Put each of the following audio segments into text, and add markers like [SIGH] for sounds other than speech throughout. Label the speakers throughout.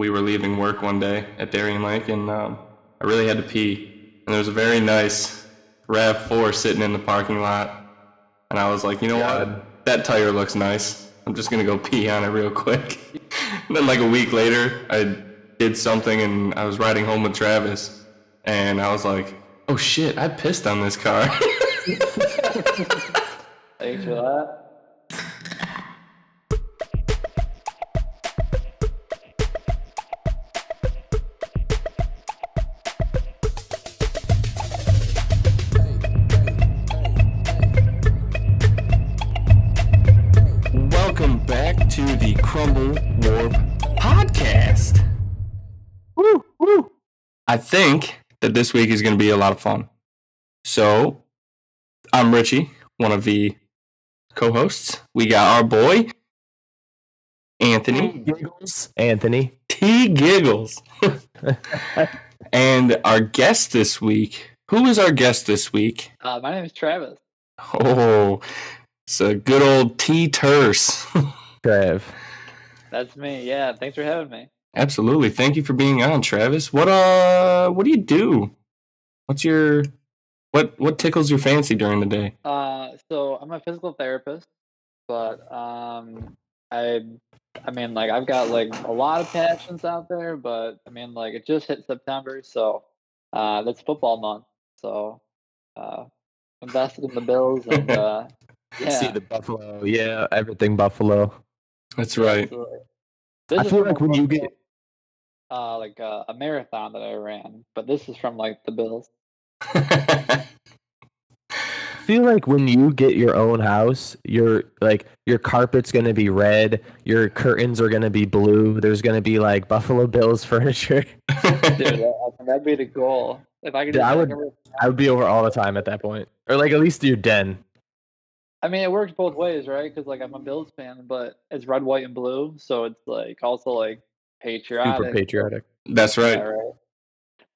Speaker 1: we were leaving work one day at Darien Lake, and um, I really had to pee. And there was a very nice RAV4 sitting in the parking lot, and I was like, you know what? That tire looks nice. I'm just gonna go [LAUGHS] pee on it real quick. and then like a week later, I did something, and I was riding home with Travis, and I was like, oh shit, I pissed on this car. [LAUGHS]
Speaker 2: Thanks for that.
Speaker 1: I think that this week is going to be a lot of fun. So, I'm Richie, one of the co hosts. We got our boy, Anthony
Speaker 3: Giggles. Anthony.
Speaker 1: T. Giggles. [LAUGHS] and our guest this week. Who is our guest this week?
Speaker 2: Uh, my name is Travis.
Speaker 1: Oh, it's a good old T. Terse. [LAUGHS]
Speaker 3: Trev.
Speaker 2: That's me. Yeah, thanks for having me.
Speaker 1: Absolutely. Thank you for being on, Travis. What uh what do you do? What's your what what tickles your fancy during the day?
Speaker 2: Uh, so I'm a physical therapist, but um, I, I mean, like I've got like a lot of passions out there, but I mean, like it just hit September, so uh, that's football month. So, uh, invested in the Bills and [LAUGHS] uh, yeah,
Speaker 3: See the Buffalo. Yeah, everything Buffalo.
Speaker 1: That's right.
Speaker 2: absolutely.
Speaker 3: I
Speaker 2: This is
Speaker 3: feel like when you get
Speaker 2: uh, like uh, a marathon that I ran, but this is from like the Bills.
Speaker 3: I feel like when you get your own house, your like your carpet's gonna be red, your curtains are gonna be blue. There's gonna be like Buffalo Bills [LAUGHS] furniture.
Speaker 2: Dude, that, that'd be the goal. If I could,
Speaker 3: Dude, I would- I would be over all the time at that point, or like at least your den.
Speaker 2: I mean, it works both ways, right? Because like I'm a Bills fan, but it's red, white, and blue, so it's like also like patriotic.
Speaker 3: Super patriotic.
Speaker 1: That's
Speaker 2: Yeah,
Speaker 1: right.
Speaker 2: right.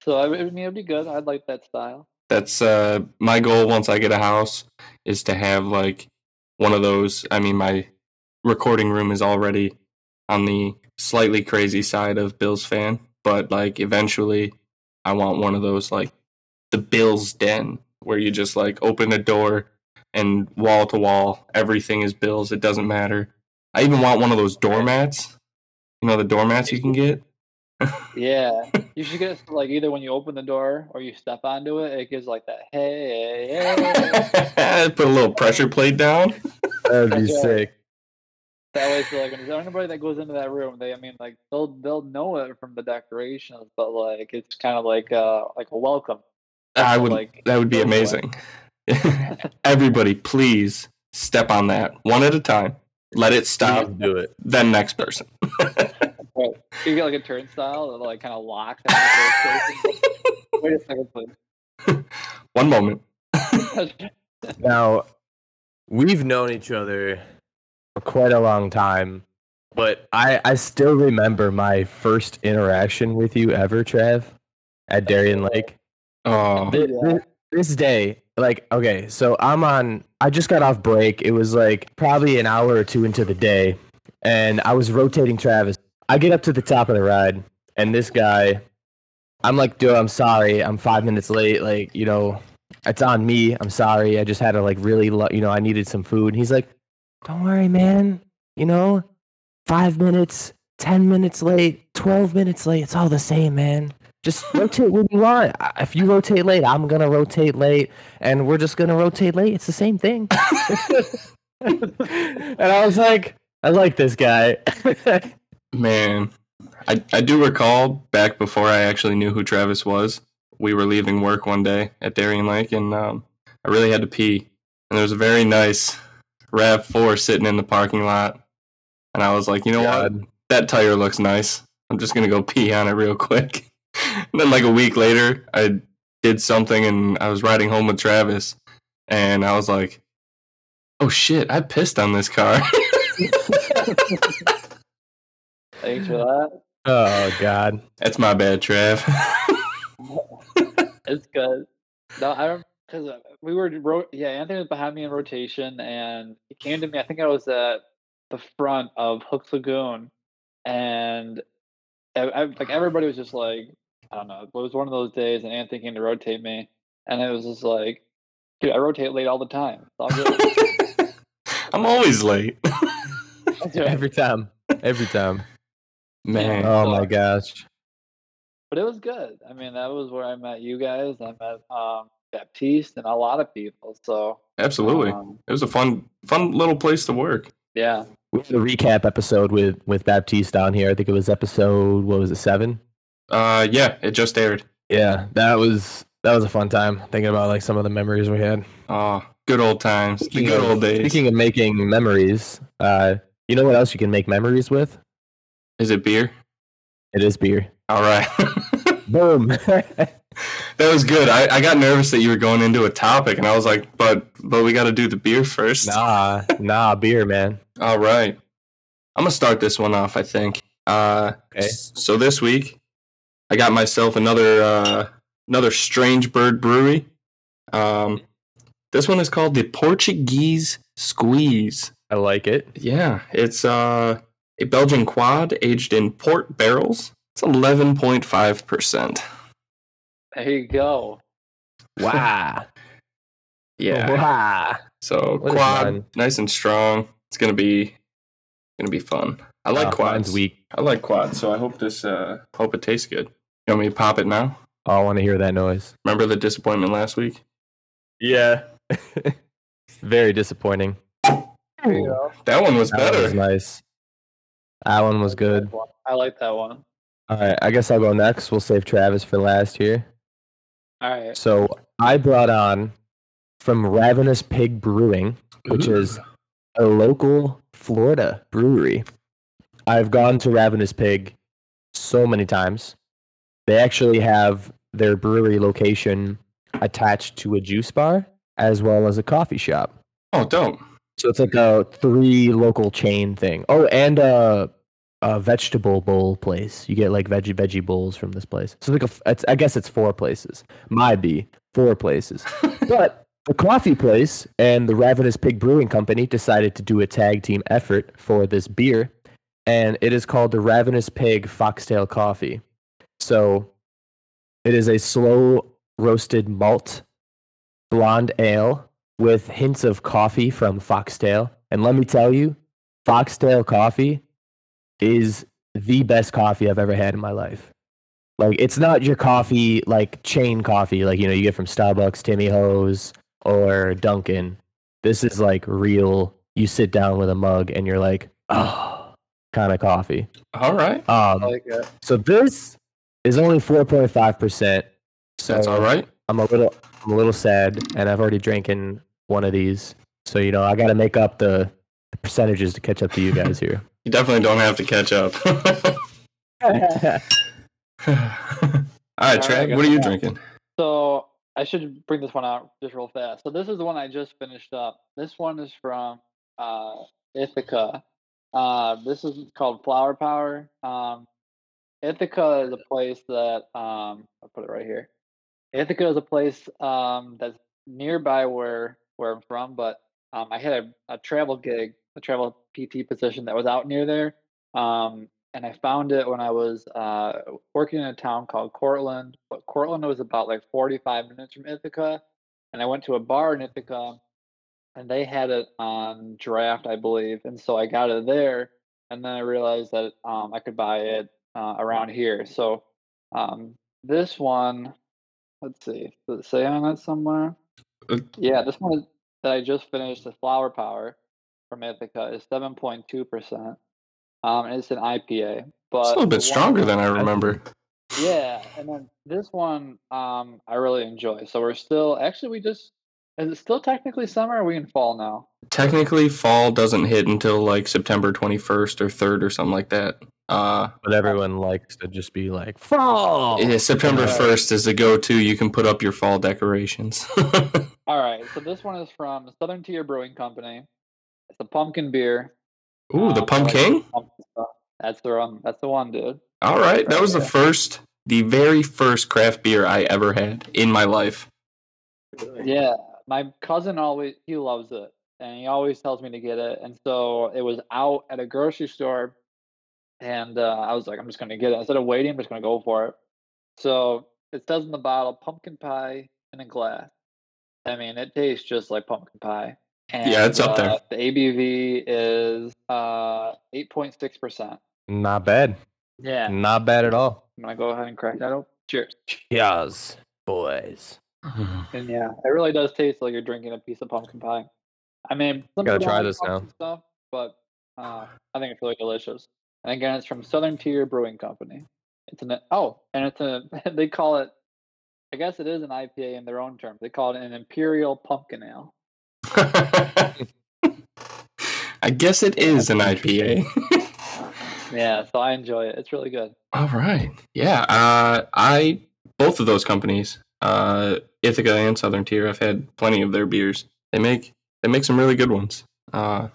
Speaker 2: So I, I mean, it'd be good. I'd like that style.
Speaker 1: That's uh my goal once I get a house is to have like one of those. I mean my recording room is already on the slightly crazy side of Bills fan, but like eventually I want one of those like the Bills den where you just like open a door and wall to wall everything is Bills. It doesn't matter. I even want one of those doormats. You know the doormats you can get?
Speaker 2: Yeah, [LAUGHS] you should get like either when you open the door or you step onto it, it gives like that hey, hey. [LAUGHS]
Speaker 1: Put a little pressure plate down.
Speaker 3: That'd be
Speaker 2: right.
Speaker 3: sick.
Speaker 2: that way, so like when there's anybody that goes into that room, they, I mean, like they'll they'll know it from the decorations, but like it's kind of like uh like a welcome.
Speaker 1: I would.
Speaker 2: like,
Speaker 1: that would be
Speaker 2: go for it.
Speaker 1: amazing. [LAUGHS] Everybody, please step on that one at a time. Let it stop.
Speaker 3: Please do it.
Speaker 1: Then next person.
Speaker 2: Right. You get like a turnstile that like kind of locks. in the first person. [LAUGHS] Wait a second, please. [LAUGHS]
Speaker 1: One moment. [LAUGHS]
Speaker 3: Now, we've known each other for quite a long time, but I, I still remember my first interaction with you ever, Trav, at Darien Lake.
Speaker 1: Oh,
Speaker 3: Thi- thi- This day, like, okay, so I'm on, I just got off break. It was like probably an hour or two into the day, and I was rotating Travis. I get up to the top of the ride, and this guy, I'm like, dude, I'm sorry. I'm five minutes late. Like, you know, it's on me. I'm sorry. I just had to, like, really, lo- you know, I needed some food. And he's like, don't worry, man. You know, five minutes, 10 minutes late, 12 minutes late. It's all the same, man. Just rotate when you want. If you rotate late, I'm to rotate late, and we're just to rotate late. It's the same thing. [LAUGHS] and I was like, I like this guy. [LAUGHS]
Speaker 1: man. I, I do recall back before I actually knew who Travis was. We were leaving work one day at Darien Lake, and um, I really had to pee. And there was a very nice RAV4 sitting in the parking lot. And I was like, you know what? That tire looks nice. I'm just gonna go [LAUGHS] pee on it real quick. and then like a week later, I did something and I was riding home with Travis, and I was like, "Oh shit, I pissed on this car." [LAUGHS] [LAUGHS]
Speaker 2: Thanks for that.
Speaker 3: oh, God.
Speaker 1: That's my bad, Trav. [LAUGHS]
Speaker 2: It's good. No, I don't because uh, we were ro- yeah. Anthony was behind me in rotation, and he came to me. I think I was at the front of Hooks Lagoon, and I, I, like everybody was just like, I don't know. It was one of those days, and Anthony came to rotate me, and it was just like, dude, I rotate late all the time. It's all good. [LAUGHS]
Speaker 1: I'm always late. [LAUGHS]
Speaker 3: Every time. Every time.
Speaker 1: Man,
Speaker 3: Oh
Speaker 2: So-
Speaker 3: my gosh.
Speaker 2: but it was good. I mean, that was where I met you guys. I met um, Baptiste and a lot of people. So
Speaker 1: absolutely.
Speaker 2: um,
Speaker 1: It was a fun, fun little place to work.
Speaker 2: yeah,
Speaker 3: We had a recap episode with with Baptiste down here. I think it was episode what was it seven?
Speaker 1: Uh, yeah, it just aired.
Speaker 3: Yeah, that was that was a fun time. Thinking about like some of the memories we had.
Speaker 1: Oh, good old times. The good
Speaker 3: of,
Speaker 1: old days.
Speaker 3: Speaking of making memories, uh, you know what else you can make memories with?
Speaker 1: Is it beer?
Speaker 3: It is beer.
Speaker 1: All right. [LAUGHS]
Speaker 3: Boom. [LAUGHS]
Speaker 1: that was good. I, I got nervous that you were going into a topic, and I was like, but but we got to do the beer first.
Speaker 3: nah, nah, beer, man.
Speaker 1: All right. I'm gonna start this one off. I think. Uh,
Speaker 3: Okay.
Speaker 1: So this week, I got myself another uh, another Strange Bird Brewery. Um, this one is called the Portuguese Squeeze.
Speaker 3: I like it.
Speaker 1: Yeah, it's uh, a Belgian quad aged in port barrels. It's 11.5 percent.
Speaker 2: there you go.
Speaker 3: Wow. [LAUGHS]
Speaker 1: Yeah.
Speaker 3: Wow.
Speaker 1: So
Speaker 3: What
Speaker 1: quad, nice and strong. It's gonna be gonna be fun. I like
Speaker 3: Uh,
Speaker 1: quads.
Speaker 3: Weak.
Speaker 1: I like quads, so I hope this uh hope it tastes good. You want me to pop it now?
Speaker 3: Oh, I want to hear that noise.
Speaker 1: Remember the disappointment last week?
Speaker 3: Yeah. [LAUGHS] Very disappointing.
Speaker 2: There you go.
Speaker 1: That one was
Speaker 3: That
Speaker 1: better.
Speaker 3: was nice. That one was good.
Speaker 2: I like that one.
Speaker 3: All right, I guess I'll go next. We'll save Travis for last here.
Speaker 2: All right.
Speaker 3: So I brought on from Ravenous Pig Brewing, which
Speaker 1: Ooh.
Speaker 3: is a local Florida brewery. I've gone to Ravenous Pig so many times. They actually have their brewery location attached to a juice bar as well as a coffee shop.
Speaker 1: Oh, dope.
Speaker 3: So it's like a three local chain thing. Oh, and a, a vegetable bowl place. You get like veggie veggie bowls from this place. So like a, it's, I guess it's four places. Might be four places. [LAUGHS] but the coffee place and the Ravenous Pig Brewing Company decided to do a tag team effort for this beer, and it is called the Ravenous Pig Foxtail Coffee. So it is a slow roasted malt blonde ale with hints of coffee from Foxtail. And let me tell you, Foxtail coffee is the best coffee I've ever had in my life. Like it's not your coffee like chain coffee like you know you get from Starbucks, Timmy Ho's or Dunkin'. This is like real you sit down with a mug and you're like, "Oh, kind of coffee."
Speaker 1: All right.
Speaker 3: Um
Speaker 2: like
Speaker 3: so this is only 4.5%. So
Speaker 1: That's all right.
Speaker 3: I'm a little I'm a little sad and I've already drinking one of these. So you know, I got to make up the, the percentages to catch up to you guys here. [LAUGHS]
Speaker 1: You definitely don't have to catch up. [LAUGHS] [LAUGHS] all right, Trey. What are you drinking?
Speaker 2: So I should bring this one out just real fast. So this is the one I just finished up. This one is from uh, Ithaca. Uh, this is called Flower Power. Um, Ithaca is a place that um, I'll put it right here. Ithaca is a place um, that's nearby where where I'm from, but um, I had a, a travel gig, a travel PT position that was out near there. Um, and I found it when I was uh, working in a town called Cortland. But Cortland was about like 45 minutes from Ithaca. And I went to a bar in Ithaca and they had it on draft, I believe. And so I got it there. And then I realized that um, I could buy it uh, around here. So um, this one, let's see, does it say on it somewhere?
Speaker 1: Uh,
Speaker 2: Yeah, this one that I just finished, the Flower Power from Ithaca, is 7.2%. Um, and it's an IPA. But
Speaker 1: It's a little
Speaker 2: the
Speaker 1: bit
Speaker 2: one-
Speaker 1: stronger than I remember.
Speaker 2: yeah, and then this one um I really enjoy. So we're still actually we just is it still technically summer? Or are we in fall now?
Speaker 1: Technically, fall doesn't hit until like September 21st or 3rd or something like that. Uh,
Speaker 3: but everyone likes to just be like, fall.
Speaker 1: yeah, September 1st is the go-to. You can put up your fall decorations. [LAUGHS]
Speaker 2: All right, so this one is from Southern Tier Brewing Company. It's a pumpkin beer.
Speaker 1: Ooh, the
Speaker 2: Um, like pumpkin. That's the one. That's the one, dude.
Speaker 1: All right, that was the first, the very first craft beer I ever had in my life.
Speaker 2: Yeah, my cousin always he loves it, and he always tells me to get it. And so it was out at a grocery store. and uh, I was like, I'm just gonna get it instead of waiting. I'm just gonna go for it. So it says in the bottle, pumpkin pie in a glass. I mean, it tastes just like pumpkin pie. And,
Speaker 1: Yeah, it's up there.
Speaker 2: uh, the ABV is uh, 8.6%.
Speaker 3: Not bad.
Speaker 2: Yeah.
Speaker 3: Not bad at all.
Speaker 2: I'm going to go ahead and crack that open. Cheers.
Speaker 3: Cheers, boys.
Speaker 2: And yeah, it really does taste like you're drinking a piece of pumpkin pie. I mean, some
Speaker 3: Gotta try this now.
Speaker 2: Stuff, but uh, I think it's really delicious. And again, it's from Southern Tier Brewing Company. It's an oh, and it's a [LAUGHS] they call it. I guess it is an IPA in their own terms. They call it an Imperial Pumpkin Ale. [LAUGHS]
Speaker 1: I guess it is an IPA. [LAUGHS]
Speaker 2: Yeah, so I enjoy it. It's really good.
Speaker 1: All right. Yeah. Uh, I both of those companies, uh, Ithaca and Southern Tier, I've had plenty of their beers. They make they make some really good ones. Uh,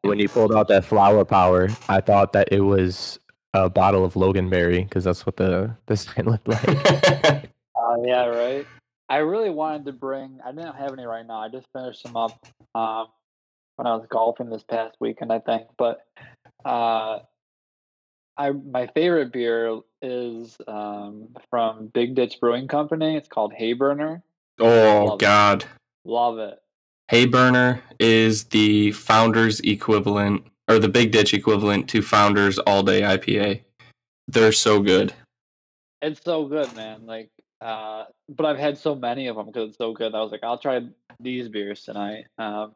Speaker 3: When you pulled out that flower power, I thought that it was a bottle of Loganberry because that's what the the sign looked like. [LAUGHS] [LAUGHS]
Speaker 2: Yeah, right. I really wanted to bring. I didn't have any right now. I just finished them up um, when I was golfing this past weekend, I think. But uh, I my favorite beer is um, from Big Ditch Brewing Company. It's called Hayburner.
Speaker 1: oh
Speaker 2: Love it.
Speaker 1: God.
Speaker 2: Love it.
Speaker 1: Hayburner is the founder's equivalent or the Big Ditch equivalent to Founders All Day IPA. They're so good.
Speaker 2: It's so good, man. Like, uh, but I've had so many of them because it's so good. I was like, I'll try these beers tonight. Um,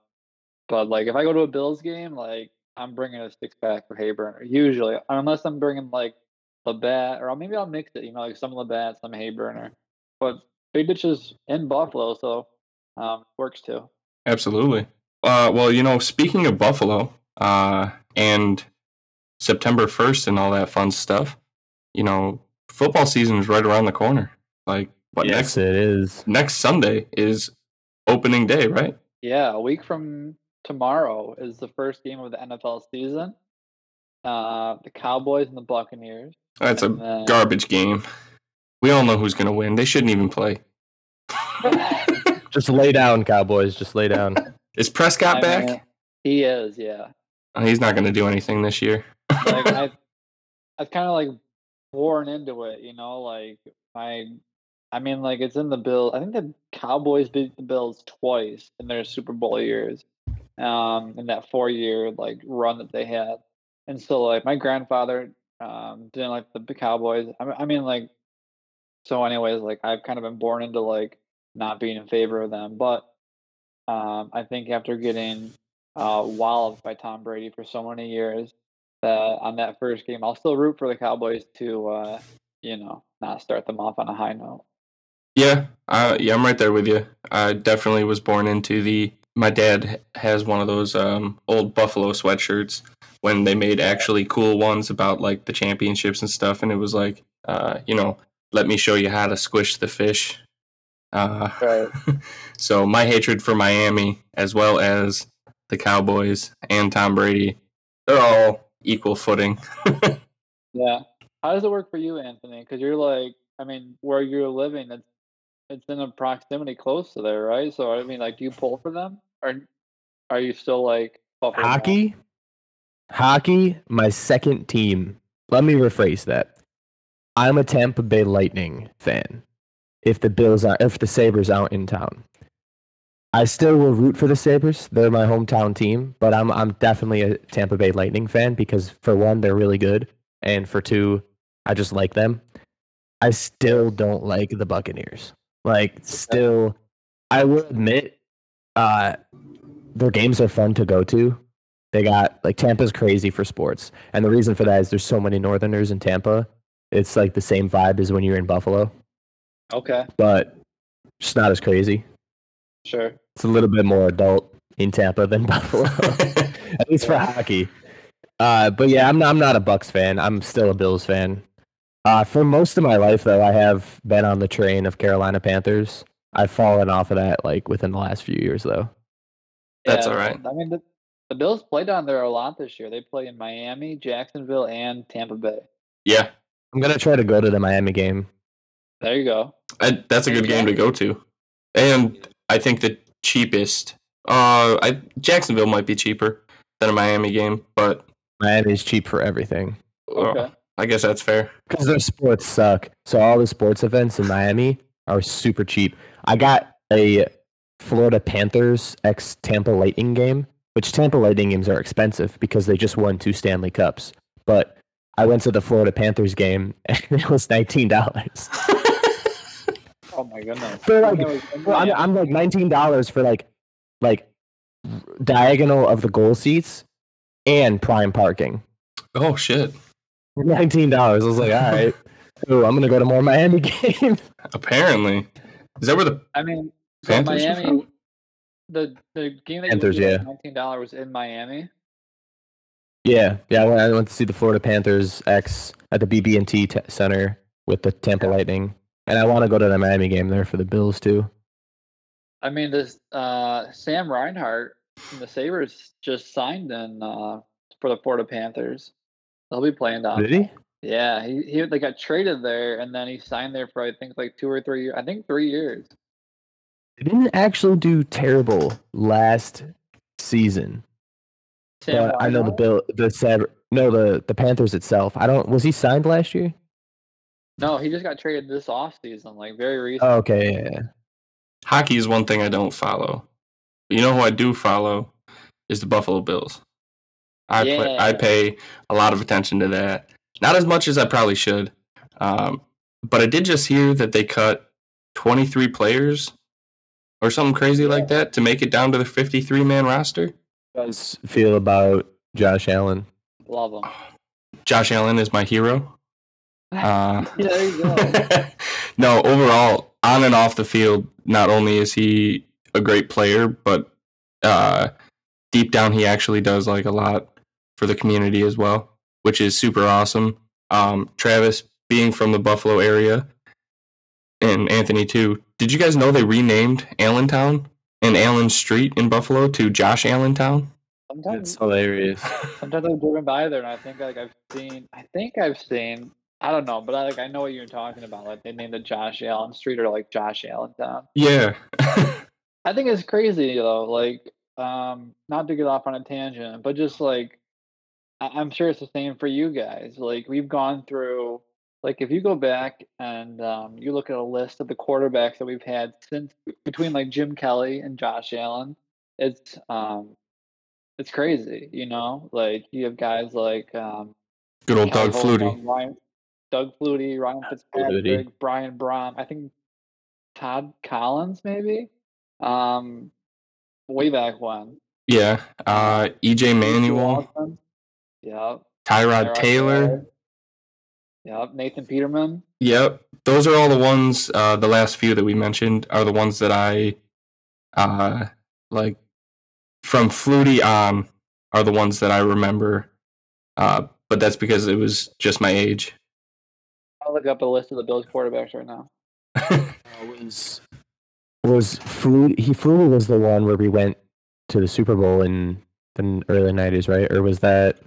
Speaker 2: but like, if I go to a Bills game, like, I'm bringing a six pack of Hayburner usually, unless I'm bringing like Labatt or maybe I'll mix it. You know, like some Labatt, some Hayburner. But Big Ditch is in Buffalo, so um, works too.
Speaker 1: Absolutely. Uh, well, you know, speaking of Buffalo uh, and September 1st and all that fun stuff, you know, football season is right around the corner. Like, what
Speaker 3: yes,
Speaker 1: next?
Speaker 3: it is.
Speaker 1: Next Sunday is opening day, right?
Speaker 2: Yeah, a week from tomorrow is the first game of the NFL season. Uh, the Cowboys and the Buccaneers.
Speaker 1: That's a
Speaker 2: then-
Speaker 1: garbage game. We all know who's going to win. They shouldn't even play. [LAUGHS]
Speaker 3: Just lay down, Cowboys. Just lay down. [LAUGHS]
Speaker 1: Is Prescott
Speaker 2: I
Speaker 1: back?
Speaker 2: mean, he is, yeah.
Speaker 1: Oh, he's not going to do anything this year.
Speaker 2: Like I, I kind of like born into it, you know. Like my, I mean, like it's in the bill. I think the Cowboys beat the Bills twice in their Super Bowl years, um, in that four year like run that they had. And so like my grandfather um didn't like the Cowboys. I mean, I mean like, so anyways, like I've kind of been born into like not being in favor of them, but um, I think after getting uh, walloped by Tom Brady for so many years, that on that first game, I'll still root for the Cowboys to, uh, you know, not start them off on a high note.
Speaker 1: Yeah, uh, yeah, I'm right there with you. I definitely was born into the. My dad has one of those um, old Buffalo sweatshirts when they made actually cool ones about like the championships and stuff, and it was like, uh, you know, let me show you how to squish the fish. Uh,
Speaker 2: Right. [LAUGHS]
Speaker 1: so my hatred for Miami, as well as the Cowboys and Tom Brady, they're all equal footing. [LAUGHS]
Speaker 2: Yeah. How does it work for you, Anthony? Because you're like, I mean, where you're living, it's it's in a proximity close to there, right? So I mean, like, do you pull for them, or are you still like?
Speaker 3: Hockey, hockey, my second team. Let me rephrase that. I'm a Tampa Bay Lightning fan. If the Bills are, if the Sabres aren't in town, I still will root for the Sabres. They're my hometown team, but I'm I'm definitely a Tampa Bay Lightning fan because for one, they're really good, and for two, I just like them. I still don't like the Buccaneers. Like, still, I will admit, uh, their games are fun to go to. They got like Tampa's crazy for sports, and the reason for that is there's so many Northerners in Tampa. It's like the same vibe as when you're in Buffalo,
Speaker 2: Okay,
Speaker 3: but just not as crazy.
Speaker 2: sure.
Speaker 3: It's a little bit more adult in Tampa than [LAUGHS] Buffalo, [LAUGHS] at least for hockey. Uh, but yeah, I'm not, I'm not a Bucks fan. I'm still a Bills fan. Uh, for most of my life, though, I have been on the train of Carolina Panthers. I've fallen off of that like within the last few years, though.
Speaker 1: That's
Speaker 2: Yeah,
Speaker 1: all right.
Speaker 2: I mean, the, the Bills played down there a lot this year. They play in Miami, Jacksonville, and Tampa Bay.
Speaker 1: yeah,
Speaker 3: I'm gonna try to go to the Miami game.
Speaker 2: There you go.
Speaker 1: I, that's a good game to go to, and I think the cheapest. Uh, I Jacksonville might be cheaper than a Miami game, but
Speaker 3: Miami's cheap for everything.
Speaker 1: Oh,
Speaker 2: Okay.
Speaker 1: I guess that's fair.
Speaker 3: because their sports suck. So all the sports events in Miami are super cheap. I got a Florida Panthers x Tampa Lightning game, which Tampa Lightning games are expensive because they just won two Stanley Cups. But I went to the Florida Panthers game [LAUGHS] and it was nineteen dollars. [LAUGHS]
Speaker 2: Oh my goodness.
Speaker 3: For like,
Speaker 2: That
Speaker 3: well, I'm, I'm like nineteen dollars for like, like diagonal of the goal seats and prime parking.
Speaker 1: Oh shit!
Speaker 3: Nineteen dollars. I was like, all right, oh, I'm gonna go to more Miami [LAUGHS] games.
Speaker 1: Apparently, is that where the
Speaker 2: I mean,
Speaker 1: Panthers are
Speaker 2: Miami, the the game that
Speaker 3: Panthers,
Speaker 2: you
Speaker 3: yeah.
Speaker 2: yeah. nineteen dollars was in Miami.
Speaker 3: Yeah, yeah. I went, I went to see the Florida Panthers X at the BB&T t- Center with the Tampa Lightning, and I want to go to the Miami game there for the Bills too.
Speaker 2: I mean, this uh, Sam Reinhart from the Sabres just signed in uh, for the Florida Panthers. He'll be playing down.
Speaker 3: Did he?
Speaker 2: Yeah, he he they got traded there, and then he signed there for I think like two or three years. I think three years.
Speaker 3: He didn't actually do terrible last season,
Speaker 2: Sam
Speaker 3: but I know the Bill, the Sab, no, the the Panthers itself. I don't. Was he signed last year?
Speaker 2: No, he just got traded this off season, like very recent.
Speaker 3: Oh, okay, yeah, yeah.
Speaker 1: hockey is one thing I don't follow. But you know who I do follow is the Buffalo Bills. I play, I pay a lot of attention to that. Not as much as I probably should, um, but I did just hear that they cut 23 players or something crazy like that to make it down to the 53 man roster.
Speaker 3: Guys feel about Josh Allen?
Speaker 2: Love him. [SIGHS]
Speaker 1: Josh Allen is my hero. [LAUGHS] Uh,
Speaker 2: yeah, there you go. [LAUGHS]
Speaker 1: no, overall, on and off the field, not only is he a great player, but uh, deep down, he actually does like a lot for the community as well, which is super awesome. Um, Travis, being from the Buffalo area, and Anthony too. Did you guys know they renamed Allentown and Allen Street in Buffalo to Josh Allentown?
Speaker 2: Sometimes,
Speaker 3: It's hilarious. [LAUGHS]
Speaker 2: sometimes I've driven by there, and I think like I've seen. I think I've seen. I don't know, but I like I know what you're talking about. Like they named it Josh Allen Street or like Josh Allentown.
Speaker 1: Yeah. [LAUGHS]
Speaker 2: I think it's crazy though. Like, um, not to get off on a tangent, but just like, I- I'm sure it's the same for you guys. Like, we've gone through. Like, if you go back and um, you look at a list of the quarterbacks that we've had since between like Jim Kelly and Josh Allen, it's um, it's crazy. You know, like you have guys like um,
Speaker 1: Good old Doug Flutie.
Speaker 2: Ryan, Doug Flutie, Ryan Fitzpatrick,
Speaker 3: Flutie.
Speaker 2: Brian Brohm. I think Todd Collins, maybe. Um, way back when.
Speaker 1: Yeah. Uh, EJ Manuel.
Speaker 2: Yep.
Speaker 1: Tyrod Taylor.
Speaker 2: Yep. Nathan Peterman.
Speaker 1: Yep, those are all the ones. Uh, the last few that we mentioned are the ones that I, uh, like, from Flutie on, are the ones that I remember. Uh, but that's because it was just my age.
Speaker 2: I'll look up a list of the Bills quarterbacks right now. [LAUGHS]
Speaker 3: was was Flu he Flu was the one where we went to the Super Bowl in the early nineties, right? Or was that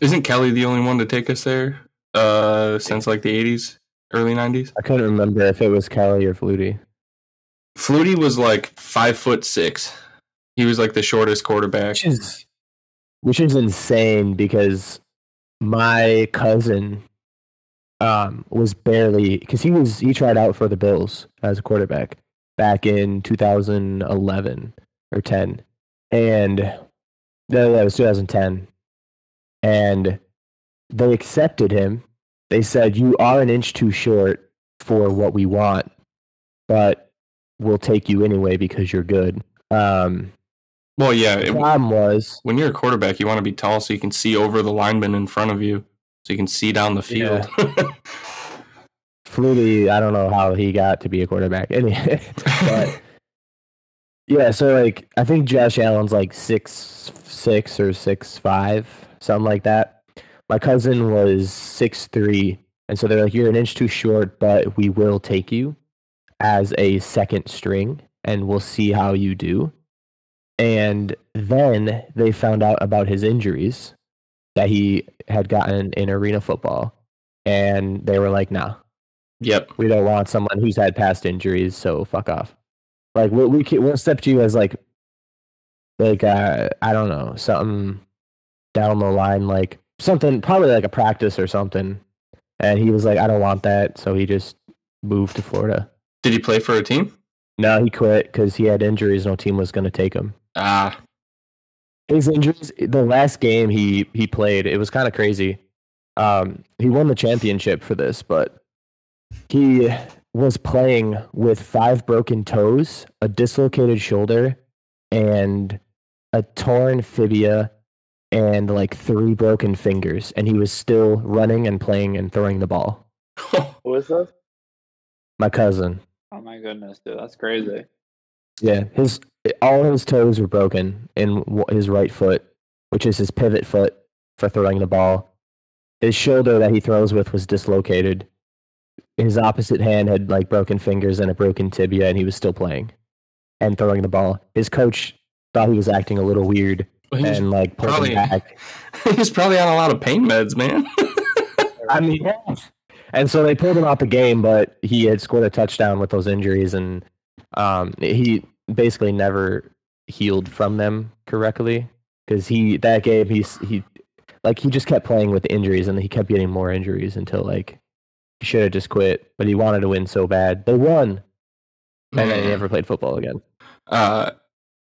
Speaker 1: Isn't Kelly the only one to take us there? Uh, since like the eighties, early nineties.
Speaker 3: I couldn't remember if it was Kelly or Flutie.
Speaker 1: Flutie was like five foot six. He was like the shortest quarterback.
Speaker 3: Which is which is insane because my cousin um was barely because he was he tried out for the Bills as a quarterback back in 2011 or 10 and no that was 2010 and they accepted him they said you are an inch too short for what we want but we'll take you anyway because you're good um
Speaker 1: Well, yeah.
Speaker 3: the
Speaker 1: it-
Speaker 3: problem was
Speaker 1: when you're a quarterback, you want to be tall so you can see over the lineman in front of you, so you can see down the field. [LAUGHS] [LAUGHS]
Speaker 3: Flutie, I don't know how he got to be a quarterback. [LAUGHS] Anyway, but yeah, so like I think Josh Allen's like six six or six five, something like that. My cousin was six three, and so they're like, "You're an inch too short, but we will take you as a second string, and we'll see how you do." And then they found out about his injuries that he had gotten in arena football, and they were like, "Nah,
Speaker 1: yep.
Speaker 3: we don't want someone who's had past injuries, so fuck off. Like we we can, we'll accept you as like like uh I don't know something down the line like something probably like a practice or something, and he was like, I don't want that, so he just moved to Florida.
Speaker 1: Did he play for a team?
Speaker 3: No, he quit because he had injuries. No team was going to take him.
Speaker 1: Ah,
Speaker 3: His injuries. The last game he he played, it was kind of crazy. Um, he won the championship for this, but he was playing with five broken toes, a dislocated shoulder, and a torn fibia, and like three broken fingers, and he was still running and playing and throwing the ball. [LAUGHS]
Speaker 2: Who is this?
Speaker 3: My cousin.
Speaker 2: Oh my goodness, dude, that's crazy.
Speaker 3: Yeah, his all his toes were broken in his right foot, which is his pivot foot for throwing the ball. His shoulder that he throws with was dislocated. His opposite hand had like broken fingers and a broken tibia, and he was still playing and throwing the ball. His coach thought he was acting a little weird
Speaker 1: he's,
Speaker 3: and like
Speaker 1: probably-
Speaker 3: him back. [LAUGHS]
Speaker 1: he's probably on a lot of pain meds, man. [LAUGHS]
Speaker 3: I mean, yeah. and so they pulled him out the game, but he had scored a touchdown with those injuries, and um, he basically never healed from them correctly because he that game he's he like he just kept playing with injuries, and he kept getting more injuries until like he should have just quit, but he wanted to win so bad. They won, and then he never played football again.
Speaker 1: Uh,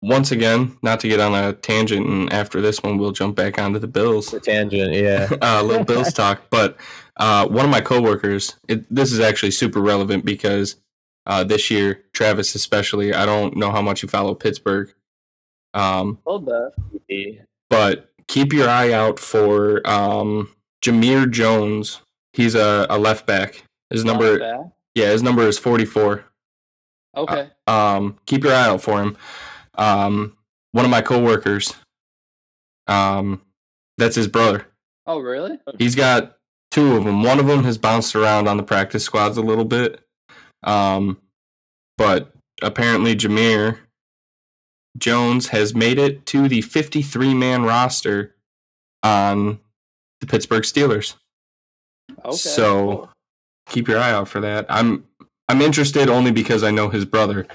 Speaker 1: once again, not to get on a tangent, and after this one, we'll jump back onto the Bills.
Speaker 3: The tangent, yeah. [LAUGHS]
Speaker 1: uh, little Bills [LAUGHS] talk. But uh, one of my coworkers, it, this is actually super relevant because uh, this year, Travis especially, I don't know how much you follow Pittsburgh, um,
Speaker 2: A little bit.
Speaker 1: but keep your eye out for um, Jamir Jones. He's a, a left back. His number, yeah, his number is forty four.
Speaker 2: Okay.
Speaker 1: Um, keep your eye out for him. Um, one of my coworkers, um, that's his brother.
Speaker 2: oh, really?
Speaker 1: He's got two of them. One of them has bounced around on the practice squads a little bit, um, but apparently Jamir Jones has made it to the 53 man roster on the Pittsburgh Steelers.
Speaker 2: Okay.
Speaker 1: So- Keep your eye out for that. I'm I'm interested only because I know his brother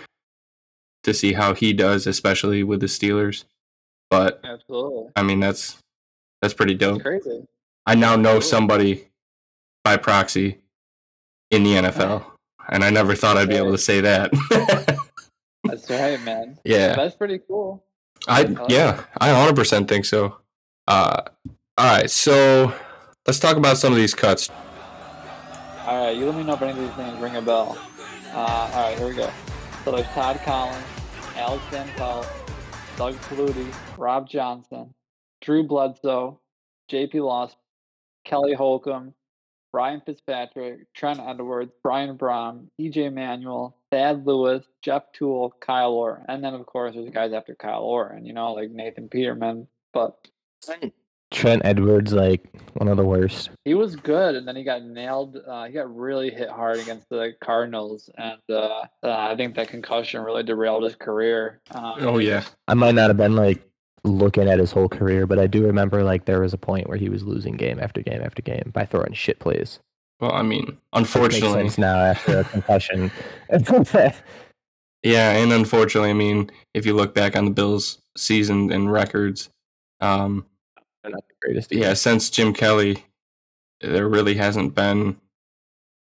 Speaker 1: to see how he does, especially with the Steelers. But
Speaker 2: absolutely.
Speaker 1: I mean that's that's pretty dope.
Speaker 2: It's crazy.
Speaker 1: I now know somebody by proxy in the NFL, and I never thought I'd be able to say that. [LAUGHS]
Speaker 2: That's right, man.
Speaker 1: yeah,
Speaker 2: That's pretty cool.
Speaker 1: I yeah, I 100% think so. Uh, all right, so let's talk about some of these cuts.
Speaker 2: All right, you let me know if any of these names ring a bell. Uh, all right, here we go. So there's Todd Collins, Alex Van Pelt, Doug Flutie, Rob Johnson, Drew Bledsoe, J.P. Loss, Kelly Holcomb, Brian Fitzpatrick, Trent Edwards, Brian Brohm, E.J. Manuel, Thad Lewis, Jeff Tuel, Kyle Orr, and then of course there's guys after Kyle Orr, and you know like Nathan Peterman, but
Speaker 3: Trent Edwards, like one of the worst.
Speaker 2: He was good, and then he got nailed. Uh, he got really hit hard against the Cardinals, and uh, uh, I think that concussion really derailed his career. Um,
Speaker 1: Oh yeah,
Speaker 3: I might not have been like looking at his whole career, but I do remember like there was a point where he was losing game after game after game by throwing shit plays.
Speaker 1: well, I mean,
Speaker 3: Which makes
Speaker 1: unfortunately,
Speaker 3: sense now after a concussion. [LAUGHS]
Speaker 1: yeah, and unfortunately, I mean, if you look back on the Bills' season and records, um,
Speaker 3: They're not the greatest.
Speaker 1: yeah, since Jim Kelly, there really hasn't been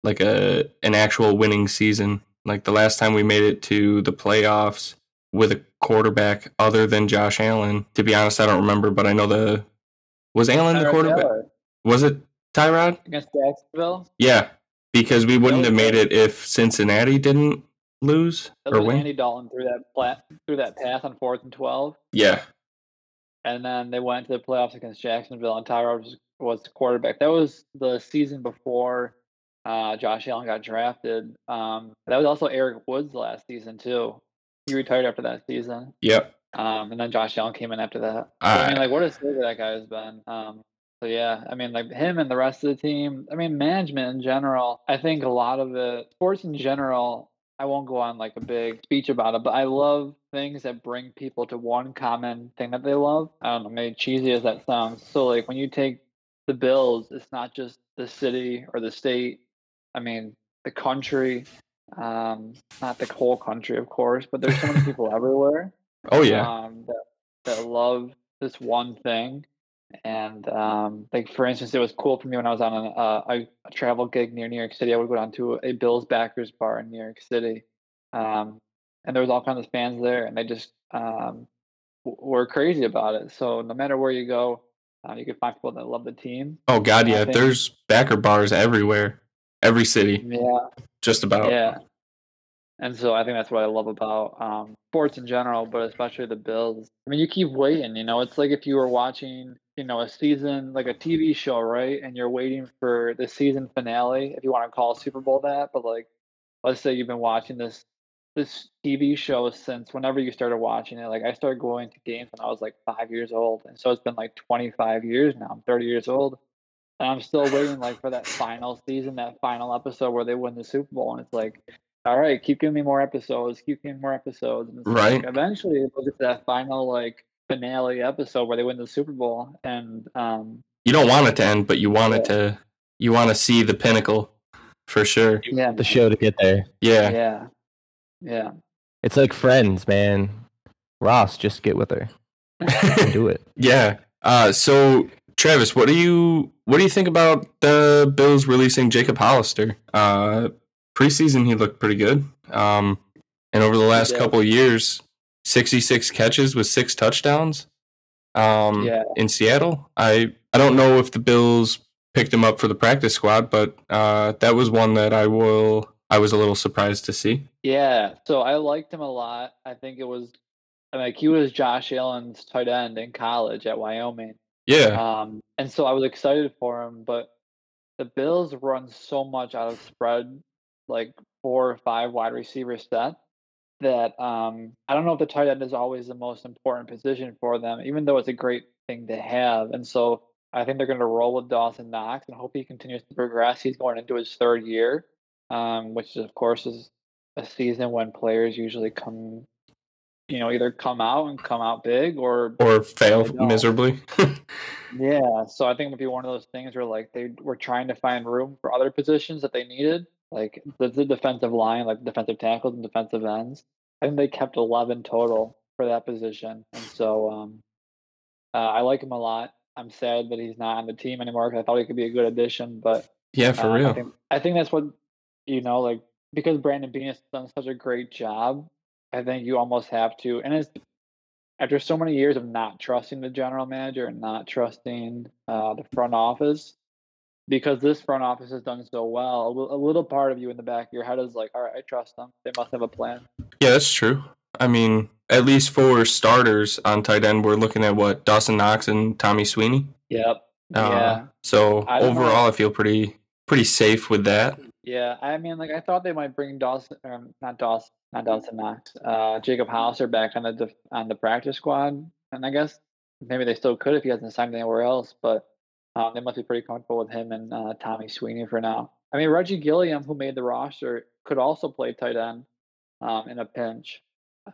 Speaker 1: like a an actual winning season. Like the last time we made it to the playoffs with a quarterback other than Josh Allen. To be honest, I don't remember, but I know the was Allen the quarterback.
Speaker 2: Taylor
Speaker 1: Was it Tyrod?
Speaker 2: against Jacksonville.
Speaker 1: Yeah, because we wouldn't have made it if Cincinnati didn't lose or
Speaker 2: was
Speaker 1: win.
Speaker 2: Andy Dalton threw that plat, threw that pass on fourth and twelve,
Speaker 1: Yeah,
Speaker 2: and then they went to the playoffs against Jacksonville, and Tyrod was, was the quarterback. That was the season before uh, Josh Allen got drafted. Um, that was also Eric Wood's last season too. He retired after that season.
Speaker 1: yep.
Speaker 2: Um, and then Josh Allen came in after that. So, I mean, like, what a savior that guy has been. Um, so yeah, I mean, like him and the rest of the team. I mean, management in general. I think a lot of it, sports in general. I won't go on like a big speech about it, but I love things that bring people to one common thing that they love. I don't know, maybe cheesy as that sounds. So like when you take the Bills, it's not just the city or the state. I mean, the country. Um, not the whole country, of course, but there's so many [LAUGHS] people everywhere
Speaker 1: oh yeah,
Speaker 2: um, that that love this one thing, And um, like for instance, it was cool for me when I was on a, uh, a, a travel gig near New York City. I would go down to a Bills backers bar in New York City, um, and there was all kinds of fans there, and they just um, w- were crazy about it. So no matter where you go, uh, you can find people that love the team.
Speaker 1: Oh God,
Speaker 2: I
Speaker 1: yeah.
Speaker 2: think-
Speaker 1: There's backer bars everywhere, every city,
Speaker 2: Yeah,
Speaker 1: just about.
Speaker 2: yeah. And so I think that's what I love about um, sports in general, but especially the Bills. I mean, you keep waiting. You know, it's like if you were watching, you know, a season like a TV show, right? And you're waiting for the season finale, if you want to call Super Bowl that. But like, let's say you've been watching this this TV show since whenever you started watching it. Like, I started going to games when I was like five years old, and so it's been like 25 years now. I'm 30 years old. And I'm still waiting like for that final season, that final episode where they win the Super Bowl, and it's like, all right, keep giving me more episodes, keep giving me more episodes, and it's like,
Speaker 1: Right.
Speaker 2: eventually we'll get to that final like finale episode where they win the Super Bowl, and um,
Speaker 1: You don't want it to end, but you want it to. You want to see the pinnacle, for sure.
Speaker 2: yeah,
Speaker 3: The show to get there.
Speaker 1: Yeah.
Speaker 2: yeah, yeah.
Speaker 3: It's like friends, man. Ross, just get with her. Do it. [LAUGHS]
Speaker 1: Yeah. Uh, so Travis, what do you what do you think about the Bills releasing Jacob Hollister? Uh, preseason he looked pretty good. Um, and over the last couple of years, sixty six catches with six touchdowns. Um,
Speaker 2: Yeah.
Speaker 1: in Seattle. I I don't know if the Bills picked him up for the practice squad, but uh, that was one that I will I was a little surprised to see.
Speaker 2: Yeah, so I liked him a lot. I think it was I mean, like he was Josh Allen's tight end in college at Wyoming.
Speaker 1: Yeah.
Speaker 2: Um, and so I was excited for him, but the Bills run so much out of spread, like four or five wide receiver set, that um, I don't know if the tight end is always the most important position for them, even though it's a great thing to have. And so I think they're going to roll with Dawson Knox and hope he continues to progress. He's going into his third year, um, which of course is a season when players usually come, you know, either come out and come out big or
Speaker 1: or fail miserably. [LAUGHS]
Speaker 2: yeah, so I think it would be one of those things where like they were trying to find room for other positions that they needed, like the, the defensive line, like defensive tackles and defensive ends. I think they kept eleven total for that position, and so um, uh, I like him a lot. I'm sad that he's not on the team anymore because I thought he could be a good addition, but
Speaker 1: yeah, for
Speaker 2: uh, I
Speaker 1: real.
Speaker 2: think, I think that's what you know, like because Brandon Beane has done such a great job. I think you almost have to, and it's after so many years of not trusting the general manager and not trusting uh, the front office, because this front office has done so well. A little part of you in the back of your head is like, all right, I trust them. They must have a plan.
Speaker 1: Yeah, that's true. I mean, at least for starters on tight end, we're looking at what Dawson Knox and Tommy Sweeney.
Speaker 2: Yep.
Speaker 1: Uh,
Speaker 2: yeah.
Speaker 1: So
Speaker 2: don't know.
Speaker 1: overall, I feel pretty pretty safe with that.
Speaker 2: Yeah, I mean, like I thought they might bring Dawson, um, not Dawson, not Dawson Knox, uh, Jacob Hauser back on the on the practice squad, and I guess maybe they still could if he hasn't signed anywhere else. But um, they must be pretty comfortable with him and uh, Tommy Sweeney for now. I mean, Reggie Gilliam, who made the roster, could also play tight end um, in a pinch.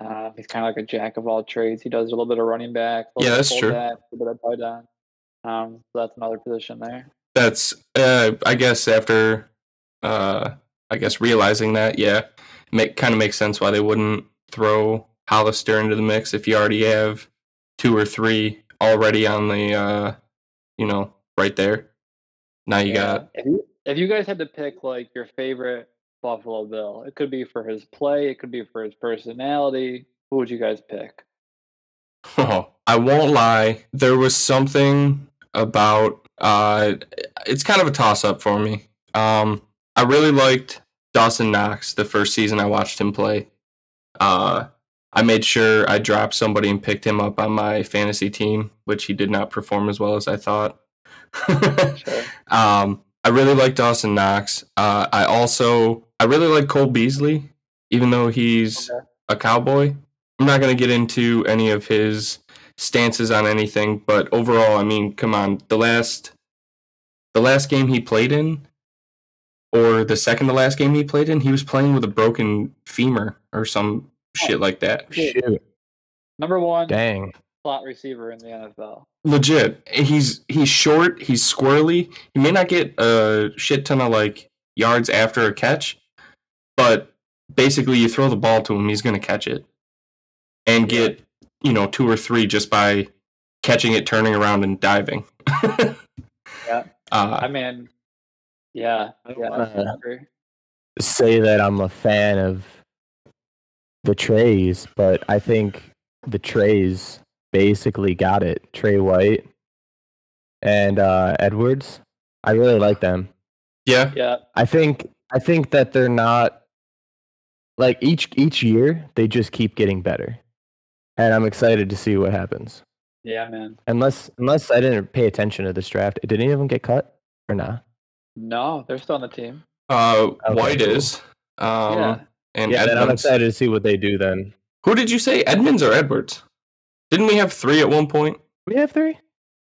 Speaker 2: Uh, he's kind of like a jack of all trades. He does a little bit of running back, a
Speaker 1: Yeah,
Speaker 2: little bit of
Speaker 1: that's true.
Speaker 2: fullback, a little bit of tight end. Um, so that's another position there.
Speaker 1: That's uh, I guess after uh, I guess realizing that, yeah, make kind of makes sense why they wouldn't throw Hollister into the mix if you already have two or three already on the uh, you know right there. Now you got
Speaker 2: If you, if you guys had to pick like your favorite Buffalo Bill, it could be for his play, it could be for his personality. Who would you guys pick?
Speaker 1: Oh, I won't lie. There was something about uh it's kind of a toss up for me. Um I really liked Dawson Knox the first season I watched him play. Uh I made sure I dropped somebody and picked him up on my fantasy team, which he did not perform as well as I thought.
Speaker 2: Sure. [LAUGHS]
Speaker 1: um I really like Dawson Knox. Uh I also I really like Cole Beasley, even though he's
Speaker 2: Okay.
Speaker 1: a cowboy. I'm not going to get into any of his stances on anything, but overall, I mean, come on, the last the last game he played in or the second to last game he played in, he was playing with a broken femur or some shit like that.
Speaker 3: Shoot.
Speaker 2: Number one
Speaker 3: Dang.
Speaker 2: Slot receiver in the NFL.
Speaker 1: Legit. He's he's short, he's squirrely. He may not get a shit ton of like yards after a catch, but basically you throw the ball to him, he's going to catch it and
Speaker 2: Yeah.
Speaker 1: get, you know, two or three just by catching it, turning around, and diving. [LAUGHS]
Speaker 2: Yeah.
Speaker 1: Uh,
Speaker 2: I mean, yeah,
Speaker 3: I
Speaker 2: yeah.
Speaker 3: wanna- say that I'm a fan of the Trays, but I think the Trays basically got it. Tre White and uh, Edwards. I really like them.
Speaker 1: yeah,
Speaker 2: Yeah,
Speaker 3: I think I think that they're not like each each year they just keep getting better. And I'm excited to see what happens.
Speaker 2: yeah, man.
Speaker 3: Unless unless I didn't pay attention to this draft. Did any of them get cut or not?
Speaker 2: No, they're still on the team.
Speaker 1: uh,
Speaker 3: Okay,
Speaker 1: White
Speaker 3: cool.
Speaker 1: is. Um,
Speaker 2: yeah,
Speaker 1: And
Speaker 3: yeah, then I'm excited to see what they do then.
Speaker 1: Who did you say? Edmunds or Edwards? Didn't we have three at one point?
Speaker 3: We have three?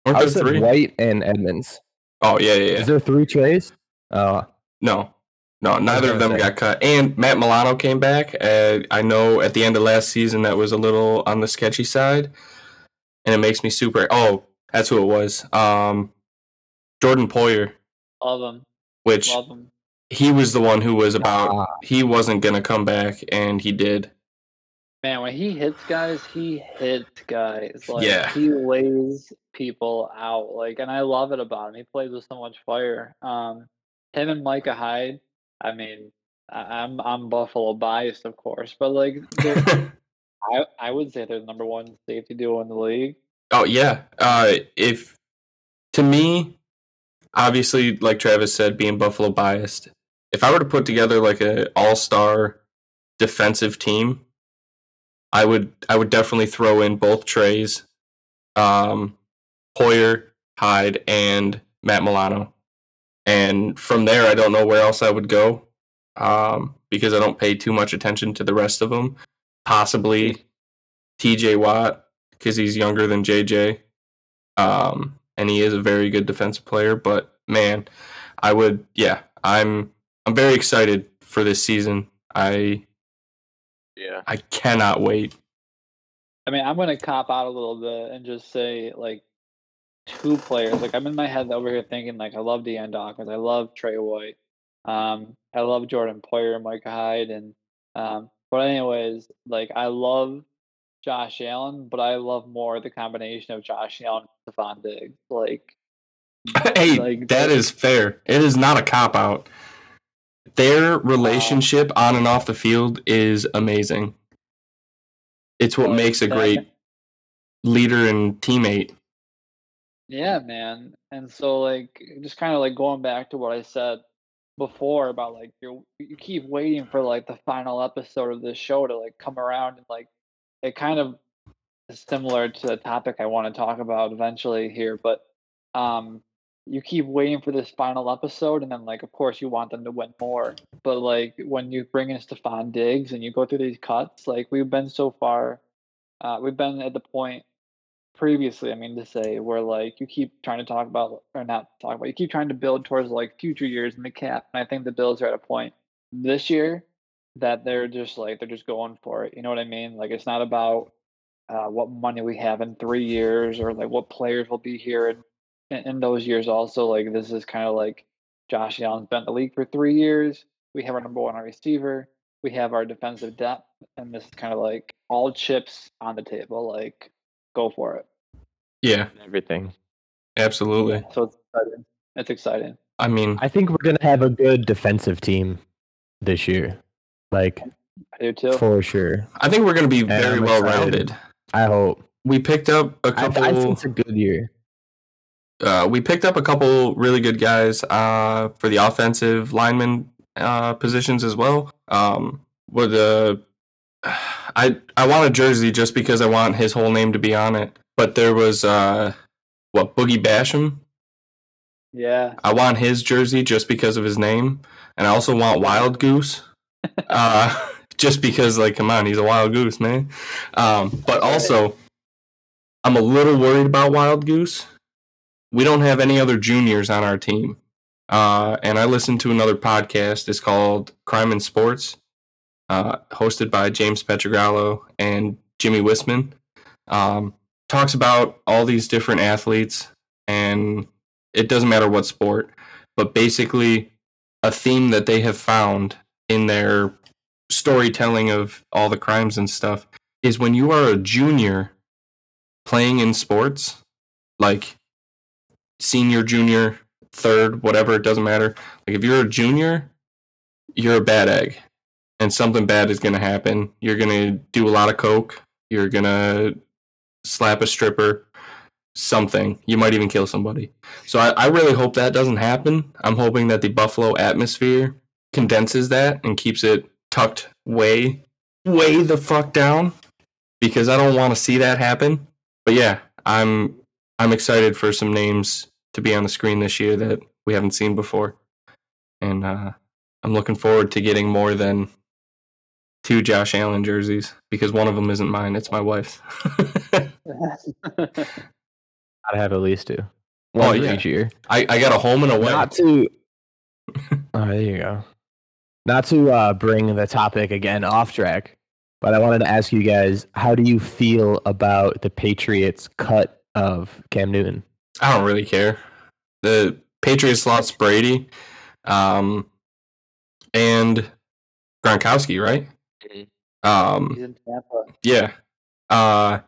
Speaker 1: Weren't
Speaker 3: I
Speaker 1: there
Speaker 3: said
Speaker 1: three?
Speaker 3: White and Edmunds.
Speaker 1: Oh yeah, yeah, yeah.
Speaker 3: Is there three trays? Oh,
Speaker 1: No, no, neither of them
Speaker 3: say.
Speaker 1: got cut. And Matt Milano came back. Uh, I know at the end of last season that was a little on the sketchy side, and it makes me super. Oh, that's who it was. Um, Jordan Poyer,
Speaker 2: love them,
Speaker 1: which
Speaker 2: love them.
Speaker 1: he was the one who was about.
Speaker 3: Ah.
Speaker 1: He wasn't gonna come back, and he did.
Speaker 2: Man, when he hits guys, he hits guys. Like
Speaker 1: Yeah.
Speaker 2: he lays people out. Like, and I love it about him. He plays with so much fire. Um, him and Micah Hyde. I mean, I, I'm I'm Buffalo biased, of course, but like, [LAUGHS] I I would say they're the number one safety duo in the league.
Speaker 1: Oh yeah. Uh, if to me, obviously, like Travis said, being Buffalo biased, if I were to put together like a all star defensive team, I would I would definitely throw in both Trays, um, Poyer, Hyde, and Matt Milano, and from there I don't know where else I would go, um, because I don't pay too much attention to the rest of them. Possibly T.J. Watt because he's younger than JJ. Um, and he is a very good defensive player. But man, I would, yeah, I'm, I'm very excited for this season. I,
Speaker 3: yeah.
Speaker 1: I cannot wait.
Speaker 2: I mean, I'm gonna cop out a little bit and just say like two players. Like I'm in my head over here thinking like I love Dion Dawkins, I love Tre White, um, I love Jordan Poyer, and Micah Hyde, and um, but anyways, like I love Josh Allen, but I love more the combination of Josh Allen and Stefon Diggs. Like [LAUGHS]
Speaker 1: hey,
Speaker 2: Like,
Speaker 1: that
Speaker 2: they-
Speaker 1: is fair. It is not a cop out. Their relationship on and off the field is amazing. It's what
Speaker 2: like,
Speaker 1: makes a great leader and teammate.
Speaker 2: Yeah, man. And so like just kind of like going back to what I said before about like you you keep waiting for like the final episode of this show to like come around and like it kind of is similar to the topic I want to talk about eventually here, but um you keep waiting for this final episode and then like of course you want them to win more. But like when you bring in Stefon Diggs and you go through these cuts, like we've been so far uh we've been at the point previously, I mean to say, where like you keep trying to talk about or not talk about, you keep trying to build towards like future years in the cap. And I think the Bills are at a point this year that they're just like they're just going for it. You know what I mean? Like it's not about uh, what money we have in three years or like what players will be here in, in, in those years. Also, like this is kind of like Josh Allen's been in the league for three years. We have our number one receiver. We have our defensive depth, and this is kind of like all chips on the table. Like, go for it.
Speaker 1: Yeah,
Speaker 3: Everything.
Speaker 1: absolutely.
Speaker 2: So it's exciting. It's exciting.
Speaker 1: I mean,
Speaker 3: I think we're gonna have a good defensive team this year. Like
Speaker 2: I do too.
Speaker 3: for sure.
Speaker 1: I think we're going to be
Speaker 3: And
Speaker 1: very well rounded.
Speaker 3: I hope.
Speaker 1: We picked up a couple.
Speaker 3: I think it's a good year.
Speaker 1: Uh, we picked up a couple really good guys uh, for the offensive lineman uh, positions as well. Um, with the, [SIGHS] I I want a jersey just because I want his whole name to be on it. But there was uh, what Boogie Basham.
Speaker 2: Yeah.
Speaker 1: I want his jersey just because of his name, and I also want Wildgoose, [LAUGHS] uh, [LAUGHS] just because like come on, he's a wild goose, man. Um, but also, I'm a little worried about Wildgoose. We don't have any other juniors on our team, uh, and I listened to another podcast. It's called Crime and Sports, uh, hosted by James Pietragallo and Jimmy Whisman. Um, talks about all these different athletes and it doesn't matter what sport, but basically a theme that they have found in their storytelling of all the crimes and stuff is when you are a junior playing in sports, like senior, junior, third, whatever, it doesn't matter. Like if you're a junior, you're a bad egg. And something bad is gonna happen. You're gonna do a lot of coke. You're gonna slap a stripper, something. You might even kill somebody. So I, I really hope that doesn't happen. I'm hoping that the Buffalo atmosphere condenses that and keeps it tucked way, way the fuck down because I don't want to see that happen. But yeah, I'm I'm excited for some names to be on the screen this year that we haven't seen before, and uh, I'm looking forward to getting more than two Josh Allen jerseys because one of them isn't mine; it's my wife's. [LAUGHS]
Speaker 3: Gotta have at least two.
Speaker 1: Oh,
Speaker 3: One for
Speaker 1: yeah.
Speaker 3: each year.
Speaker 1: I, I got a home and a away.
Speaker 3: Not to. [LAUGHS] oh, there you go. Not to uh, bring the topic again off track, but I wanted to ask you guys: How do you feel about the Patriots' cut of Cam Newton?
Speaker 1: I don't really care. The Patriots lost Brady, um, and Gronkowski, right?
Speaker 2: He's
Speaker 1: Um, yeah. Uh,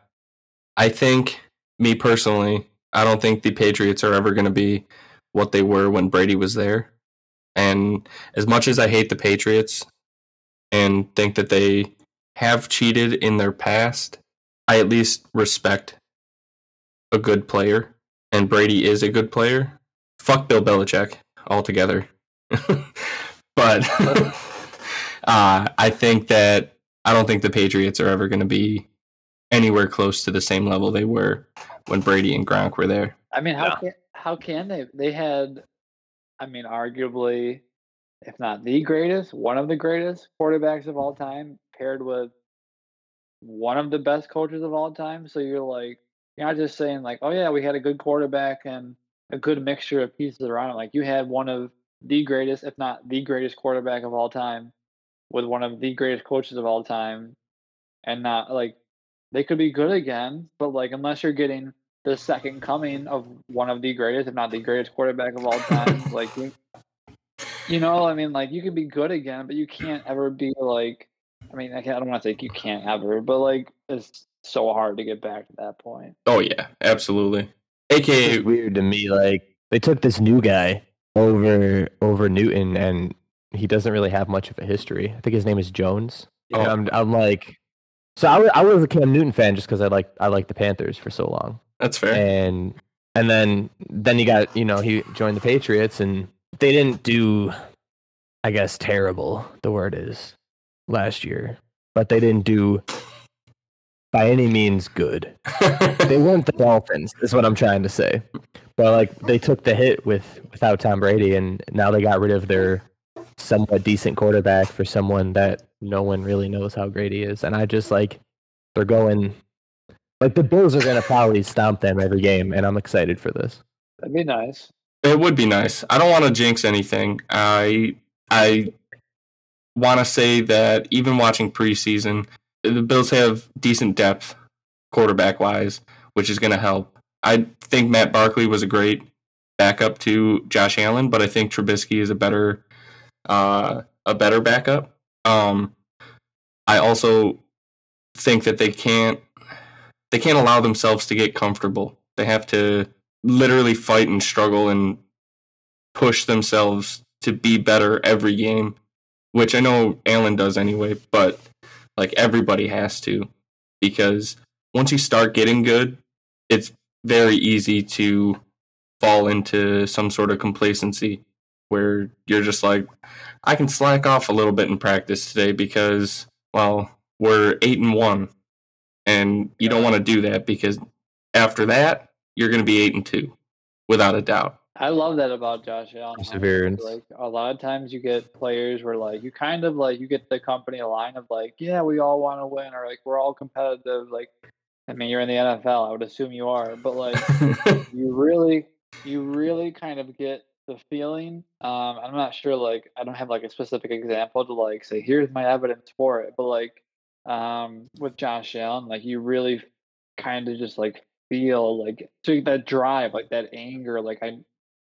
Speaker 1: I think me personally, I don't think the Patriots are ever going to be what they were when Brady was there. And as much as I hate the Patriots and think that they have cheated in their past, I at least respect a good player. And Brady is a good player. Fuck Bill Belichick altogether. [LAUGHS] but [LAUGHS] uh, I think that I don't think the Patriots are ever going to be anywhere close to the same level they were when Brady and Gronk were there.
Speaker 2: I mean, how
Speaker 3: Yeah.
Speaker 2: can how can they? They had, I mean, arguably, if not the greatest, one of the greatest quarterbacks of all time, paired with one of the best coaches of all time. So you're like, you're not just saying like, oh yeah, we had a good quarterback and a good mixture of pieces around him. Like you had one of the greatest, if not the greatest quarterback of all time, with one of the greatest coaches of all time, and not like they could be good again, but like unless you're getting the second coming of one of the greatest, if not the greatest quarterback of all time. like you, you know, I mean, like you could be good again, but you can't ever be like. I mean, I, I don't want to say you can't ever, but like it's so hard to get back to that point.
Speaker 1: Oh yeah, absolutely.
Speaker 3: It's
Speaker 1: AKA
Speaker 3: weird to me. Like they took this new guy over over Newton, and he doesn't really have much of a history. I think his name is Jones.
Speaker 1: Oh.
Speaker 3: And I'm, I'm like, so I, wa- I was a Cam Newton fan just because I like I like the Panthers for so long.
Speaker 1: that's fair.
Speaker 3: and and then then you got you know he joined the Patriots and they didn't do I guess terrible the word is last year but they didn't do by any means good [LAUGHS] they weren't the Dolphins is what I'm trying to say but like they took the hit with without Tom Brady and now they got rid of their somewhat decent quarterback for someone that no one really knows how great he is and I just like they're going like the Bills are gonna probably stomp them every game, and I'm excited for this.
Speaker 2: That'd be nice.
Speaker 1: It would be nice. I don't want to jinx anything. I I want to say that even watching preseason, the Bills have decent depth quarterback wise, which is going to help. I think Matt Barkley was a great backup to Josh Allen, but I think Trubisky is a better uh, a better backup. Um, I also think that they can't they can't allow themselves to get comfortable. They have to literally fight and struggle and push themselves to be better every game, which I know Allen does anyway, but like everybody has to because once you start getting good, it's very easy to fall into some sort of complacency where you're just like, I can slack off a little bit in practice today because, well, we're eight and one. And you don't want to do that because after that, you're going to be eight and two without a doubt.
Speaker 2: I love that about Josh Allen.
Speaker 3: Perseverance.
Speaker 2: Like a lot of times you get players where like you kind of like you get the company line of like, yeah, we all want to win or like we're all competitive. Like, I mean, you're in the NFL. I would assume you are, but like [LAUGHS] you really, you really kind of get the feeling. Um, I'm not sure. Like, I don't have like a specific example to like say here's my evidence for it, but like um, with Josh Allen, like you really kind of just like feel like that drive, like that anger, like I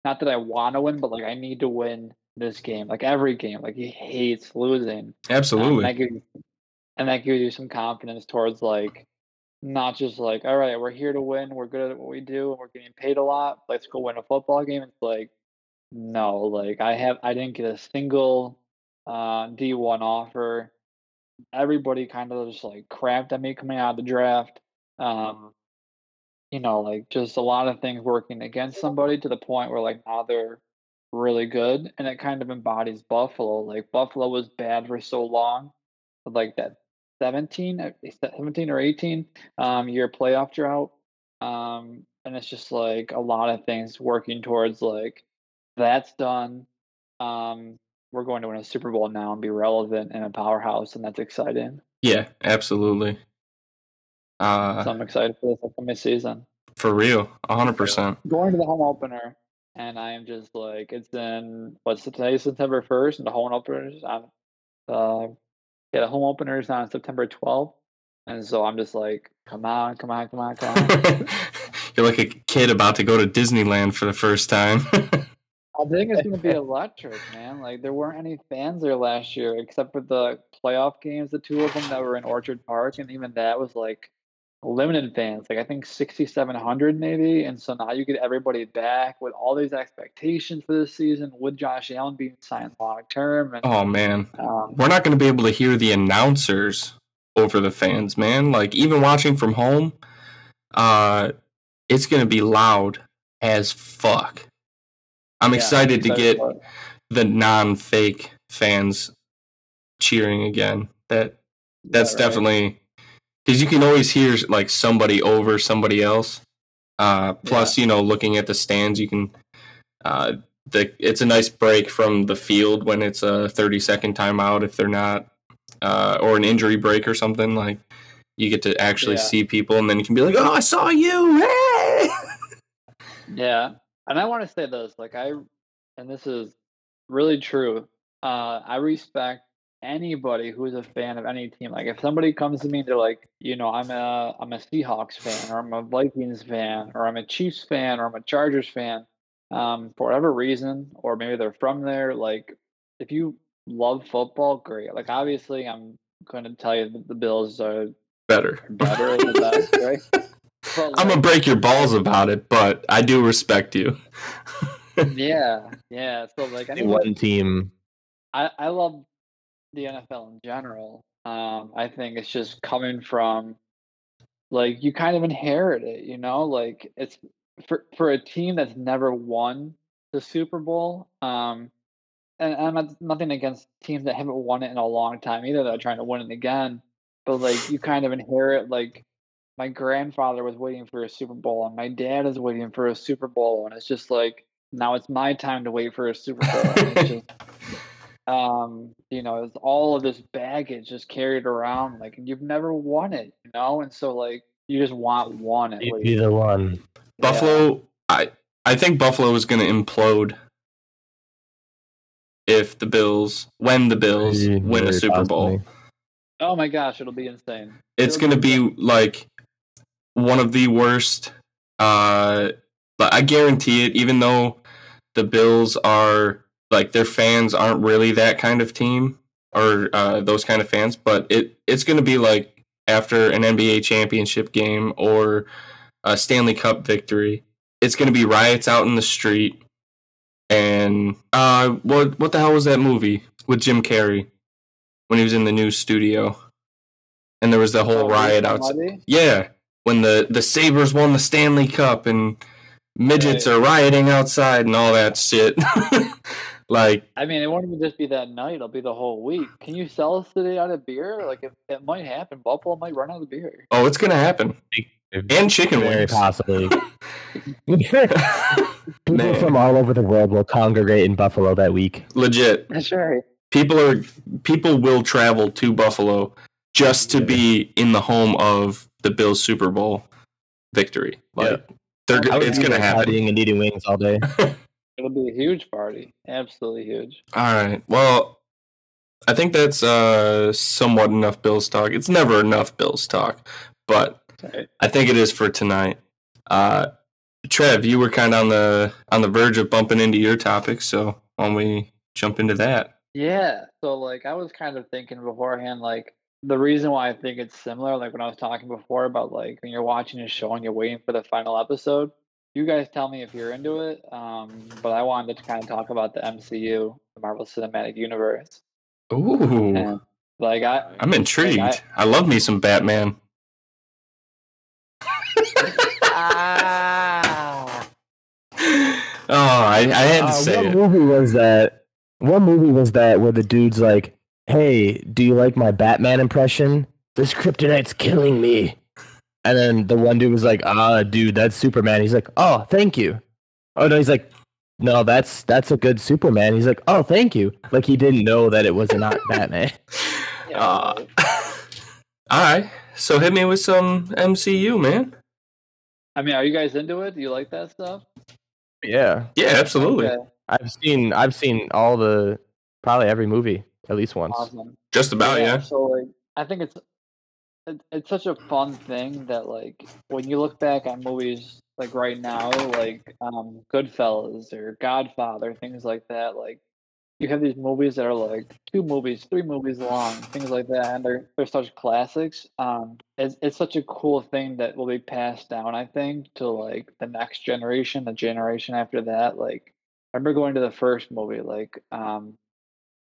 Speaker 2: not that I want to win, but like I need to win this game, like every game. Like he hates losing. Um,
Speaker 1: Absolutely.
Speaker 2: and, that gives, and that gives you some confidence towards like not just like, all right, we're here to win, we're good at what we do, and we're getting paid a lot. Let's go win a football game. It's like, no, like I have, I didn't get a single uh, D1 offer. Everybody kind of just like crapped at me coming out of the draft. Um, you know, like just a lot of things working against somebody to the point where like now they're really good, and it kind of embodies Buffalo. Like Buffalo was bad for so long, but like that 17, uh, 17 or 18 um, year playoff drought. Um, and it's just like a lot of things working towards like that's done. Um, we're going to win a Super Bowl now and be relevant and a powerhouse, and that's exciting.
Speaker 1: Yeah, absolutely. Uh,
Speaker 2: so I'm excited for this upcoming season.
Speaker 1: For real, hundred percent.
Speaker 2: Going to the home opener, and I am just like, it's in what's today, September first, and the home opener is on. Uh, yeah, the home opener is on September 12th, and so I'm just like, come on, come on, come on, come on. [LAUGHS]
Speaker 1: You're like a kid about to go to Disneyland for the first time.
Speaker 2: I think it's going to be [LAUGHS] electric, man. Like there weren't any fans there last year except for the playoff games, the two of them that were in Orchard Park, and even that was like limited fans. Like I think 6,700 maybe, and so now you get everybody back with all these expectations for this season, with Josh Allen being signed long term.
Speaker 1: Oh man, um, we're not going to be able to hear the announcers over the fans, man. Like even watching from home, uh, it's going to be loud as fuck. I'm yeah, excited, to get the non-fake fans cheering again. That that's right? definitely because you can always hear like somebody over somebody else. Uh, plus, yeah. you know, looking at the stands, you can. Uh, the it's a nice break from the field when it's a 30 second timeout if they're not, uh, or an injury break or something like. You get to actually yeah. see people, and then you can be like, "Oh, I saw you!" Hey! [LAUGHS]
Speaker 2: yeah, and I want to say this, like I, and this is really true. Uh, I respect anybody who's a fan of any team. Like if somebody comes to me and they're like, you know, I'm a I'm a Seahawks fan or I'm a Vikings fan or I'm a Chiefs fan or I'm a Chargers fan, um, for whatever reason, or maybe they're from there, like if you love football, great. Like obviously I'm gonna tell you that the Bills are
Speaker 1: better.
Speaker 2: Better the [LAUGHS] best, right?
Speaker 1: Like, I'm gonna break your balls about it, but I do respect you.
Speaker 2: yeah, yeah. So like [LAUGHS]
Speaker 3: one team.
Speaker 2: I, I love the NFL in general. Um, I think it's just coming from like you kind of inherit it, you know, like it's for for a team that's never won the Super Bowl. Um, and, and I'm not, nothing against teams that haven't won it in a long time either that are trying to win it again. But like you kind of inherit like my grandfather was waiting for a Super Bowl and my dad is waiting for a Super Bowl and it's just like now it's my time to wait for a Super Bowl. [LAUGHS] just, um, you know, it's all of this baggage just carried around, like you've never won it, you know, and so like you just want one at
Speaker 3: You'd least. Be the one.
Speaker 1: Buffalo, yeah. I I think Buffalo is going to implode if the Bills, when the Bills win a Super Bowl.
Speaker 2: Oh my gosh, it'll be insane.
Speaker 1: It's going to be like one of the worst. Uh, but I guarantee it. Even though the Bills are like their fans aren't really that kind of team or uh, those kind of fans, but it it's going to be like after an NBA championship game or a Stanley Cup victory, it's going to be riots out in the street. And uh, what what the hell was that movie with Jim Carrey when he was in the new studio? And there was the whole oh, riot outside. Yeah, when the the Sabres won the Stanley Cup and midgets right. are rioting outside and all that shit. [LAUGHS] Like,
Speaker 2: I mean, it won't even just be that night; it'll be the whole week. Can you sell us today out of beer? Like, it, it might happen. Buffalo might run out of beer.
Speaker 1: Oh, it's gonna happen. And chicken
Speaker 3: Very
Speaker 1: wings,
Speaker 3: possibly. [LAUGHS] [LAUGHS] People from all over the world will congregate in Buffalo that week.
Speaker 1: Legit.
Speaker 2: That's right.
Speaker 1: People are people will travel to Buffalo just to be in the home of the Bills Super Bowl victory. Like, they're, it's gonna happen.
Speaker 3: and eating wings all day. [LAUGHS]
Speaker 2: It'll be a huge party. Absolutely huge.
Speaker 1: All right. Well, I think that's uh, somewhat enough Bills talk. It's never enough Bills talk, but right. I think it is for tonight. Uh, Trev, you were kind of on the on the verge of bumping into your topic, so why don't we jump into that?
Speaker 2: Yeah. So like I was kind of thinking beforehand, like the reason why I think it's similar, like when I was talking before about like when you're watching a show and you're waiting for the final episode, you guys tell me if you're into it. Um, but I wanted to kind of talk about the MCU, the Marvel Cinematic Universe.
Speaker 1: Ooh,
Speaker 2: And like I,
Speaker 1: I'm intrigued.
Speaker 2: I-
Speaker 1: I love me some Batman. [LAUGHS] Oh, I, I had to
Speaker 3: Uh,
Speaker 1: say
Speaker 3: what
Speaker 1: it.
Speaker 3: movie was that? What movie was that where the dude's like, "Hey, do you like my Batman impression? This kryptonite's killing me." And then the one dude was like, "Ah, dude, that's Superman." He's like, "Oh, thank you." Oh no, he's like, "No, that's that's a good Superman." He's like, "Oh, thank you." Like he didn't know that it was not [LAUGHS] Batman.
Speaker 2: yeah,
Speaker 1: Uh, All right, so hit me with some MCU, man.
Speaker 2: I mean, are you guys into it? Do you like that stuff?
Speaker 3: yeah,
Speaker 1: Yeah, absolutely.
Speaker 2: Okay,
Speaker 3: I've seen I've seen all the probably every movie at least once.
Speaker 2: awesome.
Speaker 1: Just about, yeah.
Speaker 2: So like, I think it's it, it's such a fun thing that like when you look back on movies like right now, like um Goodfellas or Godfather, things like that, like you have these movies that are like two movies, three movies long, things like that, and they're they're such classics. Um, it's it's such a cool thing that will be passed down, I think, to like the next generation, the generation after that. Like, I remember going to the first movie, like um,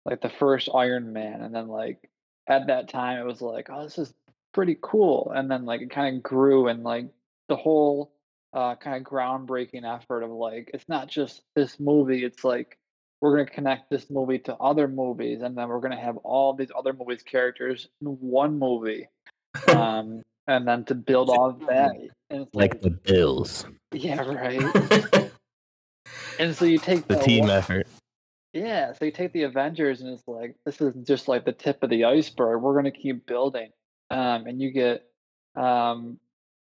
Speaker 2: like the first Iron Man, and then like at that time it was like, oh, this is pretty cool, and then like it kind of grew, and like the whole uh, kind of groundbreaking effort of like it's not just this movie, it's like we're going to connect this movie to other movies and then we're going to have all these other movies characters in one movie [LAUGHS] um and then to build off that and it's like,
Speaker 3: Like the Bills,
Speaker 2: yeah right. [LAUGHS] And so you take
Speaker 3: the
Speaker 2: that
Speaker 3: team
Speaker 2: one-
Speaker 3: effort.
Speaker 2: yeah so you take the avengers and it's like this is just like the tip of the iceberg we're going to keep building um and you get um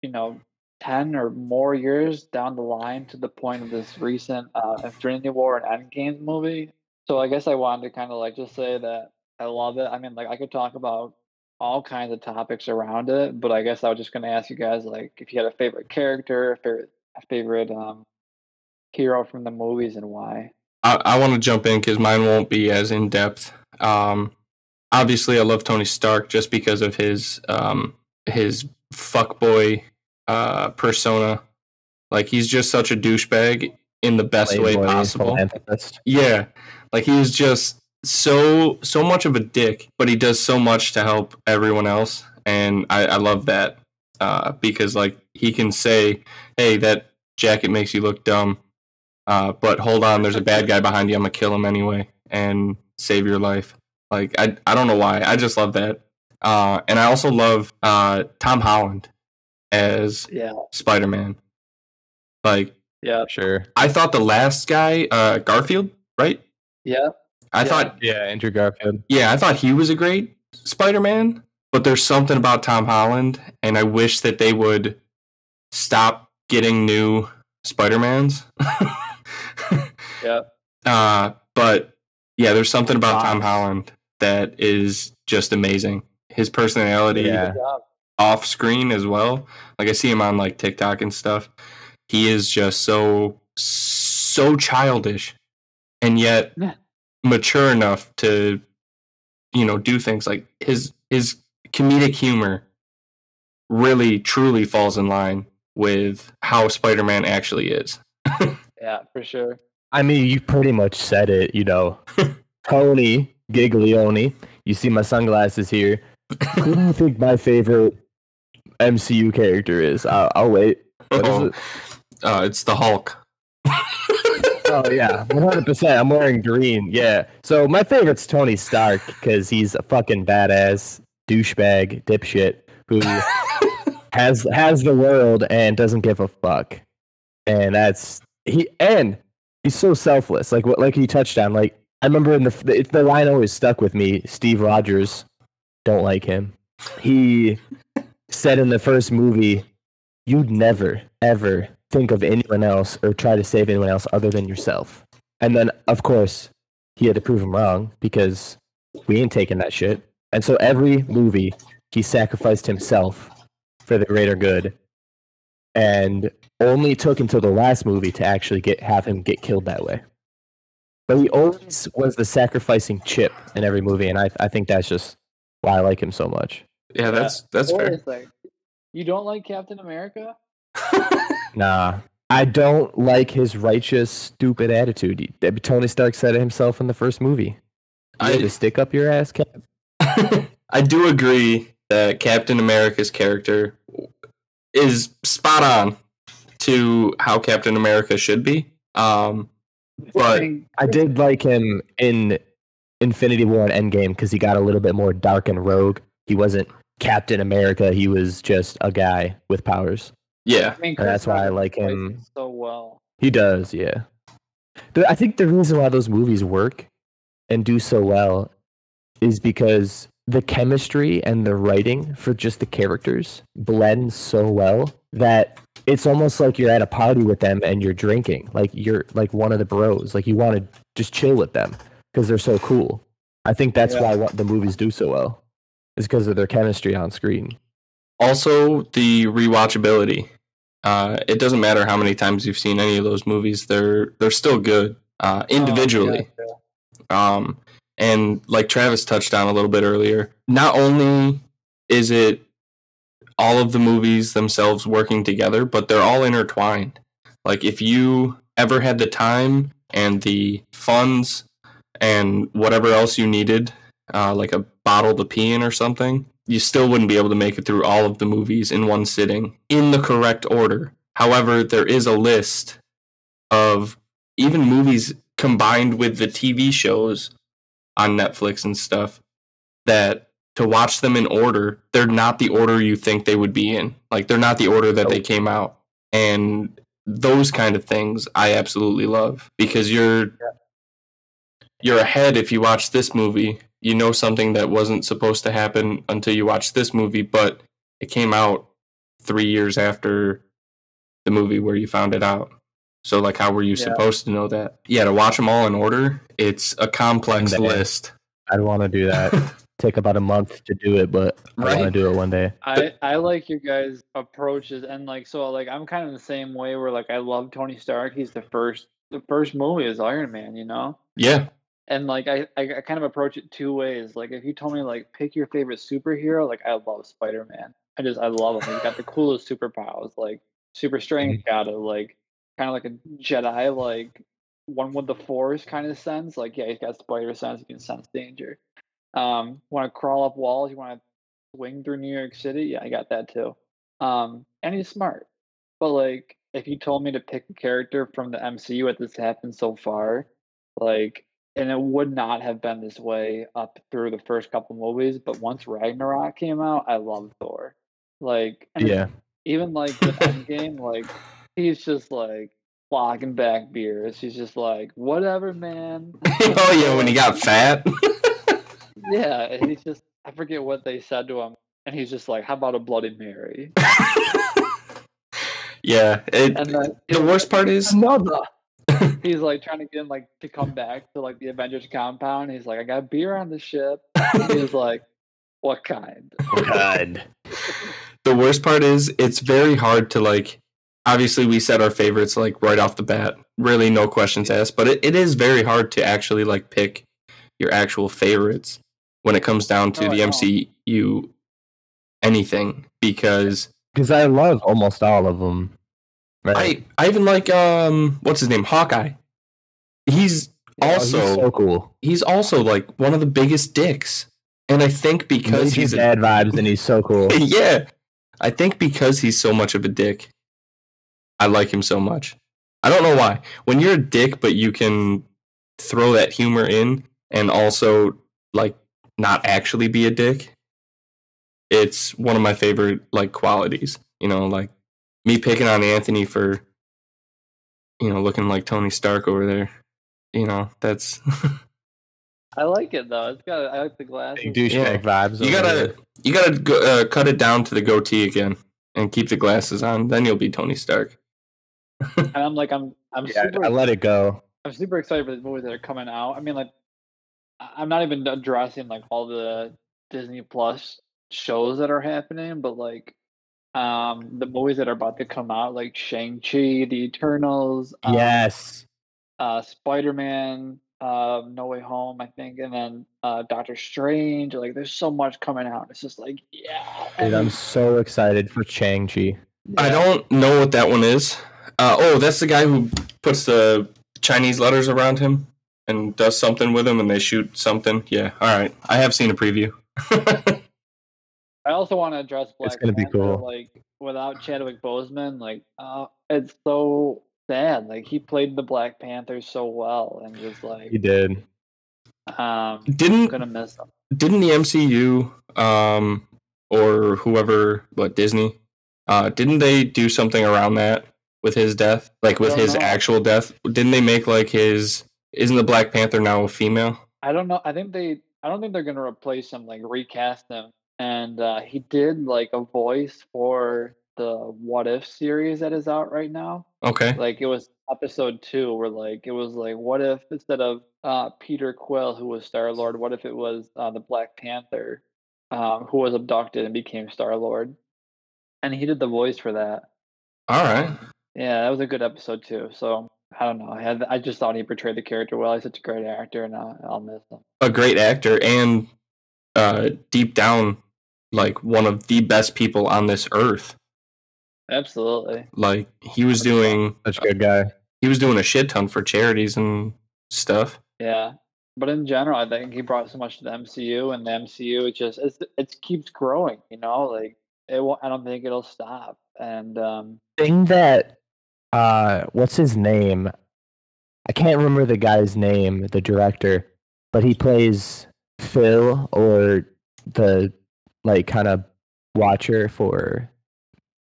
Speaker 2: you know 10 or more years down the line to the point of this recent uh, Infinity War and Endgame movie. So I guess I wanted to kind of like just say that I love it. I mean, like I could talk about all kinds of topics around it, but I guess I was just going to ask you guys like if you had a favorite character, a favorite, a favorite um, hero from the movies, and why.
Speaker 1: I, I want to jump in because mine won't be as in depth. Um, obviously, I love Tony Stark just because of his um, his fuckboy uh, persona. Like he's just such a douchebag in the best way possible. Yeah, like he's just so so much of a dick, but he does so much to help everyone else, and I, I love that uh, because like he can say, "Hey, that jacket makes you look dumb," uh, but hold on, there's a bad guy behind you. I'm gonna kill him anyway and save your life. Like I I don't know why, I just love that, uh, and I also love uh, Tom Holland as
Speaker 2: Yeah,
Speaker 1: Spider Man. Like
Speaker 2: yeah,
Speaker 3: Sure.
Speaker 1: I thought the last guy, uh, Garfield, right?
Speaker 2: yeah.
Speaker 1: I
Speaker 2: Yeah.
Speaker 1: thought
Speaker 3: Yeah, Andrew Garfield.
Speaker 1: yeah, I thought he was a great Spider-Man, but there's something about Tom Holland, and I wish that they would stop getting new Spider-Mans. [LAUGHS]
Speaker 2: Yeah.
Speaker 1: Uh, but yeah, there's something about Tom Holland that is just amazing. His personality
Speaker 3: Yeah.
Speaker 1: Off screen as well. Like I see him on like TikTok and stuff. He is just so so childish and yet
Speaker 2: Yeah.
Speaker 1: mature enough to you know do things like his his comedic humor really truly falls in line with how Spider-Man actually is. [LAUGHS]
Speaker 2: Yeah, for sure.
Speaker 3: I mean, you pretty much said it. You know, [LAUGHS] Tony Giglione. You see my sunglasses here. Who do you think my favorite MCU character is? I'll, I'll wait. What is it?
Speaker 1: uh, it's the Hulk. [LAUGHS]
Speaker 3: Oh yeah, one hundred percent. I'm wearing green. Yeah. So my favorite's Tony Stark because he's a fucking badass douchebag dipshit who [LAUGHS] has has the world and doesn't give a fuck. And that's he and he's so selfless. Like what like he touched on. Like I remember in the the, line always stuck with me. Steve Rogers, don't like him. He said in the first movie, "You'd never ever think of anyone else or try to save anyone else other than yourself." And then of course he had to prove him wrong because we ain't taking that shit. And so every movie he sacrificed himself for the greater good and only took until the last movie to actually get have him get killed that way but he always was the sacrificing chip in every movie and i, I think that's just why I like him so much.
Speaker 1: Yeah, that's that's fair.
Speaker 2: a. You don't like Captain America? [LAUGHS]
Speaker 3: Nah, I don't like his righteous, stupid attitude. Tony Stark said it himself in the first movie. I had
Speaker 1: I
Speaker 3: to stick up your ass, Cap. [LAUGHS]
Speaker 1: I do agree that Captain America's character is spot on to how Captain America should be. Um, but
Speaker 3: I did like him in Infinity War and Endgame because he got a little bit more dark and rogue. He wasn't Captain America. He was just a guy with powers.
Speaker 1: yeah,
Speaker 2: I mean,
Speaker 3: And that's why I like him.
Speaker 2: so well.
Speaker 3: He does, yeah. The, I think the reason why those movies work and do so well is because the chemistry and the writing for just the characters blend so well that it's almost like you're at a party with them and you're drinking. Like you're like one of the bros. Like you want to just chill with them because they're so cool. I think that's
Speaker 2: Yeah.
Speaker 3: why what the movies do so well is because of their chemistry on screen.
Speaker 1: also the rewatchability. Uh, it doesn't matter how many times you've seen any of those movies; they're they're still good uh, individually.
Speaker 2: Oh, yeah,
Speaker 1: Um, and like Travis touched on a little bit earlier, not only is it all of the movies themselves working together, but they're all intertwined. Like if you ever had the time and the funds and whatever else you needed, uh, like a bottle to pee in or something, you still wouldn't be able to make it through all of the movies in one sitting in the correct order. However, there is a list of even movies combined with the TV shows on Netflix and stuff that to watch them in order, they're not the order you think they would be in. Like they're not the order that they came out. And those kind of things I absolutely love because you're you're ahead if you watch this movie. You know something that wasn't supposed to happen until you watch this movie, but it came out 3 years after the movie where you found it out. So like how were you
Speaker 2: Yeah.
Speaker 1: supposed to know that? Yeah, to watch them all in order, it's a complex list.
Speaker 3: I'd want to do that. [LAUGHS] Take about a month to do it, but I want to do it one day.
Speaker 2: I I like your guys' approaches and like so like I'm kind of the same way where like I love Tony Stark. He's the first the first movie is Iron Man, you know.
Speaker 1: Yeah.
Speaker 2: And like I, I I kind of approach it two ways. Like if you told me like pick your favorite superhero, like I love Spider Man. I just I love him. He's got the coolest superpowers, like super strength, mm-hmm. got it, like kind of like a Jedi, like one with the Force kind of sense. Like yeah, he's got spider sense. He can sense danger. Um, want to crawl up walls? You want to swing through New York City? Yeah, I got that too. Um, and he's smart. But like, if you told me to pick a character from the MCU at this happened so far, like, and it would not have been this way up through the first couple movies. But once Ragnarok came out, I love Thor. Like,
Speaker 3: Yeah.
Speaker 2: even like with Endgame, like he's just like flocking back beers. He's just like, whatever, man. [LAUGHS]
Speaker 1: oh yeah, when he got fat.
Speaker 2: Yeah, and he's just I forget what they said to him, and he's just like, "How about a Bloody Mary?" [LAUGHS]
Speaker 1: yeah. It,
Speaker 2: And then
Speaker 1: the worst part is
Speaker 3: Another. [LAUGHS]
Speaker 2: he's like trying to get him like to come back to like the Avengers compound. He's like, "I got beer on the ship." He's like, "What kind?" [LAUGHS]
Speaker 3: God.
Speaker 1: the worst part is it's very hard to like obviously we said our favorites like right off the bat really no questions asked but it, it is very hard to actually like pick your actual favorites when it comes down to
Speaker 2: Oh,
Speaker 1: the mcu anything because
Speaker 3: Because I love almost all of them.
Speaker 1: i i even like um what's his name hawkeye he's also
Speaker 3: so cool.
Speaker 1: he's also like one of the biggest dicks and i think because
Speaker 3: Major
Speaker 1: he's a,
Speaker 3: bad vibes, and he's so cool. [LAUGHS]
Speaker 1: yeah. I think because he's so much of a dick, I like him so much. I don't know why. When you're a dick, but you can throw that humor in and also like not actually be a dick, it's one of my favorite like qualities. You know, like me picking on Anthony for you know looking like Tony Stark over there. You know, that's [LAUGHS]
Speaker 2: I like it though. It's got I like the glasses.
Speaker 3: Big douchebag vibes.
Speaker 1: you gotta
Speaker 3: there.
Speaker 1: you gotta go, uh, cut it down to the goatee again and keep the glasses on. Then you'll be Tony Stark. [LAUGHS]
Speaker 2: and I'm like, I'm I'm
Speaker 3: Yeah,
Speaker 2: super
Speaker 3: I let it go.
Speaker 2: I'm super excited for the movies that are coming out. I mean, like, I- I'm not even addressing like all the Disney Plus shows that are happening, but like, um, the movies that are about to come out, like Shang Chi, The Eternals, um,
Speaker 3: Yes.
Speaker 2: uh, Spider Man, uh, No Way Home, I think, and then uh, Doctor Strange. Like, there's so much coming out. It's just like, yeah.
Speaker 3: Dude, I'm so excited for Shang Chi.
Speaker 1: I don't know what that one is. Uh, oh, that's the guy who puts the Chinese letters around him and does something with them, and they shoot something. Yeah, all right. I have seen a preview. [LAUGHS]
Speaker 2: I also want to address Black
Speaker 3: It's gonna be cool.
Speaker 2: Like without Chadwick Boseman, like uh, it's so sad. Like he played the Black Panther so well, and just like
Speaker 3: He did.
Speaker 2: um,
Speaker 1: didn't
Speaker 2: gonna miss him.
Speaker 1: didn't the MCU um or whoever what Disney uh didn't they do something around that with his death like with his
Speaker 2: know.
Speaker 1: actual death didn't they make like his isn't the Black Panther now a female
Speaker 2: I don't know. I think they. I don't think they're gonna replace him. Like recast him. And uh, he did like a voice for the What If series that is out right now.
Speaker 1: okay
Speaker 2: like it was episode two where like it was like what if instead of uh peter quill who was star lord what if it was uh, the black panther um who was abducted and became star lord and he did the voice for that
Speaker 1: all right
Speaker 2: yeah that was a good episode too so i don't know. I had i just thought he portrayed the character well. He's such a great actor and i'll, I'll miss him.
Speaker 1: A great actor and uh deep down like one of the best people on this earth.
Speaker 2: Absolutely.
Speaker 1: Like he was doing
Speaker 3: Such a good guy.
Speaker 1: he was doing a shit ton for charities and stuff.
Speaker 2: Yeah. But in general i think he brought so much to the mcu and the mcu it just it's, it keeps growing you know? Like it won't, i don't think it'll stop. And um
Speaker 3: Thing that uh what's his name? I can't remember the guy's name, the director, but he plays Phil or the like kind of watcher for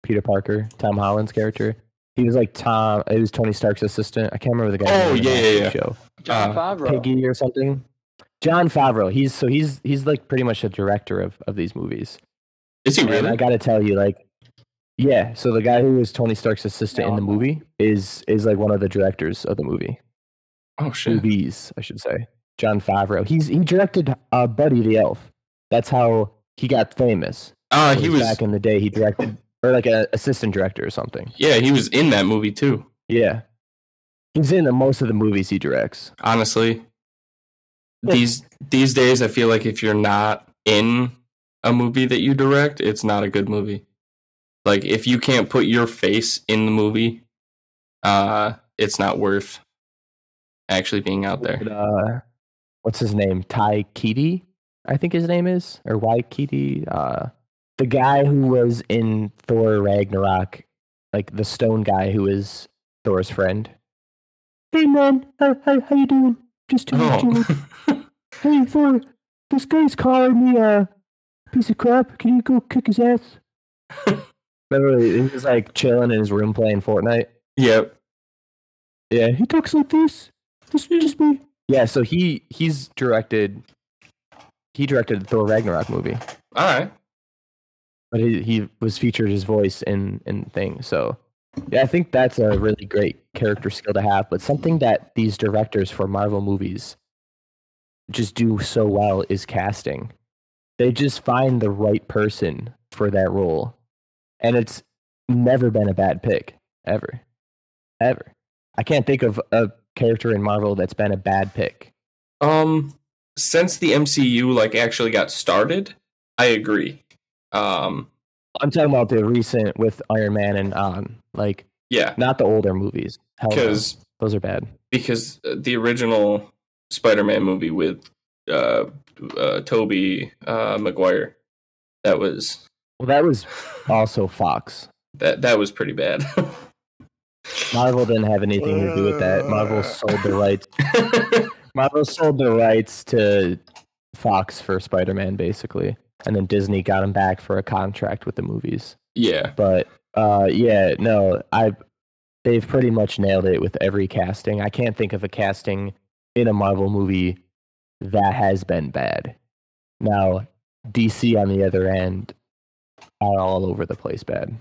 Speaker 3: Peter Parker, Tom Holland's character. He was like Tom. It was Tony Stark's assistant. I can't remember the guy.
Speaker 1: Oh,
Speaker 3: name.
Speaker 1: yeah, yeah, yeah.
Speaker 3: Show.
Speaker 2: John
Speaker 1: Uh,
Speaker 2: Favreau.
Speaker 3: Piggy or something. Jon Favreau. He's so he's he's like pretty much the director of of these movies.
Speaker 1: is he
Speaker 3: And
Speaker 1: really
Speaker 3: I got to tell you, like, yeah. So the guy who was Tony Stark's assistant in the movie is is like one of the directors of the movie.
Speaker 1: oh shit
Speaker 3: Movies, I should say. Jon Favreau. He's he directed uh, Buddy the Elf. That's how he got famous.
Speaker 1: uh he was
Speaker 3: back in the day. He directed or like an assistant director or something.
Speaker 1: yeah he was in that movie too
Speaker 3: Yeah, he's in the, most of the movies he directs.
Speaker 1: honestly these these days i feel like if you're not in a movie that you direct it's not a good movie like if you can't put your face in the movie uh it's not worth actually being out there
Speaker 3: uh, what's his name? Ty Keaty, I think his name is, or Waikiki. Uh, the guy who was in Thor Ragnarok, like the stone guy who is Thor's friend. Hey man, how how, how you doing? Just chilling, chilling.
Speaker 1: oh [LAUGHS]
Speaker 3: Hey Thor, this guy's calling me a piece of crap. Can you go kick his ass? [LAUGHS] Remember, he was like chilling in his room playing Fortnite.
Speaker 1: yep
Speaker 3: Yeah, he talks like this. This is just me. Yeah, so he he's directed he directed the Thor Ragnarok movie,
Speaker 1: all right
Speaker 3: but he he was featured his voice in in things. So yeah, I think that's a really great character skill to have. But something that these directors for Marvel movies just do so well is casting. They just find the right person for that role, and it's never been a bad pick ever, ever. I can't think of a character in Marvel that's been a bad pick.
Speaker 1: Um, since the MCU like actually got started, I agree. Um,
Speaker 3: I'm talking about the recent with Iron Man and um, like
Speaker 1: yeah,
Speaker 3: not the older movies. Hell no,
Speaker 1: because
Speaker 3: those are bad.
Speaker 1: because the original Spider-Man movie with uh, uh Tobey uh Maguire that was
Speaker 3: Well, that was also Fox.
Speaker 1: that that was pretty bad. [LAUGHS]
Speaker 3: Marvel didn't have anything to do with that. Marvel [LAUGHS] sold the rights. Marvel sold the rights to Fox for Spider-Man, basically, and then Disney got him back for a contract with the movies.
Speaker 1: yeah,
Speaker 3: But uh, yeah, no, I they've pretty much nailed it with every casting. I can't think of a casting in a Marvel movie that has been bad. Now, DC on the other end are all over the place bad.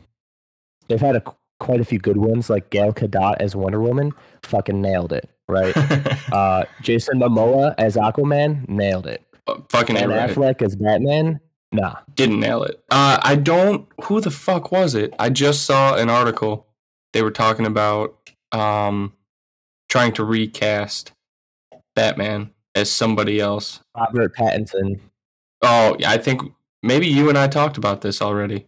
Speaker 3: They've had a, quite a few good ones, like Gal Gadot as Wonder Woman, fucking nailed it, right? [LAUGHS] uh, Jason Momoa as Aquaman, nailed it.
Speaker 1: fucking
Speaker 3: Ben
Speaker 1: right.
Speaker 3: Affleck as Batman, nah.
Speaker 1: didn't nail it. Uh, I don't. Who the fuck was it? I just saw an article. They were talking about um, trying to recast Batman as somebody else.
Speaker 3: Robert Pattinson.
Speaker 1: Oh, yeah, I think maybe you and I talked about this already.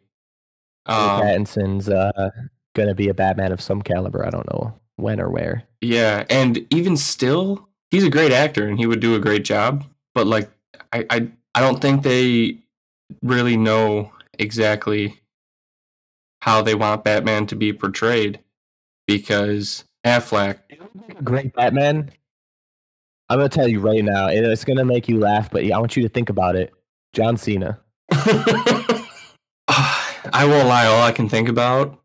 Speaker 3: Robert
Speaker 1: Um,
Speaker 3: Pattinson's uh, gonna be a Batman of some caliber. I don't know when or where.
Speaker 1: yeah, and even still, he's a great actor and he would do a great job. But like, I I, I don't think they really know exactly how they want Batman to be portrayed because Affleck.
Speaker 3: Great Batman. I'm gonna tell you right now, and it's gonna make you laugh, but I want you to think about it. John Cena. [SIGHS]
Speaker 1: I won't lie. All I can think about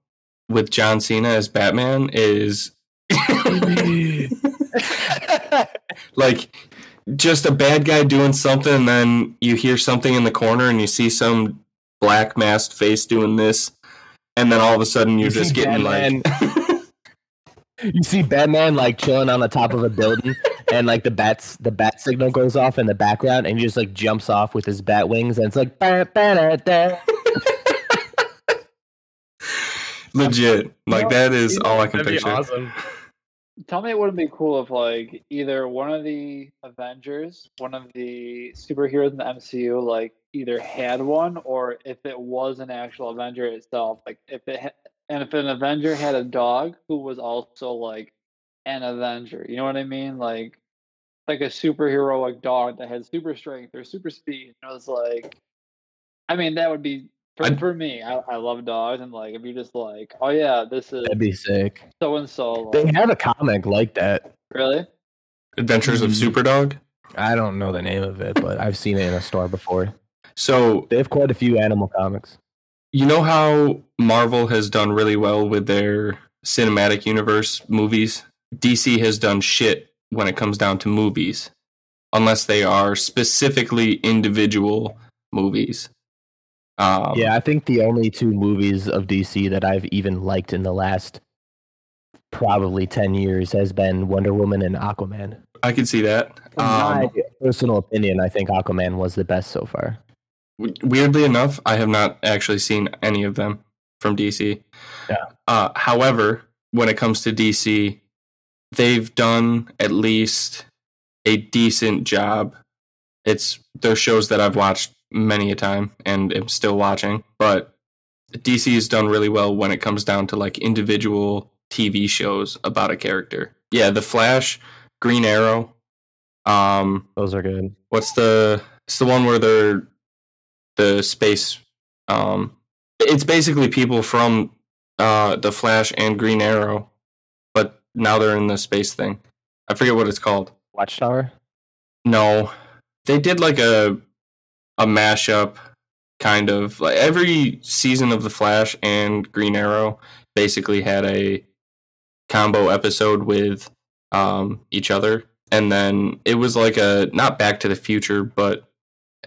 Speaker 1: with John Cena as Batman is [LAUGHS] like just a bad guy doing something, and then you hear something in the corner, and you see some black masked face doing this, and then all of a sudden you're
Speaker 3: You
Speaker 1: just getting
Speaker 3: Batman-
Speaker 1: like, [LAUGHS]
Speaker 3: You see Batman like chilling on the top of a building, and like the bats, the bat signal goes off in the background, and he just like jumps off with his bat wings, and it's like ba ba da da.
Speaker 1: legit. Like that is all I can
Speaker 3: That'd
Speaker 1: picture.
Speaker 3: awesome.
Speaker 2: Tell me it wouldn't be cool if like either one of the Avengers, one of the superheroes in the MCU, like either had one or if it was an actual Avenger itself, like if it ha- and if an Avenger had a dog who was also like an Avenger, you know what I mean? Like like a superheroic dog that had super strength or super speed. It was like, I mean, that would be for,
Speaker 1: I'd-
Speaker 2: for me. I, I love dogs, and like if you just like, oh yeah, this is
Speaker 3: That'd be sick.
Speaker 2: so and so.
Speaker 3: They have a comic like that.
Speaker 2: Really?
Speaker 1: Adventures of
Speaker 3: Mhm.
Speaker 1: Superdog.
Speaker 3: I don't know the name of it, but I've seen it in a store before.
Speaker 1: So
Speaker 3: They have quite a few animal comics.
Speaker 1: You know how Marvel has done really well with their cinematic universe movies? DC has done shit when it comes down to movies, unless they are specifically individual movies. Um,
Speaker 3: yeah, I think the only two movies of DC that I've even liked in the last probably 10 years has been Wonder Woman and Aquaman.
Speaker 1: I can see that.
Speaker 3: In
Speaker 1: Um,
Speaker 3: my personal opinion, I think Aquaman was the best so far.
Speaker 1: Weirdly enough, I have not actually seen any of them from DC.
Speaker 3: Yeah.
Speaker 1: Uh, however, when it comes to DC, they've done at least a decent job. It's those shows that I've watched many a time and am still watching, but DC has done really well when it comes down to like individual TV shows about a character. Yeah, The Flash, Green Arrow. Um,
Speaker 3: Those are good.
Speaker 1: what's the it's the one where they're the space um it's basically people from uh the flash and green arrow but now they're in the space thing. I forget what it's called.
Speaker 3: Watchtower?
Speaker 1: no. They did like a a mashup kind of like every season of the flash and green arrow basically had a combo episode with um each other. And then it was like a not back to the future but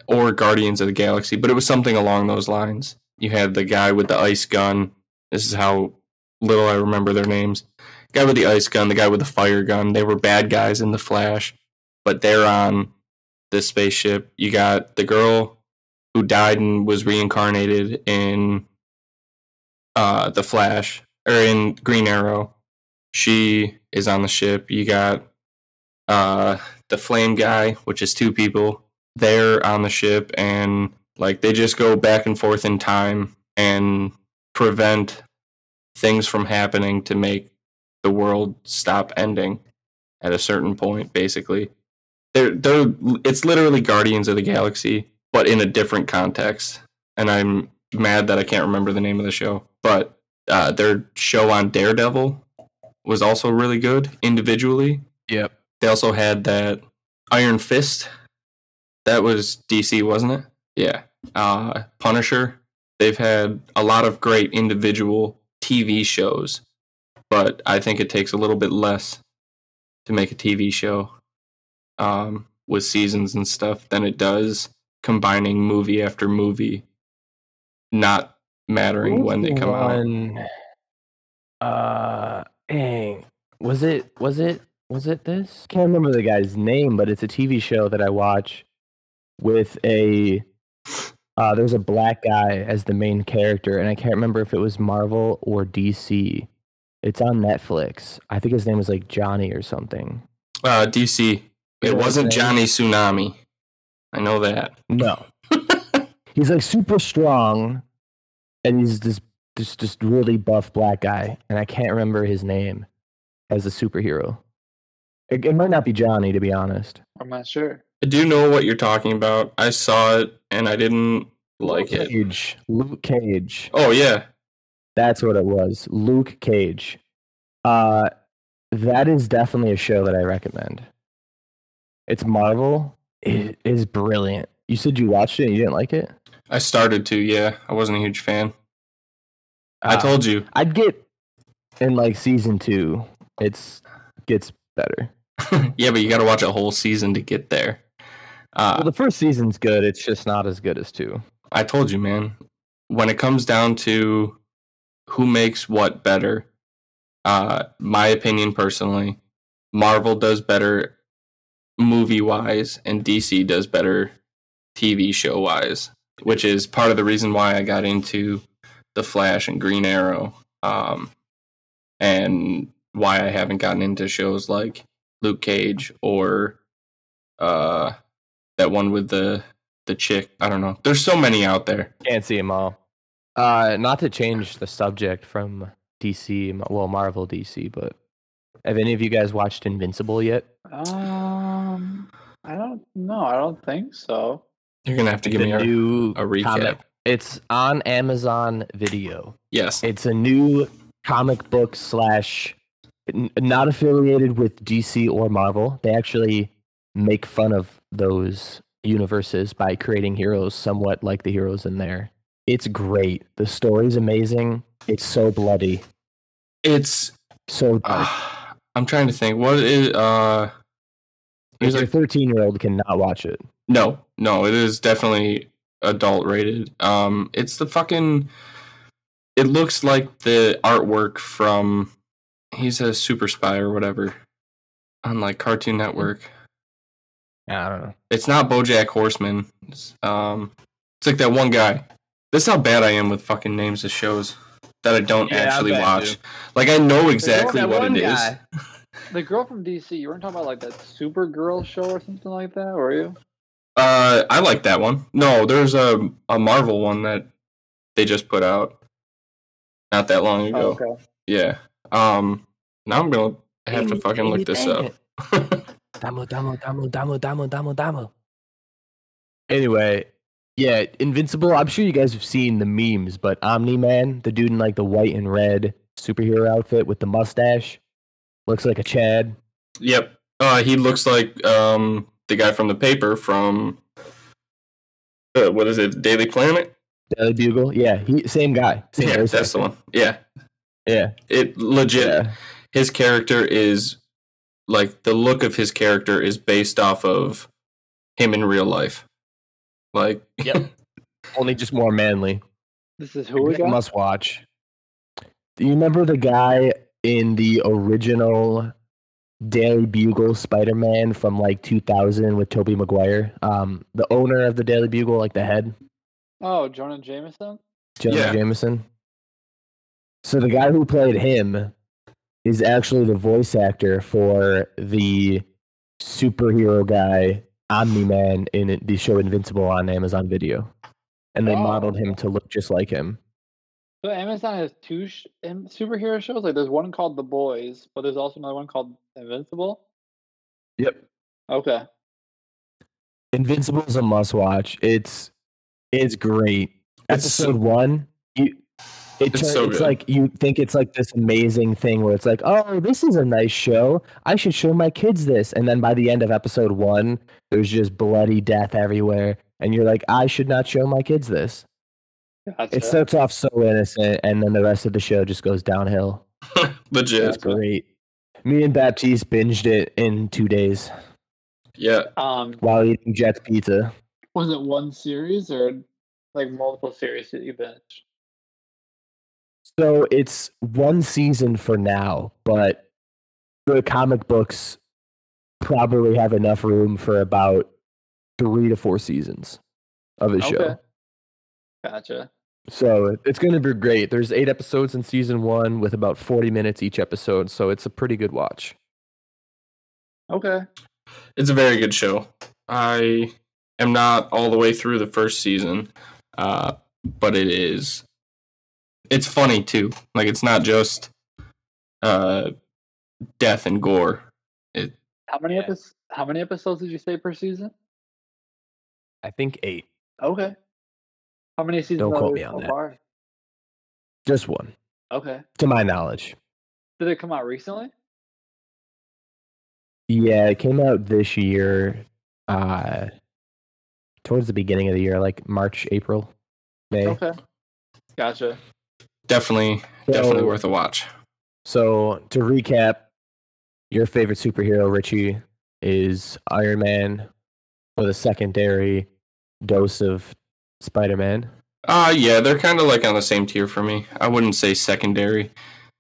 Speaker 1: or guardians of the galaxy but it was something along those lines. You had the guy with the ice gun. This is how little i remember their names. Guy with the ice gun the guy with the fire gun. They were bad guys in the flash but they're on this spaceship. You got the girl who died and was reincarnated in uh the flash or in green arrow. She is on the ship. You got uh the flame guy which is two people they're on the ship and like they just go back and forth in time and prevent things from happening to make the world stop ending at a certain point basically they're they're it's literally guardians of the galaxy but in a different context and i'm mad that i can't remember the name of the show but uh, their show on daredevil was also really good individually
Speaker 3: Yep.
Speaker 1: they also had that Iron Fist. That was DC, wasn't it? Yeah. Uh, Punisher. They've had a lot of great individual TV shows, but I think it takes a little bit less to make a TV show um, with seasons and stuff than it does combining movie after movie, not mattering when they come out.
Speaker 3: One, Uh, dang. Was it, was it, was it this? Can't remember the guy's name, but it's a TV show that I watch with a, uh, there's a black guy as the main character, and I can't remember if it was Marvel or DC. It's on Netflix. I think his name was like Johnny or something.
Speaker 1: Uh, DC. It
Speaker 3: know what I'm
Speaker 1: wasn't
Speaker 3: saying?
Speaker 1: Johnny Tsunami. I know that.
Speaker 3: No. [LAUGHS] he's like super strong, and he's this this just really buff black guy, and I can't remember his name as a superhero. It, it might not be Johnny, to be honest.
Speaker 2: I'm not sure.
Speaker 1: I do know what you're talking about. I saw it and I didn't like
Speaker 3: Luke
Speaker 1: it.
Speaker 3: Cage. Luke Cage.
Speaker 1: Oh yeah,
Speaker 3: That's what it was. Luke Cage. Uh, that is definitely a show that I recommend. It's Marvel. It is brilliant. You said you watched it and you didn't like it?
Speaker 1: I started to. Yeah, I wasn't a huge fan. I
Speaker 3: Uh,
Speaker 1: told you.
Speaker 3: I'd get in like season two. It's gets better. [LAUGHS]
Speaker 1: yeah, but you got to watch a whole season to get there. Uh,
Speaker 3: well, the first season's good. It's just not as good as two.
Speaker 1: I told you, man. When it comes down to who makes what better, uh, my opinion personally, Marvel does better movie wise, and DC does better TV show wise, which is part of the reason why I got into The Flash and Green Arrow, um, and why I haven't gotten into shows like Luke Cage or uh, that one with the the chick. I don't know. There's so many out there.
Speaker 3: Can't see them all. Uh, not to change the subject from DC, well, Marvel DC, but have any of you guys watched Invincible yet?
Speaker 2: Um, I don't know. I don't think so.
Speaker 1: You're gonna have to give
Speaker 3: The
Speaker 1: me a,
Speaker 3: new
Speaker 1: a recap.
Speaker 3: comic. It's on Amazon Video.
Speaker 1: Yes.
Speaker 3: It's a new comic book slash not affiliated with DC or Marvel. They actually make fun of those universes by creating heroes somewhat like the heroes in there. It's great. The story's amazing. It's so bloody.
Speaker 1: It's.
Speaker 3: So dark.
Speaker 1: Uh, I'm trying to think. What is uh? There's like
Speaker 3: 13 year old cannot watch it.
Speaker 1: no, no. It is definitely adult rated. Um, it's the fucking. It looks like the artwork from. He's a super spy or whatever, on like Cartoon Network.
Speaker 3: I don't know.
Speaker 1: It's not BoJack Horseman. It's, um, it's like that one guy. That's how bad I am with fucking names of shows that I don't
Speaker 3: Yeah,
Speaker 1: actually
Speaker 3: bad,
Speaker 1: watch.
Speaker 3: too.
Speaker 1: Like I know exactly
Speaker 2: that
Speaker 1: what
Speaker 2: one
Speaker 1: it is.
Speaker 2: guy. [LAUGHS] The girl from DC. You weren't talking about like that Supergirl show or something like that, were you?
Speaker 1: Uh, I like that one. No, there's a a Marvel one that they just put out not that long ago.
Speaker 2: Oh, okay.
Speaker 1: Yeah. Um. Now I'm gonna have to fucking look this up. [LAUGHS]
Speaker 3: Damo, damo, damo, damo, damo, damo, damo. Anyway, yeah, Invincible. I'm sure you guys have seen the memes, but Omni Man, the dude in like the white and red superhero outfit with the mustache, looks like a Chad.
Speaker 1: yep. Uh, he looks like um the guy from the paper from uh, what is it? Daily Planet.
Speaker 3: Daily Bugle. Yeah, he same guy. Same
Speaker 1: Yeah, that's the one. Yeah.
Speaker 3: Yeah,
Speaker 1: It legit.
Speaker 3: yeah.
Speaker 1: His character is like the look of his character is based off of him in real life. Like, [LAUGHS]
Speaker 3: Yep. Only just more manly.
Speaker 2: This is who we got.
Speaker 3: Must watch. Do you remember the guy in the original Daily Bugle Spider Man from like 2000 with Tobey Maguire? Um, the owner of the Daily Bugle, like the head,
Speaker 2: Oh, Jonah Jameson.
Speaker 3: Jonah
Speaker 1: Yeah.
Speaker 3: Jameson. So the guy who played him is actually the voice actor for the superhero guy Omni Man in the show Invincible on Amazon Video, and they
Speaker 2: Oh.
Speaker 3: modeled him to look just like him.
Speaker 2: So Amazon has two sh- superhero shows. Like there's one called The Boys, but there's also another one called Invincible.
Speaker 3: Yep.
Speaker 2: Okay.
Speaker 3: Invincible is a must watch. It's it's great.
Speaker 1: It's
Speaker 3: Episode
Speaker 1: so-
Speaker 3: one, it
Speaker 1: It's so
Speaker 3: it's
Speaker 1: good.
Speaker 3: like you think it's like this amazing thing where it's like, oh, this is a nice show. I should show my kids this. And then by the end of episode one, there's just bloody death everywhere, and you're like, I should not show my kids this.
Speaker 2: Gotcha.
Speaker 3: It starts off so innocent, and then the rest of the show just goes downhill. [LAUGHS]
Speaker 1: legit.
Speaker 3: It's great. Me and Baptiste binged it in two days
Speaker 1: Yeah.
Speaker 2: um,
Speaker 3: while eating Jet's pizza.
Speaker 2: was it one series or like multiple series that you binge?
Speaker 3: So it's one season for now, but the comic books probably have enough room for about three to four seasons of a show.
Speaker 2: Gotcha.
Speaker 3: So it's going to be great. There's eight episodes in season one with about 40 minutes each episode. So it's a pretty good watch.
Speaker 2: Okay.
Speaker 1: It's a very good show. I am not all the way through the first season, uh, but it is. It's funny too. Like it's not just uh, death and gore. It
Speaker 2: How many
Speaker 3: Yeah.
Speaker 2: episodes? How many episodes did you say per season?
Speaker 3: I think eight.
Speaker 2: Okay. How many seasons
Speaker 3: Don't
Speaker 2: are
Speaker 3: quote
Speaker 2: there
Speaker 3: me on
Speaker 2: so
Speaker 3: that.
Speaker 2: far?
Speaker 3: Just one,
Speaker 2: Okay.
Speaker 3: to my knowledge.
Speaker 2: Did it come out recently?
Speaker 3: Yeah, it came out this year, uh, towards the beginning of the year, like March, April, May.
Speaker 2: Okay. Gotcha.
Speaker 1: Definitely definitely worth a watch.
Speaker 3: So to recap, your favorite superhero, Richie, is Iron Man with a secondary dose of Spider Man.
Speaker 1: Uh yeah, they're kind of like on the same tier for me. I wouldn't say secondary.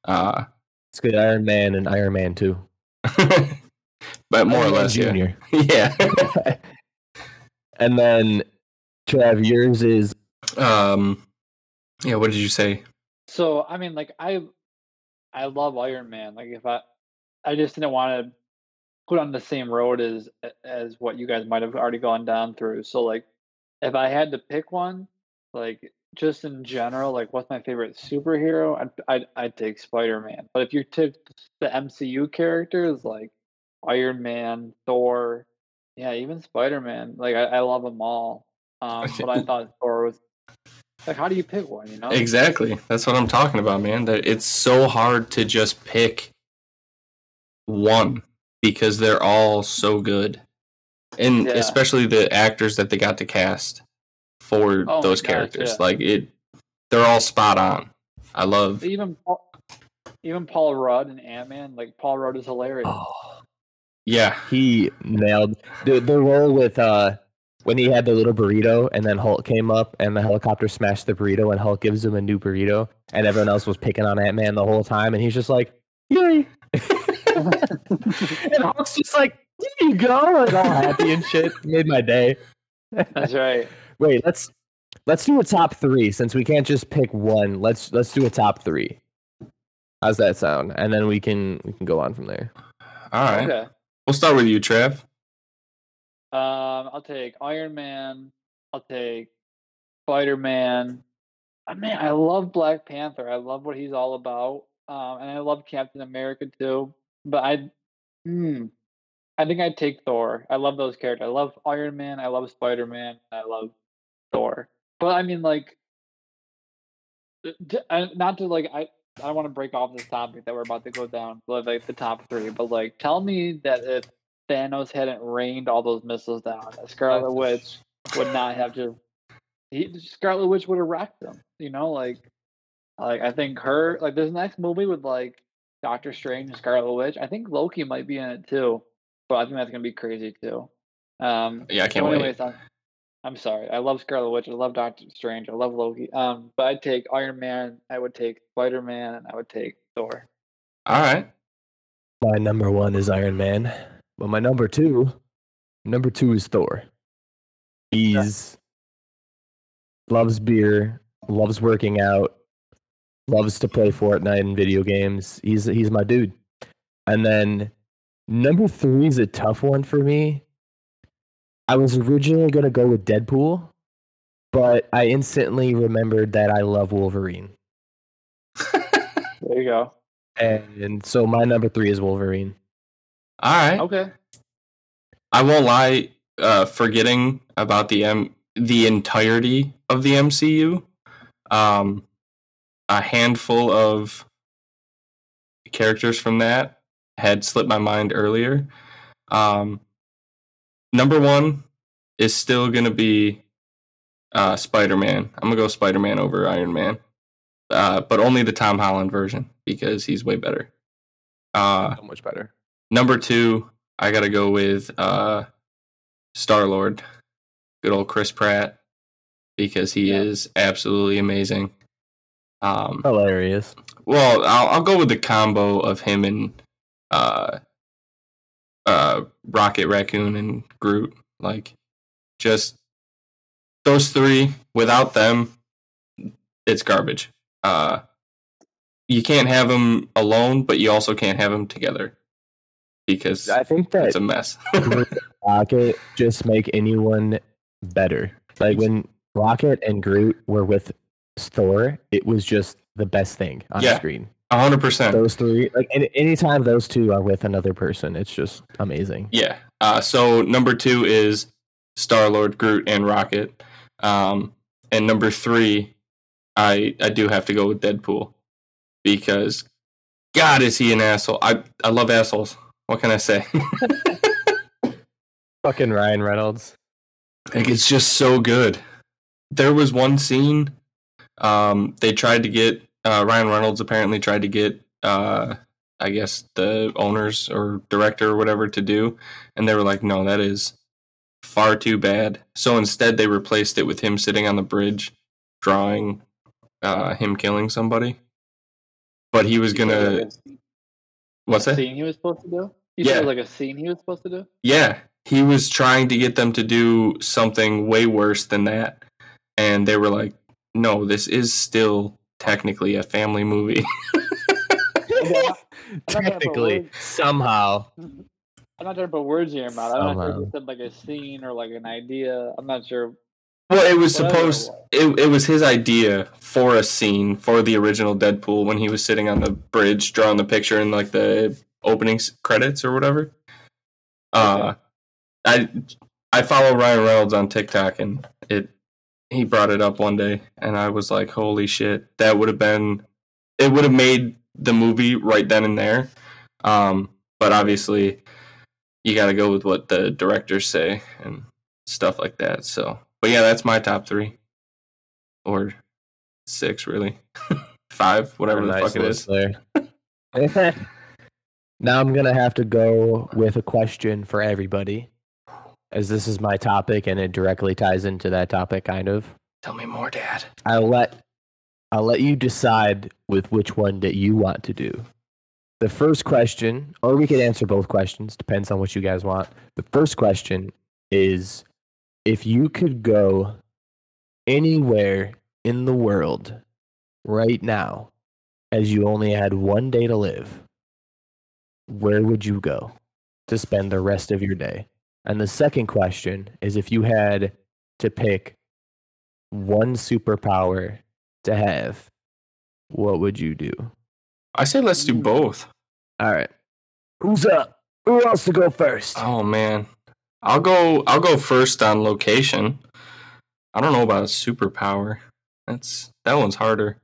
Speaker 1: Uh
Speaker 3: It's good Iron Man and Iron Man 2. [LAUGHS]
Speaker 1: but more or
Speaker 3: Iron Man
Speaker 1: less, yeah.
Speaker 3: Junior. [LAUGHS]
Speaker 1: Yeah. [LAUGHS]
Speaker 3: and then Trav, yours is
Speaker 1: um yeah, what did you say?
Speaker 2: So I mean, like I, I love Iron Man. Like if I, I just didn't want to put on the same road as as what you guys might have already gone down through. So like, if I had to pick one, like just in general, like what's my favorite superhero? I'd I'd, I'd take Spider Man. But if you took the MCU characters like Iron Man, Thor, yeah, even Spider Man, like I, I love them all. Um, but I [LAUGHS] thought Thor was like, how do you pick one? You know,
Speaker 1: Exactly. That's what I'm talking about, man. That it's so hard to just pick one because they're all so good. And
Speaker 2: Yeah.
Speaker 1: especially the actors that they got to cast for
Speaker 2: Oh my
Speaker 1: those
Speaker 2: gosh,
Speaker 1: characters.
Speaker 2: yeah.
Speaker 1: Like it they're all spot on. I love
Speaker 2: even Paul, even Paul Rudd and Ant Man, like Paul Rudd is hilarious.
Speaker 3: oh,
Speaker 1: Yeah.
Speaker 3: he nailed the the role with uh when he had the little burrito and then Hulk came up and the helicopter smashed the burrito and Hulk gives him a new burrito and everyone else was picking on Ant Man the whole time and he's just like, Yay. [LAUGHS] and Hulk's just like, There you go, and all happy and shit. Made my day.
Speaker 2: That's right.
Speaker 3: Wait, let's let's do a top three since we can't just pick one. Let's let's do a top three. How's that sound? And then we can we can go on from there.
Speaker 1: All right.
Speaker 2: Okay.
Speaker 1: We'll start with you, Trev.
Speaker 2: Um, I'll take Iron Man. I'll take Spider Man. I mean, I love Black Panther. I love what he's all about. Um, and I love Captain America too. But I, hmm, I think I'd take Thor. I love those characters. I love Iron Man. I love Spider Man. I love Thor. But I mean, like, d- I- not to like, I I don't want to break off this topic that we're about to go down, like the top three. But like, tell me that if Thanos hadn't rained all those missiles down, that Scarlet Witch would not have to. He, Scarlet Witch would have wrecked them. You know, like, like I think her like this next movie with like Doctor Strange and Scarlet Witch. I think Loki might be in it too, but I think that's gonna be crazy too. Um,
Speaker 1: Yeah, I can't
Speaker 2: so
Speaker 1: wait.
Speaker 2: anyways, I'm, I'm sorry. I love Scarlet Witch. I love Doctor Strange. I love Loki. Um, but I'd take Iron Man. I would take Spider Man, and I would take Thor.
Speaker 1: All right.
Speaker 3: My number one is Iron Man, but my number two, number two is Thor. He's loves beer, loves working out, loves to play Fortnite and video games. He's he's my dude. And then number three is a tough one for me. I was originally gonna go with Deadpool, but I instantly remembered that I love Wolverine. [LAUGHS]
Speaker 2: There you go.
Speaker 3: And, And so my number three is Wolverine.
Speaker 1: All right.
Speaker 2: Okay.
Speaker 1: I won't lie. Uh, forgetting about the M, the entirety of the MCU, um, a handful of characters from that had slipped my mind earlier. Um, number one is still gonna be uh, Spider Man. I'm gonna go Spider Man over Iron Man, uh, but only the Tom Holland version because he's way better. Uh,
Speaker 3: So much better.
Speaker 1: Number two, I gotta go with uh, Star Lord, good old Chris Pratt, because he
Speaker 2: Yeah.
Speaker 1: is absolutely amazing. Um,
Speaker 3: Hilarious.
Speaker 1: well, I'll, I'll go with the combo of him and uh, uh, Rocket Raccoon and Groot. Like, just those three. Without them, it's garbage. Uh, you can't have them alone, but you also can't have them together. Because
Speaker 3: I think that
Speaker 1: it's a mess. [LAUGHS]
Speaker 3: Rocket just make anyone better. Like when Rocket and Groot were with Thor, it was just the best thing on
Speaker 1: Yeah.
Speaker 3: screen.
Speaker 1: hundred percent.
Speaker 3: Those three, like any anytime those two are with another person, it's just amazing.
Speaker 1: Yeah. Uh, so number two is Star Lord, Groot, and Rocket. Um, and number three, I I do have to go with Deadpool because God is he an asshole. I I love assholes. What can I say? [LAUGHS]
Speaker 3: Fucking Ryan Reynolds.
Speaker 1: like it's just so good. There was one scene. Um, they tried to get uh, Ryan Reynolds apparently tried to get uh, I guess the owners or director or whatever to do, and they were like, no, that is far too bad. So instead, they replaced it with him sitting on the bridge, drawing uh, him killing somebody. But he was gonna. What's that?
Speaker 2: scene he was supposed to do? You
Speaker 1: Yeah.
Speaker 2: said like a scene he was supposed to do?
Speaker 1: Yeah, he was trying to get them to do something way worse than that, and they were like, "No, this is still technically a family movie." [LAUGHS] [LAUGHS]
Speaker 3: Technically, somehow. [LAUGHS]
Speaker 2: I'm not trying to put words in your mouth. I don't know if you said like a scene or like an idea. I'm not sure.
Speaker 1: Well, it was supposed. It, it was his idea for a scene for the original Deadpool when he was sitting on the bridge drawing the picture in like the opening credits or whatever. Uh, I I follow Ryan Reynolds on TikTok and it he brought it up one day and I was like, holy shit, that would have been it would have made the movie right then and there. Um, but obviously you got to go with what the directors say and stuff like that. So, but yeah, that's my top three or six, really, [LAUGHS] five, whatever the
Speaker 3: Nice
Speaker 1: fuck it is.
Speaker 3: there. [LAUGHS] [LAUGHS] now I'm gonna have to go with a question for everybody, as this is my topic and it directly ties into that topic, kind of.
Speaker 1: Tell me more, Dad.
Speaker 3: I'll let I'll let you decide with which one that you want to do. The first question, or we could answer both questions, depends on what you guys want. The first question is if you could go anywhere in the world right now as you only had one day to live, where would you go to spend the rest of your day? And the second question is if you had to pick one superpower to have, what would you do?
Speaker 1: I say let's do both.
Speaker 3: All right. Who's up? Who wants to go first?
Speaker 1: Oh man, I'll go. I'll go first on location. I don't know about a superpower. That's that one's harder.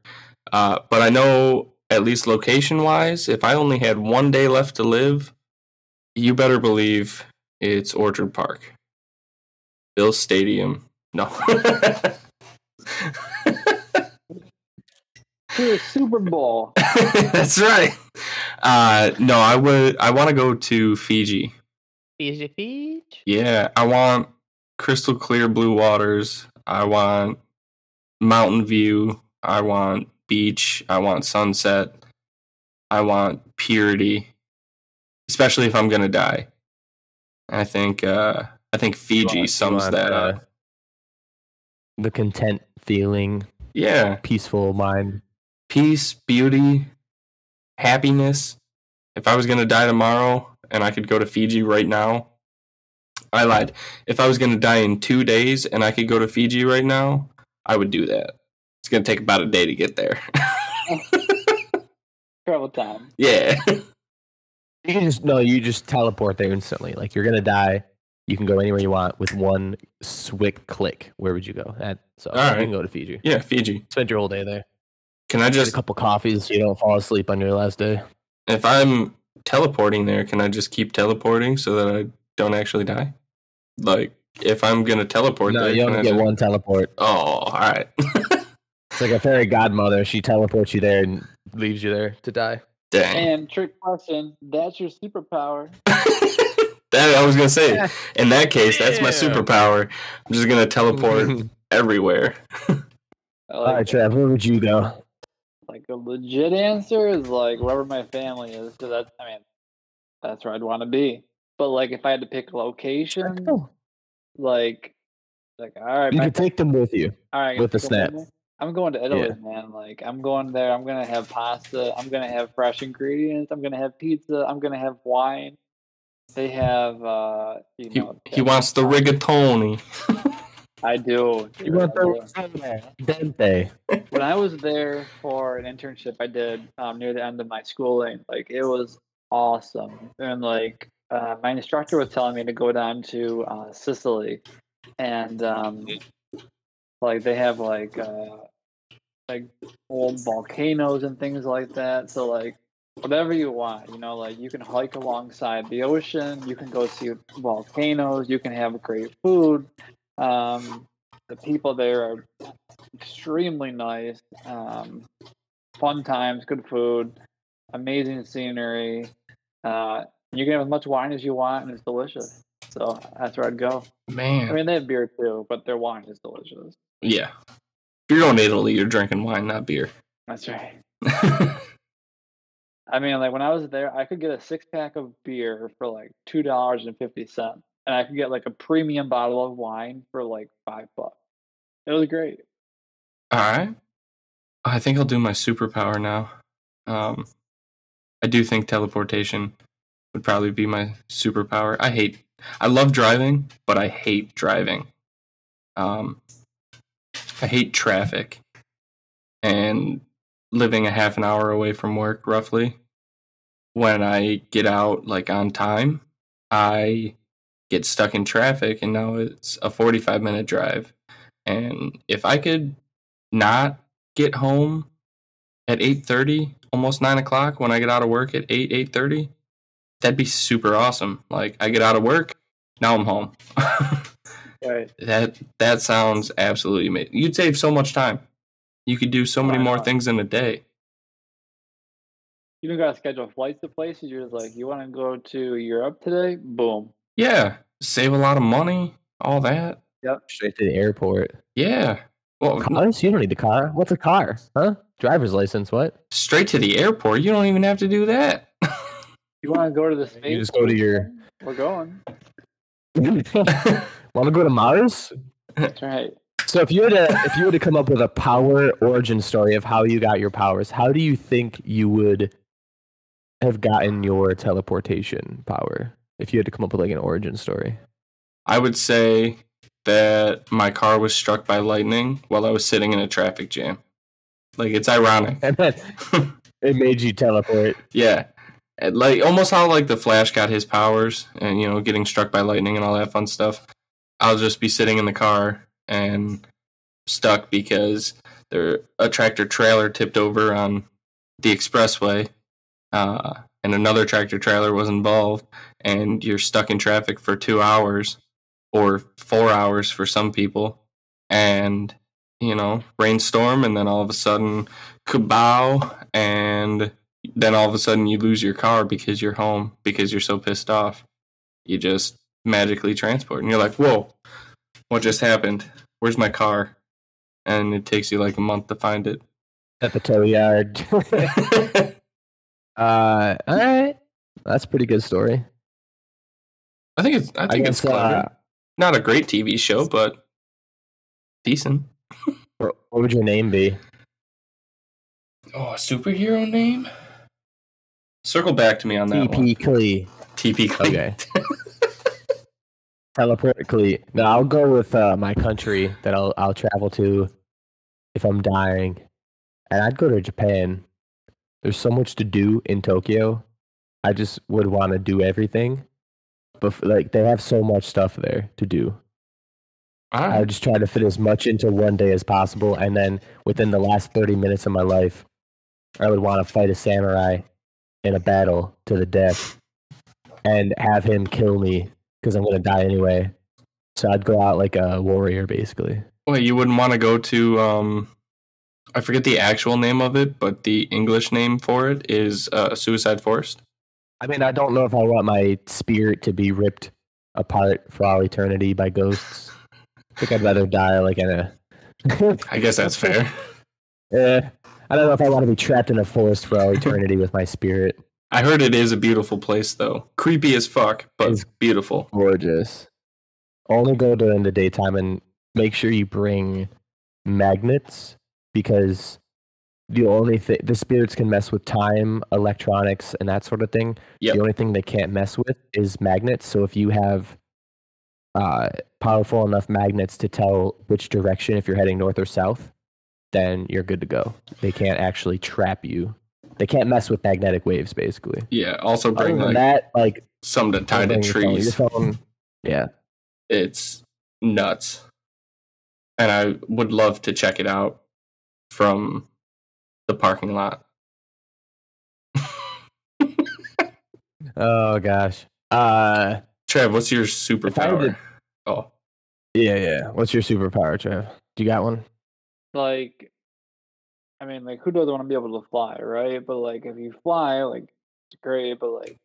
Speaker 1: Uh, but I know at least location wise, if I only had one day left to live, you better believe it's Orchard Park, Bills Stadium. No. [LAUGHS]
Speaker 2: To Super Bowl. [LAUGHS]
Speaker 1: That's right. Uh, no, I would. I want to go to Fiji.
Speaker 4: Fiji Beach.
Speaker 1: Yeah, I want crystal clear blue waters. I want mountain view. I want beach. I want sunset. I want purity, especially if I'm gonna die. I think. Uh, I think Fiji
Speaker 3: You
Speaker 1: sums
Speaker 3: want,
Speaker 1: that
Speaker 3: uh,
Speaker 1: up.
Speaker 3: The content feeling,
Speaker 1: Yeah,
Speaker 3: peaceful mind.
Speaker 1: peace, beauty, happiness. If I was going to die tomorrow and I could go to Fiji right now, I lied. If I was going to die in two days and I could go to Fiji right now, I would do that. It's going to take about a day to get there. [LAUGHS]
Speaker 2: Travel time.
Speaker 1: yeah.
Speaker 3: You can just no, you just teleport there instantly. Like you're gonna die. You can go anywhere you want with one swift click. Where would you go? At, so
Speaker 1: All
Speaker 3: you can go to Fiji.
Speaker 1: yeah, Fiji.
Speaker 3: Spend your whole day there.
Speaker 1: Can I just
Speaker 3: Get a couple coffees so you don't fall asleep on your last day.
Speaker 1: if I'm teleporting there, can I just keep teleporting so that I don't actually die? Like, if I'm going to teleport
Speaker 3: No,
Speaker 1: there,
Speaker 3: you only get
Speaker 1: just-
Speaker 3: one teleport.
Speaker 1: Oh, all right. [LAUGHS]
Speaker 3: It's like a fairy godmother. She teleports you there and leaves you there to die.
Speaker 1: Dang.
Speaker 2: And trick question, that's your superpower. [LAUGHS]
Speaker 1: that I was gonna say. In that case, that's my superpower. I'm just gonna teleport [LAUGHS] everywhere.
Speaker 2: I
Speaker 3: All
Speaker 2: like
Speaker 3: right, Trev, where would you go?
Speaker 2: Like a legit answer is like wherever my family is. So that's I mean, that's where I'd want to be. But like if I had to pick a location, like like all right,
Speaker 3: You can take them with you.
Speaker 2: All right,
Speaker 3: with the
Speaker 2: gonna take them
Speaker 3: snap.
Speaker 2: I'm going to Italy,
Speaker 3: Yeah.
Speaker 2: man. Like I'm going there. I'm gonna have pasta. I'm gonna have fresh ingredients. I'm gonna have pizza. I'm gonna have wine. they have uh, you
Speaker 1: He,
Speaker 2: know
Speaker 1: he wants the rigatoni. [LAUGHS]
Speaker 2: I do.
Speaker 3: You want the Dente.
Speaker 2: when I was there for an internship I did um, near the end of my schooling, like it was awesome. And like uh, my instructor was telling me to go down to uh, Sicily, and um, like they have like uh, like old volcanoes and things like that. So like whatever you want, you know, like you can hike alongside the ocean, you can go see volcanoes, you can have great food. Um, the people there are extremely nice. Um, fun times, good food, amazing scenery. Uh, you can have as much wine as you want, and it's delicious. So that's where I'd go.
Speaker 1: Man, I
Speaker 2: mean, they have beer too, but their wine is delicious.
Speaker 1: Yeah. If you're going to Italy, you're drinking wine, not beer.
Speaker 2: That's right. [LAUGHS] I mean, like when I was there, I could get a six pack of beer for like two dollars and fifty cents, and I could get like a premium bottle of wine for like five bucks. It was great.
Speaker 1: All right. I think I'll do my superpower now. Um, I do think teleportation would probably be my superpower. I hate, I love driving, but I hate driving. Um, I hate traffic and living a half an hour away from work, roughly. When I get out like on time, I get stuck in traffic, and now it's a 45 minute drive. And if I could not get home at 8.30 almost 9 o'clock when i get out of work at 8 8.30 that'd be super awesome like i get out of work now i'm home [LAUGHS]
Speaker 2: Right.
Speaker 1: that that sounds absolutely amazing you'd save so much time you could do so many more things in a day
Speaker 2: You don't gotta schedule flights to places. You're just like, you want to go to Europe today? Boom.
Speaker 1: Yeah save a lot of money all that Yep,
Speaker 3: Straight to the airport.
Speaker 1: yeah well
Speaker 3: Cars? You don't need the car. What's a car? Huh? Driver's license. What?
Speaker 1: straight to the airport you don't even have to do that [LAUGHS]
Speaker 2: You want to go to the space?
Speaker 3: You just go to your-
Speaker 2: We're going. [LAUGHS]
Speaker 3: Want to go to Mars?
Speaker 2: That's right.
Speaker 3: So if you had to, if you had to come up with a power origin story of how you got your powers, how do you think you would have gotten your teleportation power? If you had to come up with like an origin story.
Speaker 1: I would say that my car was struck by lightning while I was sitting in a traffic jam. Like it's ironic.
Speaker 3: And then [LAUGHS] it made you teleport.
Speaker 1: yeah. And, Like almost how like the Flash got his powers and you know getting struck by lightning and all that fun stuff. I'll just be sitting in the car and stuck because there a tractor trailer tipped over on the expressway uh, and another tractor trailer was involved and you're stuck in traffic for two hours or four hours for some people and you know rainstorm and then all of a sudden kabow and then all of a sudden you lose your car because you're home because you're so pissed off. You just magically transport and you're like whoa what just happened? Where's my car? And it takes you like a month to find it.
Speaker 3: At the tow yard. [LAUGHS] [LAUGHS] uh, all right. That's a pretty good story.
Speaker 1: i think it's i think it's
Speaker 3: guess,
Speaker 1: clever
Speaker 3: uh,
Speaker 1: not a great tv show but decent
Speaker 3: what would your name be?
Speaker 1: oh a superhero name circle back to me on that
Speaker 3: TP Klee.
Speaker 1: tp Clee.
Speaker 3: Okay. Teleport Klee. No, I'll go with uh, my country that I'll I'll travel to if I'm dying, and I'd go to Japan. There's so much to do in Tokyo. I just would want to do everything, but like they have so much stuff there to do.
Speaker 1: All
Speaker 3: I would just try to fit as much into one day as possible, and then within the last 30 minutes of my life, I would want to fight a samurai in a battle to the death and have him kill me because I'm gonna die anyway. So I'd go out like a warrior, basically.
Speaker 1: Wait, you wouldn't want to go to um I forget the actual name of it, but the English name for it is uh, Suicide Forest.
Speaker 3: I mean, I don't know if I want my spirit to be ripped apart for all eternity by ghosts. I think I'd rather die like in a.
Speaker 1: I guess that's [LAUGHS] fair.
Speaker 3: Eh, I don't know if I want to be trapped in a forest for all eternity with my spirit.
Speaker 1: I heard it is a beautiful place though. Creepy as fuck, but
Speaker 3: It's-
Speaker 1: beautiful.
Speaker 3: gorgeous. Only go during the daytime and make sure you bring magnets because the only thing the spirits can mess with time, electronics, and that sort of thing.
Speaker 1: Yep.
Speaker 3: The only thing they can't mess with is magnets. So if you have uh, powerful enough magnets to tell which direction, if you're heading north or south, then you're good to go. They can't actually trap you. They can't mess with magnetic waves, basically.
Speaker 1: Yeah. Also bring like
Speaker 3: that, like
Speaker 1: some to tie to trees.
Speaker 3: phone- yeah.
Speaker 1: It's nuts. And I would love to check it out from the parking lot.
Speaker 3: Oh gosh. Uh,
Speaker 1: Trev, what's your
Speaker 3: I had
Speaker 1: superpower?
Speaker 3: to-
Speaker 1: Oh,
Speaker 3: yeah, yeah. What's your superpower, Trev? Do you got one?
Speaker 2: like I mean, like who doesn't want to be able to fly, right? But like if you fly, like it's great, but like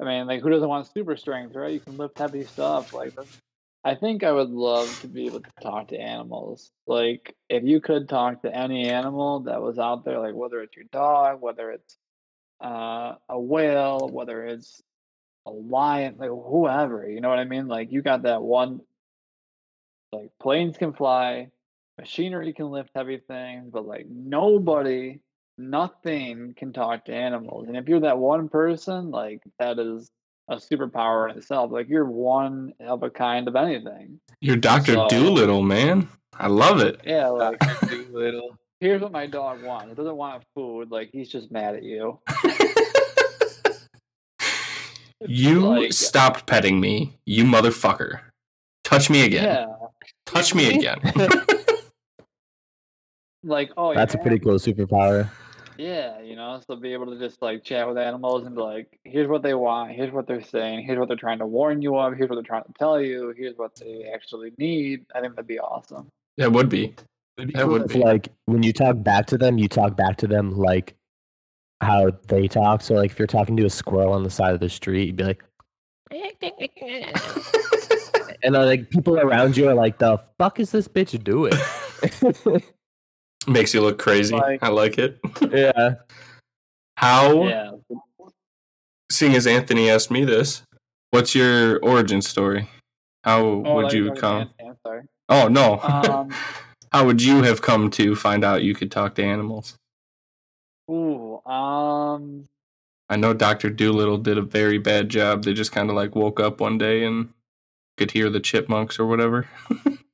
Speaker 2: I mean, like who doesn't want super strength, right? You can lift heavy stuff. Like that's, I think I would love to be able to talk to animals. Like if you could talk to any animal that was out there, like whether it's your dog, whether it's uh, a whale, whether it's a lion, like whoever, you know what I mean? Like you got that one like planes can fly, machinery can lift heavy things, but like nobody, nothing can talk to animals. And if you're that one person, like that is a superpower in itself. Like you're one of a kind of anything.
Speaker 1: you're Doctor
Speaker 2: So-
Speaker 1: Dolittle, man. I love it.
Speaker 2: Yeah, like here's what my dog wants. It doesn't want food. Like he's just mad at you. [LAUGHS]
Speaker 1: You
Speaker 2: Like-
Speaker 1: stopped petting me, you motherfucker. Touch me again.
Speaker 2: Yeah.
Speaker 1: Touch me [LAUGHS] again. [LAUGHS]
Speaker 2: Like oh
Speaker 3: That's a pretty cool superpower.
Speaker 2: Yeah, you know, so be able to just like chat with animals and be like, here's what they want, here's what they're saying, here's what they're trying to warn you of, here's what they're trying to tell you, here's what they actually need. I think that'd be awesome.
Speaker 1: that would be. That would
Speaker 3: If,
Speaker 1: be.
Speaker 3: like when you talk back to them, you talk back to them like how they talk. So like if you're talking to a squirrel on the side of the street, you'd be like, [LAUGHS] and uh, like people around you are like, the fuck is this bitch doing? [LAUGHS]
Speaker 1: Makes you look crazy.
Speaker 2: Like-
Speaker 1: I like it. [LAUGHS]
Speaker 3: yeah.
Speaker 1: How,
Speaker 2: Yeah.
Speaker 1: seeing as Anthony asked me this, what's your origin story? How
Speaker 2: Oh,
Speaker 1: would you come?
Speaker 2: I'm sorry.
Speaker 1: Oh, no.
Speaker 2: Um, [LAUGHS]
Speaker 1: How would you have come to find out you could talk to animals?
Speaker 2: ooh, um,
Speaker 1: I know Dr. Dolittle did a very bad job. They just kind of like woke up one day and could hear the chipmunks or whatever.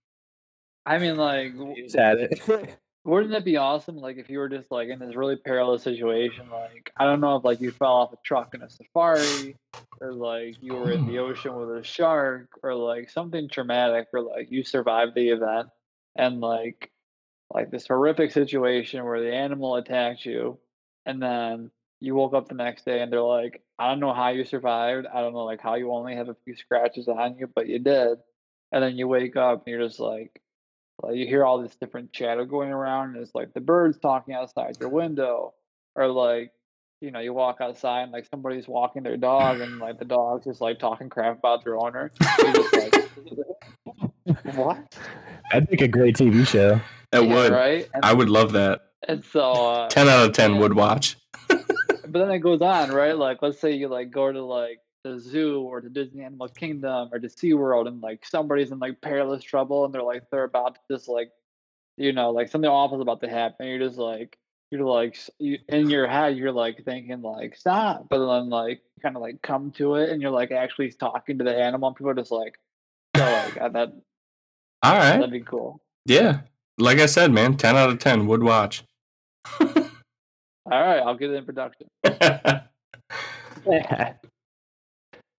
Speaker 1: [LAUGHS]
Speaker 2: I mean, like, w-
Speaker 3: He's at it.
Speaker 2: Wouldn't it be awesome, like, if you were just like in this really perilous situation? Like, I don't know if like you fell off a truck in a safari, or like you were in the [SIGHS] ocean with a shark, or like something traumatic, or like you survived the event, and like, like this horrific situation where the animal attacked you, and then you woke up the next day and they're like, I don't know how you survived. I don't know like how you only have a few scratches on you, but you did. And then you wake up and you're just like, like you hear all this different chatter going around, and it's like the birds talking outside your window, or like you know you walk outside and like somebody's walking their dog, and like the dog's just like talking crap about their owner. You're just like, [LAUGHS] what?
Speaker 3: That'd make a great TV show.
Speaker 1: It
Speaker 2: Yeah,
Speaker 1: would.
Speaker 2: right? And,
Speaker 1: I would love that.
Speaker 2: and so, uh,
Speaker 1: 10 out of 10 would watch. [LAUGHS]
Speaker 2: but then it goes on, right? Like, let's say you like go to like the zoo or to Disney Animal Kingdom or to SeaWorld and like somebody's in like perilous trouble and they're like they're about to just like, you know, like something awful is about to happen. You're just like you're like you, in your head you're like thinking like stop, but then like kind of like come to it and you're like actually talking to the animal and people are just like, so like uh, that
Speaker 1: All right.
Speaker 2: that'd be cool.
Speaker 1: Yeah. Like I said, man, 10 out of 10 would watch.
Speaker 2: All right, I'll get it in production. [LAUGHS] [LAUGHS]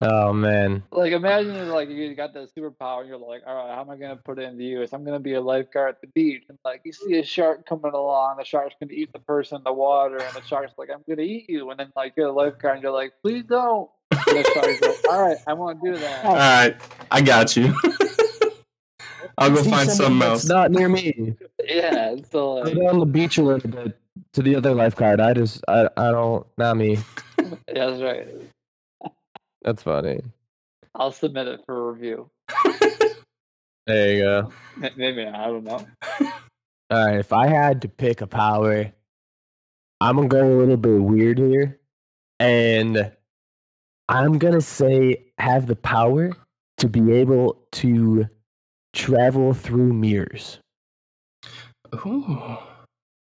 Speaker 3: oh man.
Speaker 2: Like imagine like you got that superpower and you're like, all right, how am I gonna put it into use? I'm gonna be a lifeguard at the beach and like you see a shark coming along, the shark's gonna eat the person in the water and the shark's like, I'm gonna eat you and then like you're a lifeguard and you're like, please don't and the shark's like, All right, I won't do that.
Speaker 1: All right, I got you. [LAUGHS] I'll go
Speaker 3: See
Speaker 1: find
Speaker 3: somebody
Speaker 1: something else.
Speaker 3: Not near me.
Speaker 2: Yeah, so
Speaker 3: Go
Speaker 2: like
Speaker 3: down the beach a little bit to the other lifeguard. I just, I, I don't, not me. [LAUGHS]
Speaker 2: yeah, that's right.
Speaker 3: That's funny.
Speaker 2: I'll submit it for review. [LAUGHS]
Speaker 3: There you go.
Speaker 2: Maybe not, I don't know.
Speaker 3: All right, if I had to pick a power, I'm gonna go a little bit weird here, and I'm gonna say have the power to be able to travel through mirrors.
Speaker 1: Ooh.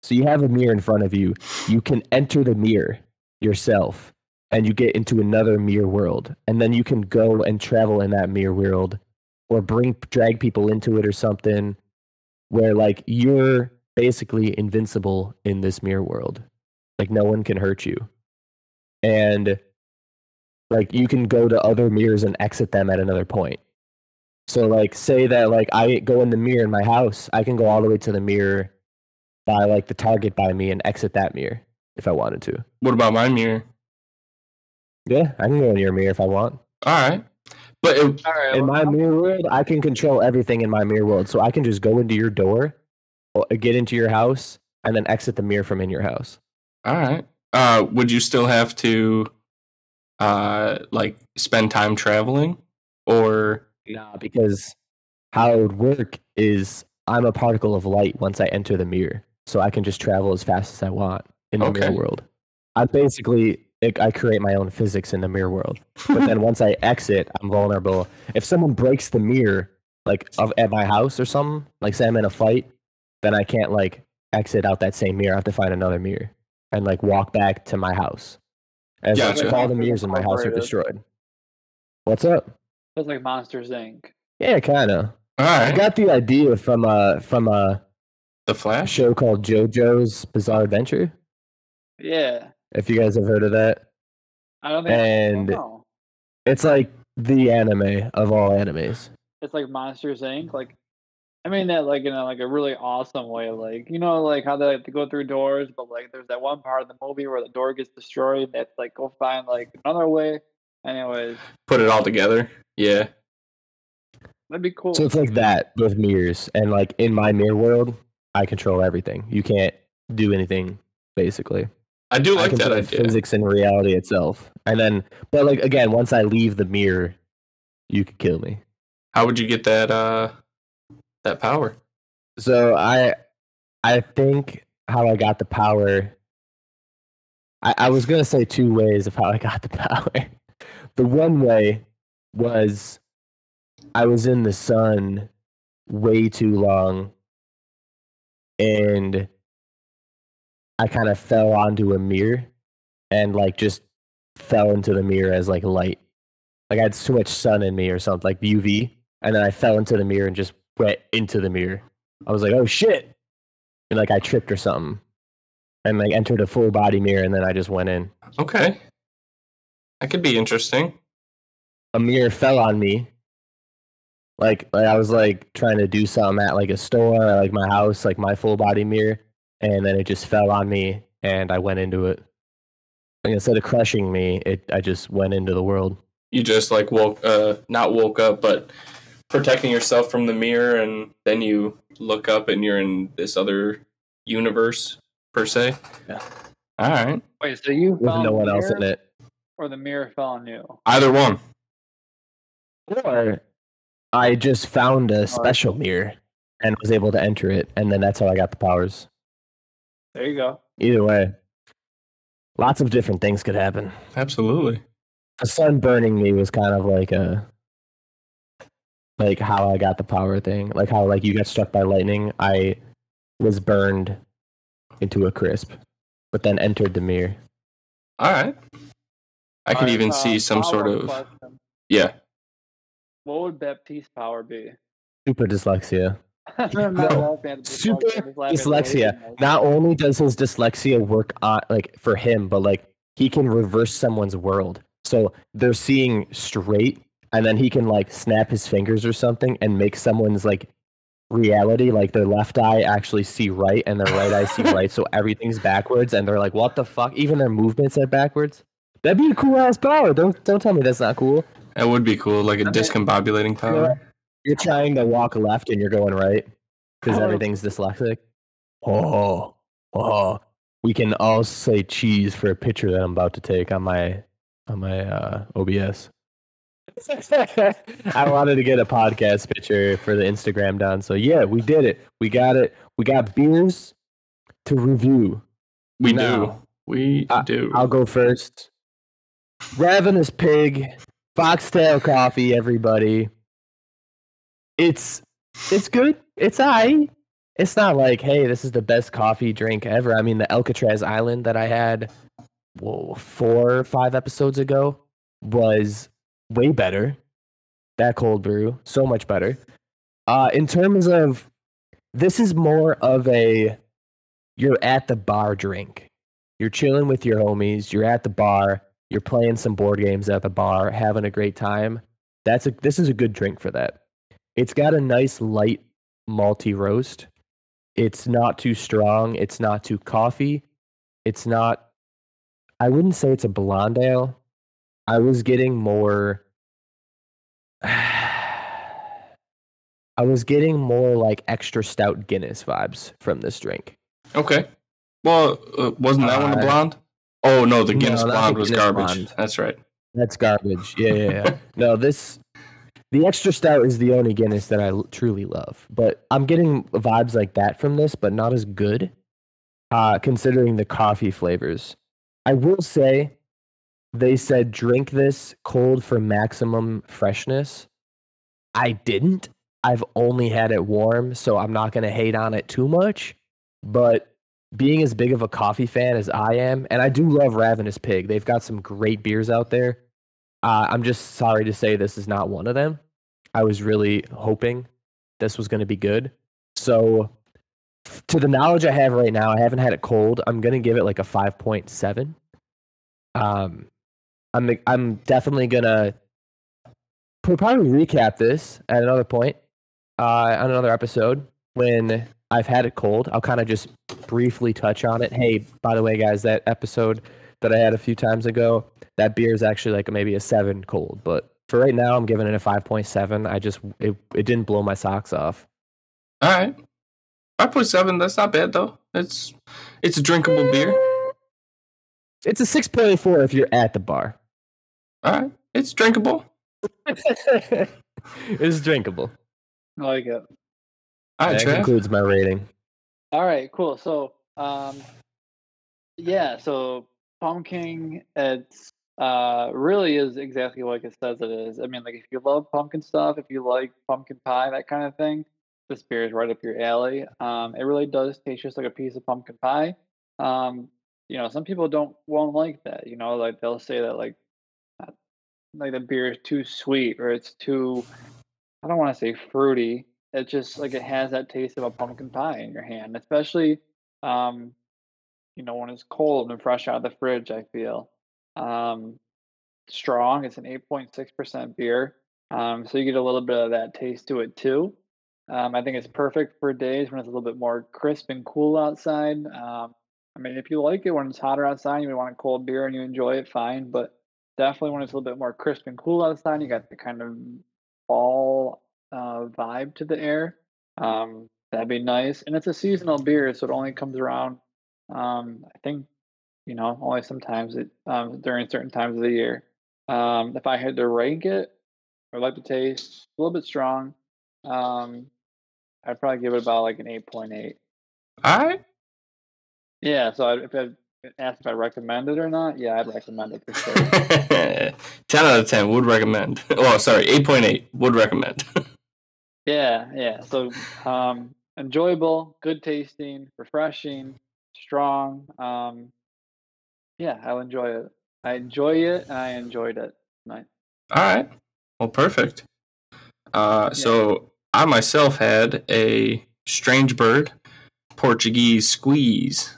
Speaker 3: So you have a mirror in front of you. You can enter the mirror yourself and you get into another mirror world. And then you can go and travel in that mirror world or bring drag people into it or something where like you're basically invincible in this mirror world. Like no one can hurt you. And like you can go to other mirrors and exit them at another point. So like say that like I go in the mirror in my house, I can go all the way to the mirror by like the target by me and exit that mirror if I wanted to.
Speaker 1: What about my mirror?
Speaker 3: Yeah, I can go in your mirror if I want.
Speaker 1: All right, but it,
Speaker 2: All right.
Speaker 3: In
Speaker 2: well,
Speaker 3: my
Speaker 2: I'm-
Speaker 3: mirror world, I can control everything in my mirror world. So I can just go into your door, get into your house, and then exit the mirror from in your house.
Speaker 1: all right. Uh, would you still have to, uh, like spend time traveling, or
Speaker 3: Nah, because how it would work is I'm a particle of light once I enter the mirror, so I can just travel as fast as I want in the mirror world. I'm basically like, I create my own physics in the mirror world, but then once I exit, I'm vulnerable. If someone breaks the mirror, like of at my house or something, like say I'm in a fight, then I can't like exit out that same mirror. I have to find another mirror and like walk back to my house. As like, if all the mirrors in my house are destroyed. What's up?
Speaker 2: It's like Monsters Inc.
Speaker 3: Yeah, kind of.
Speaker 1: all
Speaker 3: I got the idea from a from a
Speaker 1: the Flash?
Speaker 3: show called JoJo's Bizarre Adventure.
Speaker 2: Yeah.
Speaker 3: If you guys have heard of that,
Speaker 2: I don't think.
Speaker 3: And-
Speaker 2: don't know.
Speaker 3: it's like the anime of all animes.
Speaker 2: It's like Monsters Inc. Like, I mean that like in a, like a really awesome way. Like you know like how they like to go through doors, but like there's that one part of the movie where the door gets destroyed. That's like go find like another way. Anyways,
Speaker 1: Put it all together. Yeah.
Speaker 2: that'd be cool.
Speaker 3: So it's like that with mirrors, and like in my mirror world, I control everything. You can't do anything basically.
Speaker 1: I do
Speaker 3: I
Speaker 1: like that idea.
Speaker 3: physics and reality itself, and then but like again, once I leave the mirror, you could kill me.
Speaker 1: How would you get that uh that power?
Speaker 3: So I I think how I got the power I, I was gonna say two ways of how I got the [LAUGHS] power. The one way was I was in the sun way too long and I kind of fell onto a mirror and like just fell into the mirror as like light. Like I had too much sun in me or something, like UV, and then I fell into the mirror and just went into the mirror. I was like, oh shit. And like I tripped or something. And like entered a full body mirror and then I just went in.
Speaker 1: Okay. That could be interesting.
Speaker 3: A mirror fell on me. Like, like I was like trying to do something at like a store or like my house, like my full body mirror, and then it just fell on me and I went into it. Like instead of crushing me, it I just went into the world.
Speaker 1: You just like woke uh not woke up but protecting yourself from the mirror and then you look up and you're in this other universe per se.
Speaker 3: Yeah.
Speaker 1: All right.
Speaker 2: Wait, so you
Speaker 3: With
Speaker 2: found
Speaker 3: no one else in it.
Speaker 2: or the mirror fell on you?
Speaker 1: Either one.
Speaker 3: Or I just found a special mirror and was able to enter it, and then that's how I got the powers.
Speaker 2: There you go.
Speaker 3: Either way, lots of different things could happen.
Speaker 1: Absolutely.
Speaker 3: The sun burning me was kind of like a like how I got the power thing. Like how like you got struck by lightning, I was burned into a crisp, but then entered the mirror.
Speaker 1: All right. I could
Speaker 2: Alright,
Speaker 1: even
Speaker 2: uh,
Speaker 1: see some sort of
Speaker 2: question.
Speaker 1: yeah.
Speaker 2: What would Baptiste power be?
Speaker 3: Super dyslexia. [LAUGHS]
Speaker 2: I'm
Speaker 3: No,
Speaker 2: not laughing at the
Speaker 3: super
Speaker 2: dyslexia, I'm just laughing at the
Speaker 3: dyslexia.
Speaker 2: laziness.
Speaker 3: Not only does his dyslexia work on like for him, but like he can reverse someone's world. So they're seeing straight, and then he can like snap his fingers or something and make someone's like reality, like their left eye actually see right and their right eye see [LAUGHS] right. So everything's backwards, and they're like, "What the fuck?" Even their movements are backwards. That'd be a cool ass power. Don't don't tell me that's not cool.
Speaker 1: That would be cool, like a discombobulating power.
Speaker 3: You're trying to walk left and you're going right because
Speaker 2: Oh.
Speaker 3: everything's dyslexic. Oh, oh. We can all say cheese for a picture that I'm about to take on my on my uh, OBS. I wanted to get a podcast picture for the Instagram done. So yeah, we did it. We got it. We got beers to review.
Speaker 1: We do. We
Speaker 3: I-
Speaker 1: do.
Speaker 3: I'll go first. Ravenous Pig, Foxtail Coffee, everybody. It's it's good. It's I. it's not like, hey, this is the best coffee drink ever. I mean, the Alcatraz Island that I had whoa, four or five episodes ago was way better. That cold brew, so much better. Uh, in terms of this is more of a you're at the bar drink. You're chilling with your homies, you're at the bar, you're playing some board games at the bar, having a great time. That's a this is a good drink for that. It's got a nice light malty roast. It's not too strong, it's not too coffee. It's not I wouldn't say it's a blonde ale. I was getting more [SIGHS] I was getting more like extra stout Guinness vibes from this drink.
Speaker 1: Okay. Well, uh, wasn't that one the
Speaker 3: Uh,
Speaker 1: blonde? Oh no, the Guinness
Speaker 3: the
Speaker 1: blonde was
Speaker 3: Guinness
Speaker 1: garbage.
Speaker 3: blonde.
Speaker 1: That's right.
Speaker 3: That's garbage. Yeah, yeah, yeah. [LAUGHS] no, this the extra stout is the only Guinness that I l- truly love. But I'm getting vibes like that from this, but not as good. Uh, considering the coffee flavors, I will say they said drink this cold for maximum freshness. I didn't. I've only had it warm, so I'm not going to hate on it too much. But being as big of a coffee fan as I am, and I do love Ravenous Pig, they've got some great beers out there. Uh, I'm just sorry to say this is not one of them. I was really hoping this was going to be good. So, to the knowledge I have right now, I haven't had it cold. I'm going to give it like a 5.7. Um, I'm I'm definitely gonna pro- probably recap this at another point uh, on another episode when I've had it cold. I'll kind of just briefly touch on it. Hey, by the way, guys, that episode that I had a few times ago, that beer is actually like maybe a seven cold. But for right now, I'm giving it a five point seven. I just it, it didn't blow my socks off.
Speaker 1: All right. Five point seven. That's not bad though. It's it's a drinkable beer.
Speaker 3: It's a six point four if you're at the bar.
Speaker 1: All right. It's drinkable. [LAUGHS]
Speaker 3: it's drinkable.
Speaker 2: I like it.
Speaker 1: All right,
Speaker 3: that
Speaker 1: Trav.
Speaker 3: concludes my rating.
Speaker 2: All right, cool. So, um, yeah, so pumpkin, it's uh really is exactly like it says it is. I mean, like if you love pumpkin stuff, if you like pumpkin pie, that kind of thing, this beer is right up your alley. Um, it really does taste just like a piece of pumpkin pie. Um, you know, some people don't won't like that. You know, like they'll say that like uh, like the beer is too sweet or it's too I don't want to say fruity. It just like it has that taste of a pumpkin pie in your hand, especially um, you know when it's cold and fresh out of the fridge. I feel um, strong. It's an eight point six percent beer, um, so you get a little bit of that taste to it too. Um, I think it's perfect for days when it's a little bit more crisp and cool outside. Um, I mean, if you like it when it's hotter outside, you want a cold beer and you enjoy it, fine. But definitely when it's a little bit more crisp and cool outside, you got the kind of fall uh, vibe to the air. Um, that'd be nice. And it's a seasonal beer, so it only comes around. Um, I think you know only sometimes it um, during certain times of the year. Um, if I had to rank it, I like the taste, a little bit strong. Um, I'd probably give it about like an eight point eight.
Speaker 1: All right.
Speaker 2: Yeah. So if I asked if I recommend it or not, yeah, I'd recommend it for sure. [LAUGHS]
Speaker 1: 10 out of 10 would recommend. [LAUGHS] Oh, sorry, 8.8 would recommend. [LAUGHS]
Speaker 2: Yeah, yeah. So um enjoyable, good tasting, refreshing, strong. Um yeah, I'll enjoy it. I enjoy it and I enjoyed it tonight.
Speaker 1: All right. Well, perfect. Uh, So I myself had a Strange Bird Portuguese squeeze.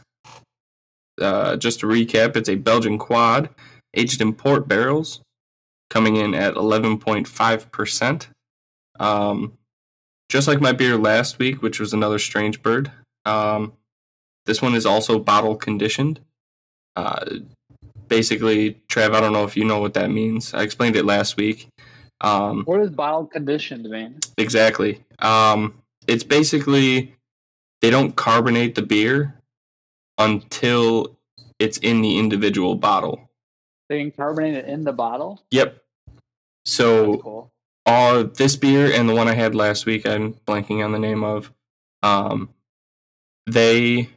Speaker 1: Uh, just to recap, it's a Belgian quad aged in port barrels, coming in at 11.5%. Um, just like my beer last week, which was another Strange Bird. Um, this one is also bottle conditioned. Uh, basically, Trav, I don't know if you know what that means. I explained it last week. Um,
Speaker 2: What does bottle conditioned mean?
Speaker 1: exactly. Um, it's basically they don't carbonate the beer until it's in the individual bottle.
Speaker 2: They can carbonate it in the bottle?
Speaker 1: Yep. So
Speaker 2: cool.
Speaker 1: uh, this beer and the one I had last week, I'm blanking on the name of. Um, they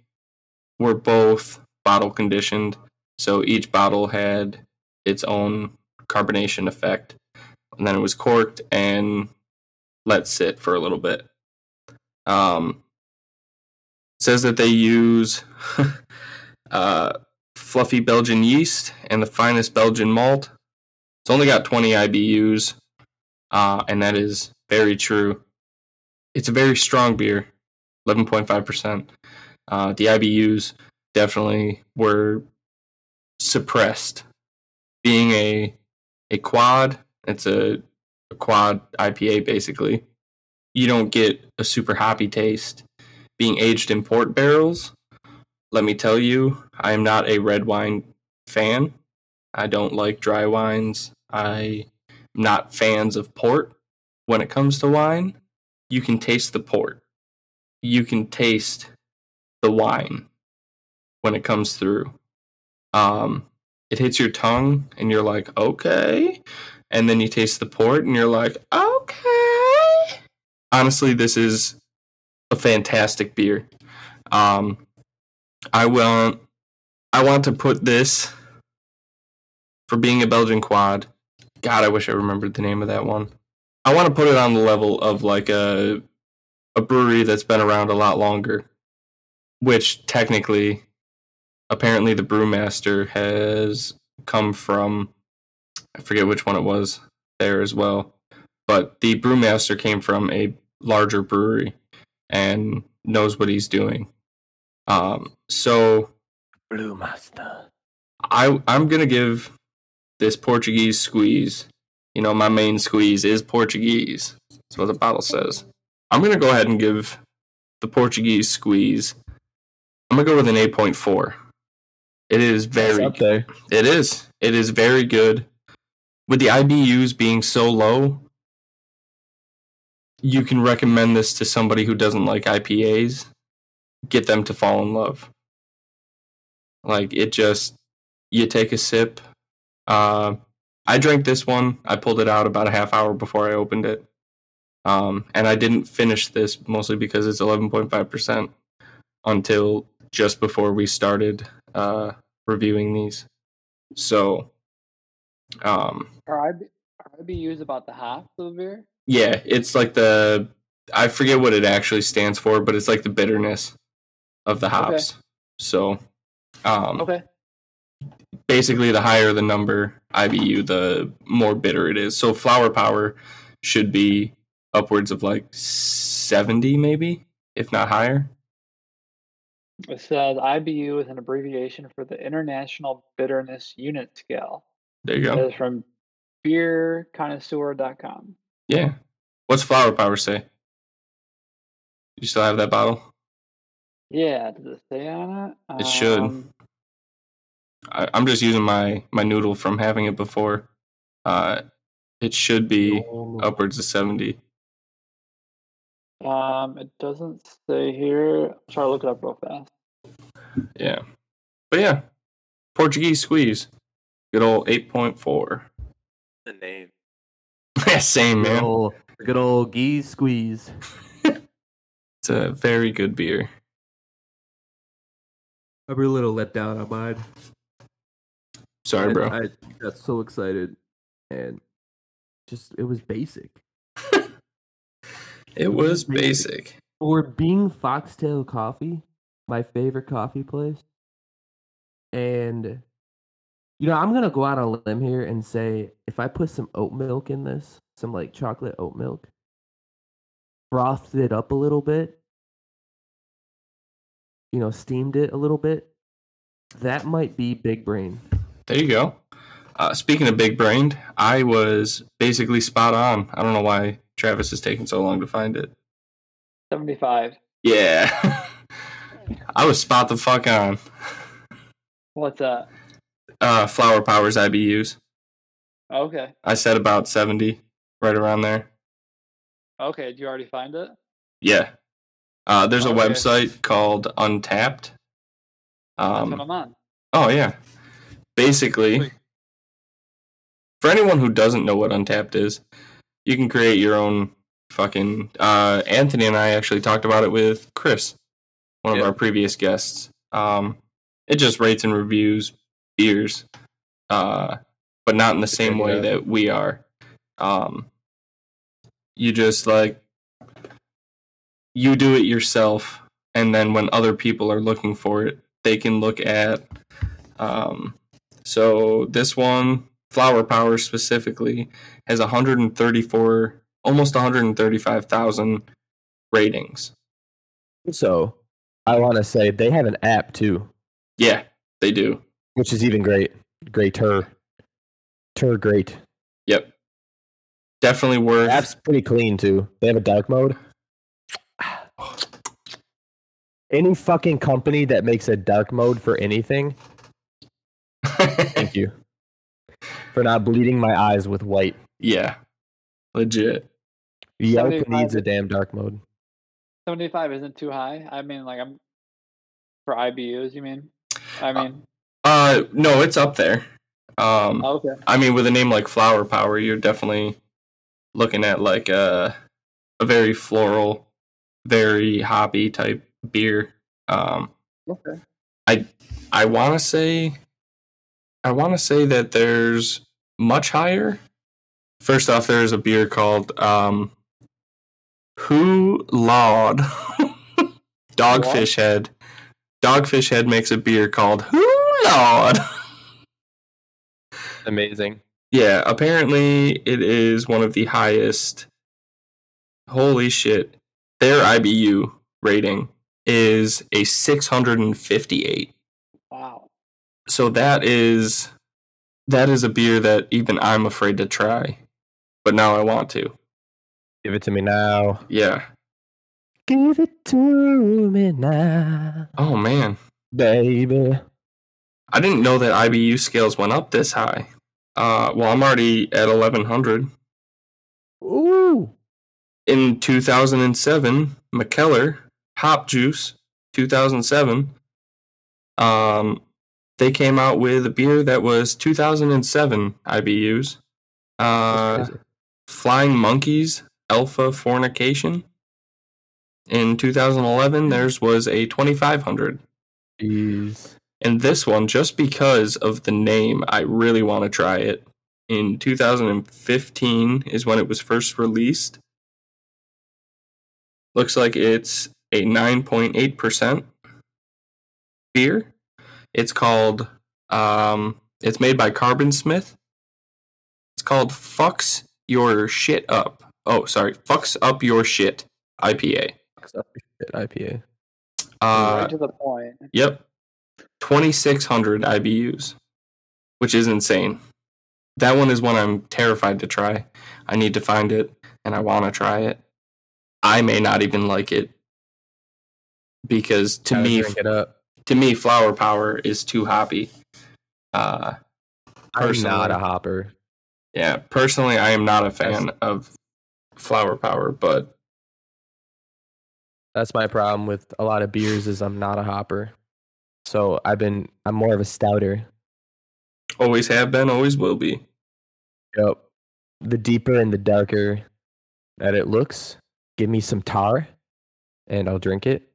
Speaker 1: were both bottle conditioned, so each bottle had its own carbonation effect, and then it was corked and let sit for a little bit. Um, says that they use [LAUGHS] uh, fluffy Belgian yeast and the finest Belgian malt. It's only got 20 IBUs, uh, and that is very true. It's a very strong beer, 11.5%. Uh, the IBUs definitely were suppressed. Being a a quad, it's a, a quad IPA basically. You don't get a super hoppy taste. Being aged in port barrels, let me tell you, I am not a red wine fan. I don't like dry wines. I'm not fans of port. When it comes to wine, you can taste the port. You can taste the wine when it comes through. Um, it hits your tongue, and you're like, okay. And then you taste the port, and you're like, okay. Honestly, this is a fantastic beer. Um, I want, I want to put this for being a Belgian quad. God, I wish I remembered the name of that one. I want to put it on the level of like a a brewery that's been around a lot longer, which technically, apparently, the brewmaster has come from. I forget which one it was there as well, but the brewmaster came from a larger brewery and knows what he's doing. Um, so
Speaker 3: brewmaster,
Speaker 1: I I'm gonna give this Portuguese squeeze. You know, my main squeeze is Portuguese. That's what the bottle says. I'm gonna go ahead and give the Portuguese squeeze. I'm gonna go with an 8.4. It is very
Speaker 3: up there.
Speaker 1: it is. It is very good. With the IBUs being so low, you can recommend this to somebody who doesn't like IPAs. Get them to fall in love. Like it just you take a sip. Uh, I drank this one. I pulled it out about a half hour before I opened it. Um, and I didn't finish this mostly because it's 11.5% until just before we started uh, reviewing these. So, um,
Speaker 2: Are IBUs about the half of the beer?
Speaker 1: yeah, it's like the I forget what it actually stands for, but it's like the bitterness of the hops. So, um,
Speaker 2: Okay.
Speaker 1: basically, the higher the number IBU, the more bitter it is. So, flower power should be upwards of like seventy, maybe if not higher.
Speaker 2: It says IBU is an abbreviation for the International Bitterness Unit Scale.
Speaker 1: There you
Speaker 2: It
Speaker 1: go.
Speaker 2: It's from beerconnoisseur.com.
Speaker 1: Yeah. What's flower power say? You still have that bottle?
Speaker 2: Yeah, does it say on it?
Speaker 1: It should.
Speaker 2: Um,
Speaker 1: I, I'm just using my my noodle from having it before. Uh, it should be upwards of seventy.
Speaker 2: Um, it doesn't say here. I'll try to look it up real fast.
Speaker 1: Yeah. But yeah, Portuguese squeeze. Good old 8.4.
Speaker 5: The name. [LAUGHS]
Speaker 1: yeah, Same,
Speaker 6: Good
Speaker 1: man.
Speaker 6: old, good old geese squeeze. [LAUGHS]
Speaker 1: It's a very good beer.
Speaker 6: I'd be a little let down on mine.
Speaker 1: Sorry,
Speaker 6: I-
Speaker 1: bro.
Speaker 6: I got so excited, and just it was basic.
Speaker 1: It was basic.
Speaker 6: For being Foxtail Coffee, my favorite coffee place, and you know I'm gonna go out on a limb here and say if I put some oat milk in this, some like chocolate oat milk, frothed it up a little bit, you know, steamed it a little bit, that might be big brain.
Speaker 1: There you go. Uh, speaking of big brained, I was basically spot on. I don't know why Travis is taking so long to find it.
Speaker 2: 75.
Speaker 1: Yeah. [LAUGHS] I was spot the fuck on.
Speaker 2: What's that?
Speaker 1: Uh, Flower Powers IBUs.
Speaker 2: Okay.
Speaker 1: I said about 70, right around there.
Speaker 2: Okay. Did you already find it?
Speaker 1: Yeah. Uh, there's a website called Untappd.
Speaker 2: That's
Speaker 1: Um,
Speaker 2: what I'm on.
Speaker 1: oh, yeah. Basically,
Speaker 2: Sweet.
Speaker 1: for anyone who doesn't know what Untappd is, you can create your own fucking. Uh, Anthony and I actually talked about it with Chris, one of our previous guests. Um, it just rates and reviews beers, uh, but not in the same way that we are. Um, you just like you do it yourself and then when other people are looking for it, they can look at. Um, so this one, Flower Power specifically, has 134, almost 135,000 ratings.
Speaker 3: So I want to say they have an app too,
Speaker 1: Yeah, they do.
Speaker 3: which is even great. Greater. Tur great.
Speaker 1: Yep. Definitely worth.
Speaker 3: The app's pretty clean too. They have a dark mode. [SIGHS] Any fucking company that makes a dark mode for anything, thank you. For not bleeding my eyes with white.
Speaker 1: yeah, legit.
Speaker 3: Yelp
Speaker 2: 75
Speaker 3: needs a damn dark mode.
Speaker 2: 75 isn't too high. I mean, like I'm for IBUs. You mean? I mean,
Speaker 1: Uh, no, it's up there. Um,
Speaker 2: oh, okay.
Speaker 1: I mean, with a name like Flower Power, you're definitely looking at like a a very floral, very hoppy type beer. Um,
Speaker 2: Okay.
Speaker 1: I I want to say I want to say that there's much higher. First off, there's a beer called um, Hoo Lawd [LAUGHS] Dogfish Head. Dogfish Head makes a beer called Hoo Lawd. [LAUGHS]
Speaker 3: Amazing.
Speaker 1: Yeah, apparently it is one of the highest. Holy shit. Their IBU rating is a 658. So that is that is a beer that even I'm afraid to try. But now I want to.
Speaker 3: Give it to me now.
Speaker 1: Yeah.
Speaker 3: Give it to me now,
Speaker 1: Oh man.
Speaker 3: baby.
Speaker 1: I didn't know that IBU scales went up this high. Uh well, I'm already at 1100.
Speaker 3: Ooh.
Speaker 1: in 2007, Mikkeller Hop Juice 2007. Um, they came out with a beer that was 2007 IBUs. Uh, Flying Monkeys Alpha Fornication. In 2011, theirs was a 2500.
Speaker 3: Jeez.
Speaker 1: And this one, just because of the name, I really want to try it. In 2015 is when it was first released. Looks like it's a 9.8% beer. It's called, um, it's made by Carbon Smith. It's called Fucks Your Shit Up. Oh, sorry. Fucks Up Your Shit IPA.
Speaker 3: Fucks up your shit IPA.
Speaker 1: Uh,
Speaker 2: right to the point.
Speaker 1: Yep. 2,600 IBUs, which is insane. That one is one I'm terrified to try. I need to find it and I want to try it. I may not even like it because to
Speaker 3: Gotta
Speaker 1: me,
Speaker 3: drink it up.
Speaker 1: To me, flower power is too hoppy. Uh,
Speaker 3: I'm not a hopper.
Speaker 1: yeah, personally, I am not a fan
Speaker 3: That's-
Speaker 1: of flower power, but
Speaker 3: That's my problem with a lot of beers is I'm not a hopper. So I've been I'm more of a stouter.
Speaker 1: always have been, always will be.
Speaker 3: Yep. The deeper and the darker that it looks, give me some tar and I'll drink it.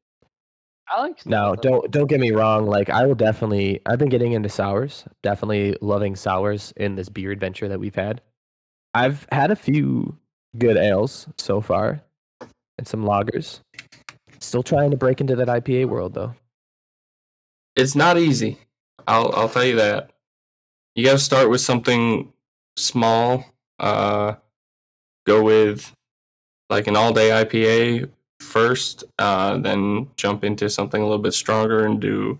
Speaker 2: I like.
Speaker 3: Now,
Speaker 2: stout,
Speaker 3: don't don't get me wrong, like I will definitely I've been getting into sours. Definitely loving sours in this beer adventure that we've had. I've had a few good ales so far and some lagers. Still trying to break into that IPA world though.
Speaker 1: it's not easy. I'll I'll tell you that. You got to start with something small. Uh, go with like an all day IPA first, uh, then jump into something a little bit stronger and do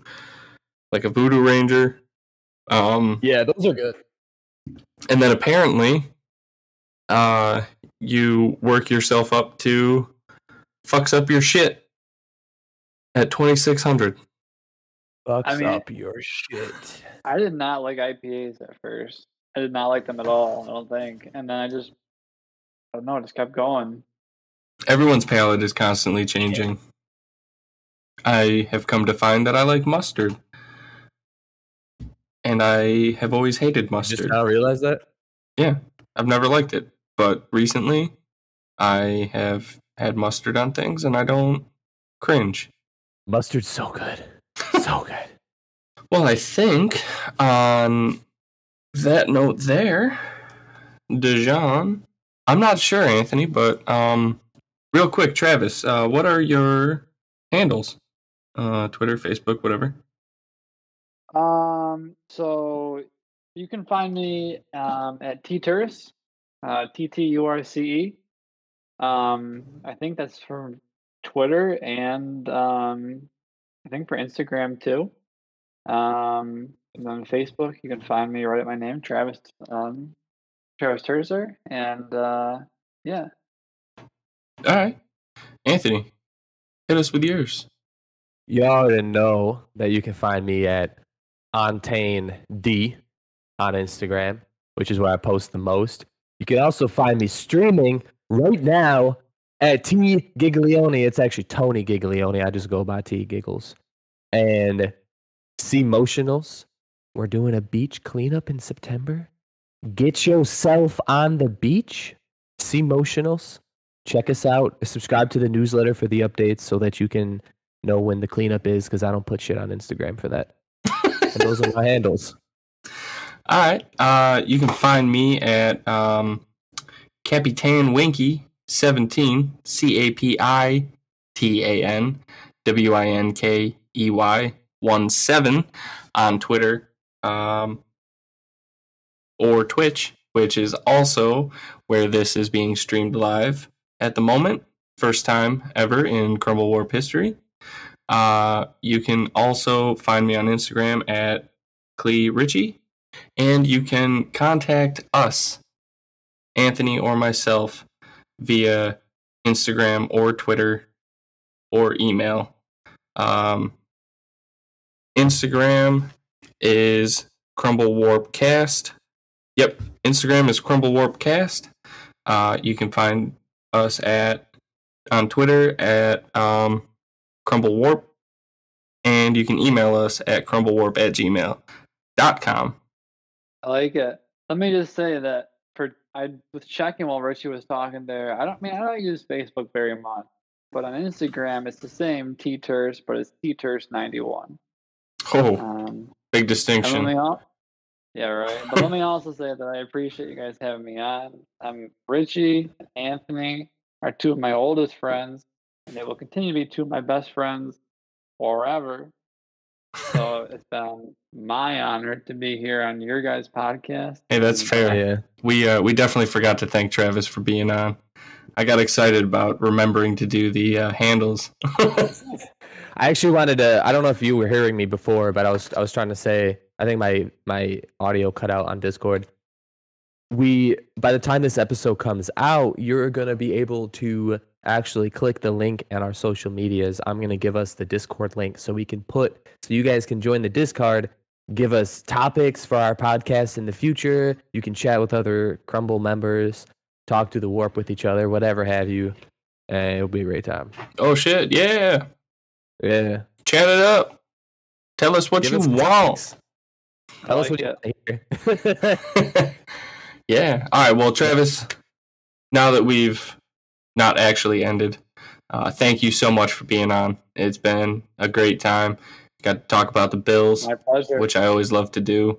Speaker 1: like a Voodoo Ranger. Um,
Speaker 3: Yeah, those are good.
Speaker 1: and then apparently, uh, you work yourself up to fucks up your shit at twenty six hundred.
Speaker 3: Fucks
Speaker 2: I mean-
Speaker 3: up your shit.
Speaker 2: I did not like IPAs at first. I did not like them at all. I don't think. And then I just, I don't know, I just kept going.
Speaker 1: Everyone's palate is constantly changing. I have come to find that I like mustard. And I have always hated mustard.
Speaker 3: Just now realize that? Yeah.
Speaker 1: I've never liked it. But recently, I have had mustard on things and I don't cringe.
Speaker 3: Mustard's so good. So [LAUGHS] good.
Speaker 1: Well, I think on that note there, Dijon, I'm not sure, Anthony, but um, real quick, Travis, uh, what are your handles? Uh, Twitter, Facebook, whatever.
Speaker 2: Um, so you can find me um, at T-Turce, uh, T-T-U-R-C-E. Um, I think that's for Twitter and um, I think for Instagram too. Um, and then Facebook, you can find me right at my name, Travis, um, Travis Terzer, and uh, yeah.
Speaker 1: All right, Anthony, hit us with yours.
Speaker 3: You already know that you can find me at Ontane D on Instagram, which is where I post the most. You can also find me streaming right now at T Giglione. It's actually Tony Giglione. I just go by T Giggles. And C Motionals. We're doing a beach cleanup in September. Get yourself on the beach. C Motionals. Check us out. Subscribe to the newsletter for the updates so that you can know when the cleanup is because I don't put shit on Instagram for that. and those are my handles. [LAUGHS]
Speaker 1: All right. Uh, you can find me at um, Capitan Winky seventeen C A P I T A N W I N K E Y one seven on Twitter um, or Twitch, which is also where this is being streamed live at the moment. First time ever in Crumble Warp history. Uh, you can also find me on Instagram at Clee Ritchie, and you can contact us, Anthony or myself, via Instagram or Twitter or email. Um, Instagram is Crumble Warp Cast. Yep, Instagram is Crumble Warp Cast. Uh, you can find us at on Twitter at um, Crumble Warp, and you can email us at crumblewarp at gmail.com.
Speaker 2: I like it. Let me just say that for I was checking while Richie was talking there. I don't I mean I don't use Facebook very much, but on Instagram it's the same T but it's T ninety one.
Speaker 1: Oh,
Speaker 2: Um,
Speaker 1: big distinction.
Speaker 2: let me al- yeah, right. But let me [LAUGHS] also say that I appreciate you guys having me on. I'm Richie and Anthony are two of my oldest friends, and they will continue to be two of my best friends forever. So it's been my honor to be here on your guys' podcast.
Speaker 1: Hey, that's
Speaker 2: and,
Speaker 1: fair.
Speaker 3: Yeah.
Speaker 1: We uh, we definitely forgot to thank Travis for being on. I got excited about remembering to do the uh, handles. [LAUGHS] [LAUGHS]
Speaker 3: I actually wanted to. I don't know if you were hearing me before, but I was. I was trying to say. I think my my audio cut out on Discord. We by the time this episode comes out, you're gonna be able to actually click the link in our social medias. I'm gonna give us the Discord link so we can put so you guys can join the Discord. Give us topics for our podcast in the future. You can chat with other Crumble members, talk to the warp with each other, whatever have you, and it'll be a great time.
Speaker 1: oh shit! Yeah,
Speaker 3: Yeah.
Speaker 1: chat it up. Tell us what
Speaker 3: Give
Speaker 1: you
Speaker 3: us
Speaker 1: want.
Speaker 3: topics.
Speaker 2: I
Speaker 3: Tell us
Speaker 2: like
Speaker 3: what
Speaker 2: it.
Speaker 3: you hear. [LAUGHS] [LAUGHS]
Speaker 1: yeah. All right. Well, Travis, now that we've not actually ended, uh, thank you so much for being on. It's been a great time. Got to talk about the Bills,
Speaker 2: My pleasure.
Speaker 1: which I always love to do.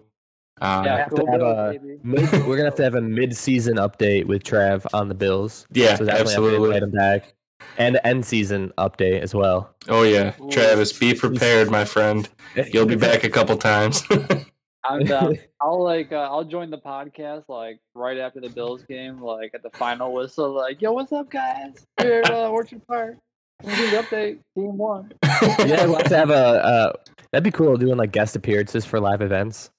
Speaker 1: Uh,
Speaker 2: yeah,
Speaker 3: have to
Speaker 2: cool
Speaker 3: have a- Mid, we're gonna have to have a mid-season update with Trav on the Bills.
Speaker 1: yeah,
Speaker 3: so definitely have to
Speaker 1: absolutely.
Speaker 3: him back, and end-season update as well.
Speaker 1: Oh yeah, Travis, be prepared, my friend. You'll be back a couple times. [LAUGHS]
Speaker 2: I'm down. [LAUGHS] I'll like uh, I'll join the podcast like right after the Bills game, like at the final whistle, like, yo, what's up guys? Here we're at uh, Orchard Park. We'll the update, team one.
Speaker 3: yeah, we'll have to have a. Uh, that'd be cool doing like guest appearances for live events.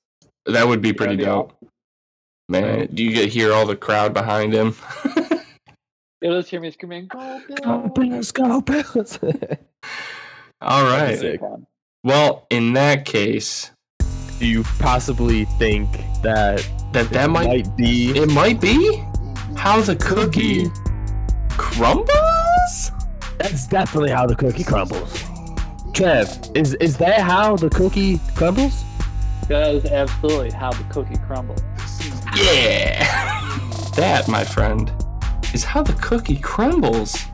Speaker 1: that would be pretty
Speaker 2: That'd be
Speaker 1: dope. Man,
Speaker 3: Right.
Speaker 1: do you get hear all the crowd behind him? [LAUGHS]
Speaker 2: You'll just hear me screaming, go
Speaker 3: Go
Speaker 2: Bills!
Speaker 3: Bills, go Bills! [LAUGHS]
Speaker 1: all right. Well, in that case,
Speaker 3: Do you possibly think that
Speaker 1: that that might
Speaker 3: might be?
Speaker 1: it might be how the cookie crumbles.
Speaker 3: That's definitely how the cookie crumbles. Trev, is is that how the cookie crumbles?
Speaker 2: That is absolutely how the cookie crumbles.
Speaker 1: Yeah, [LAUGHS] that, my friend, is how the cookie crumbles.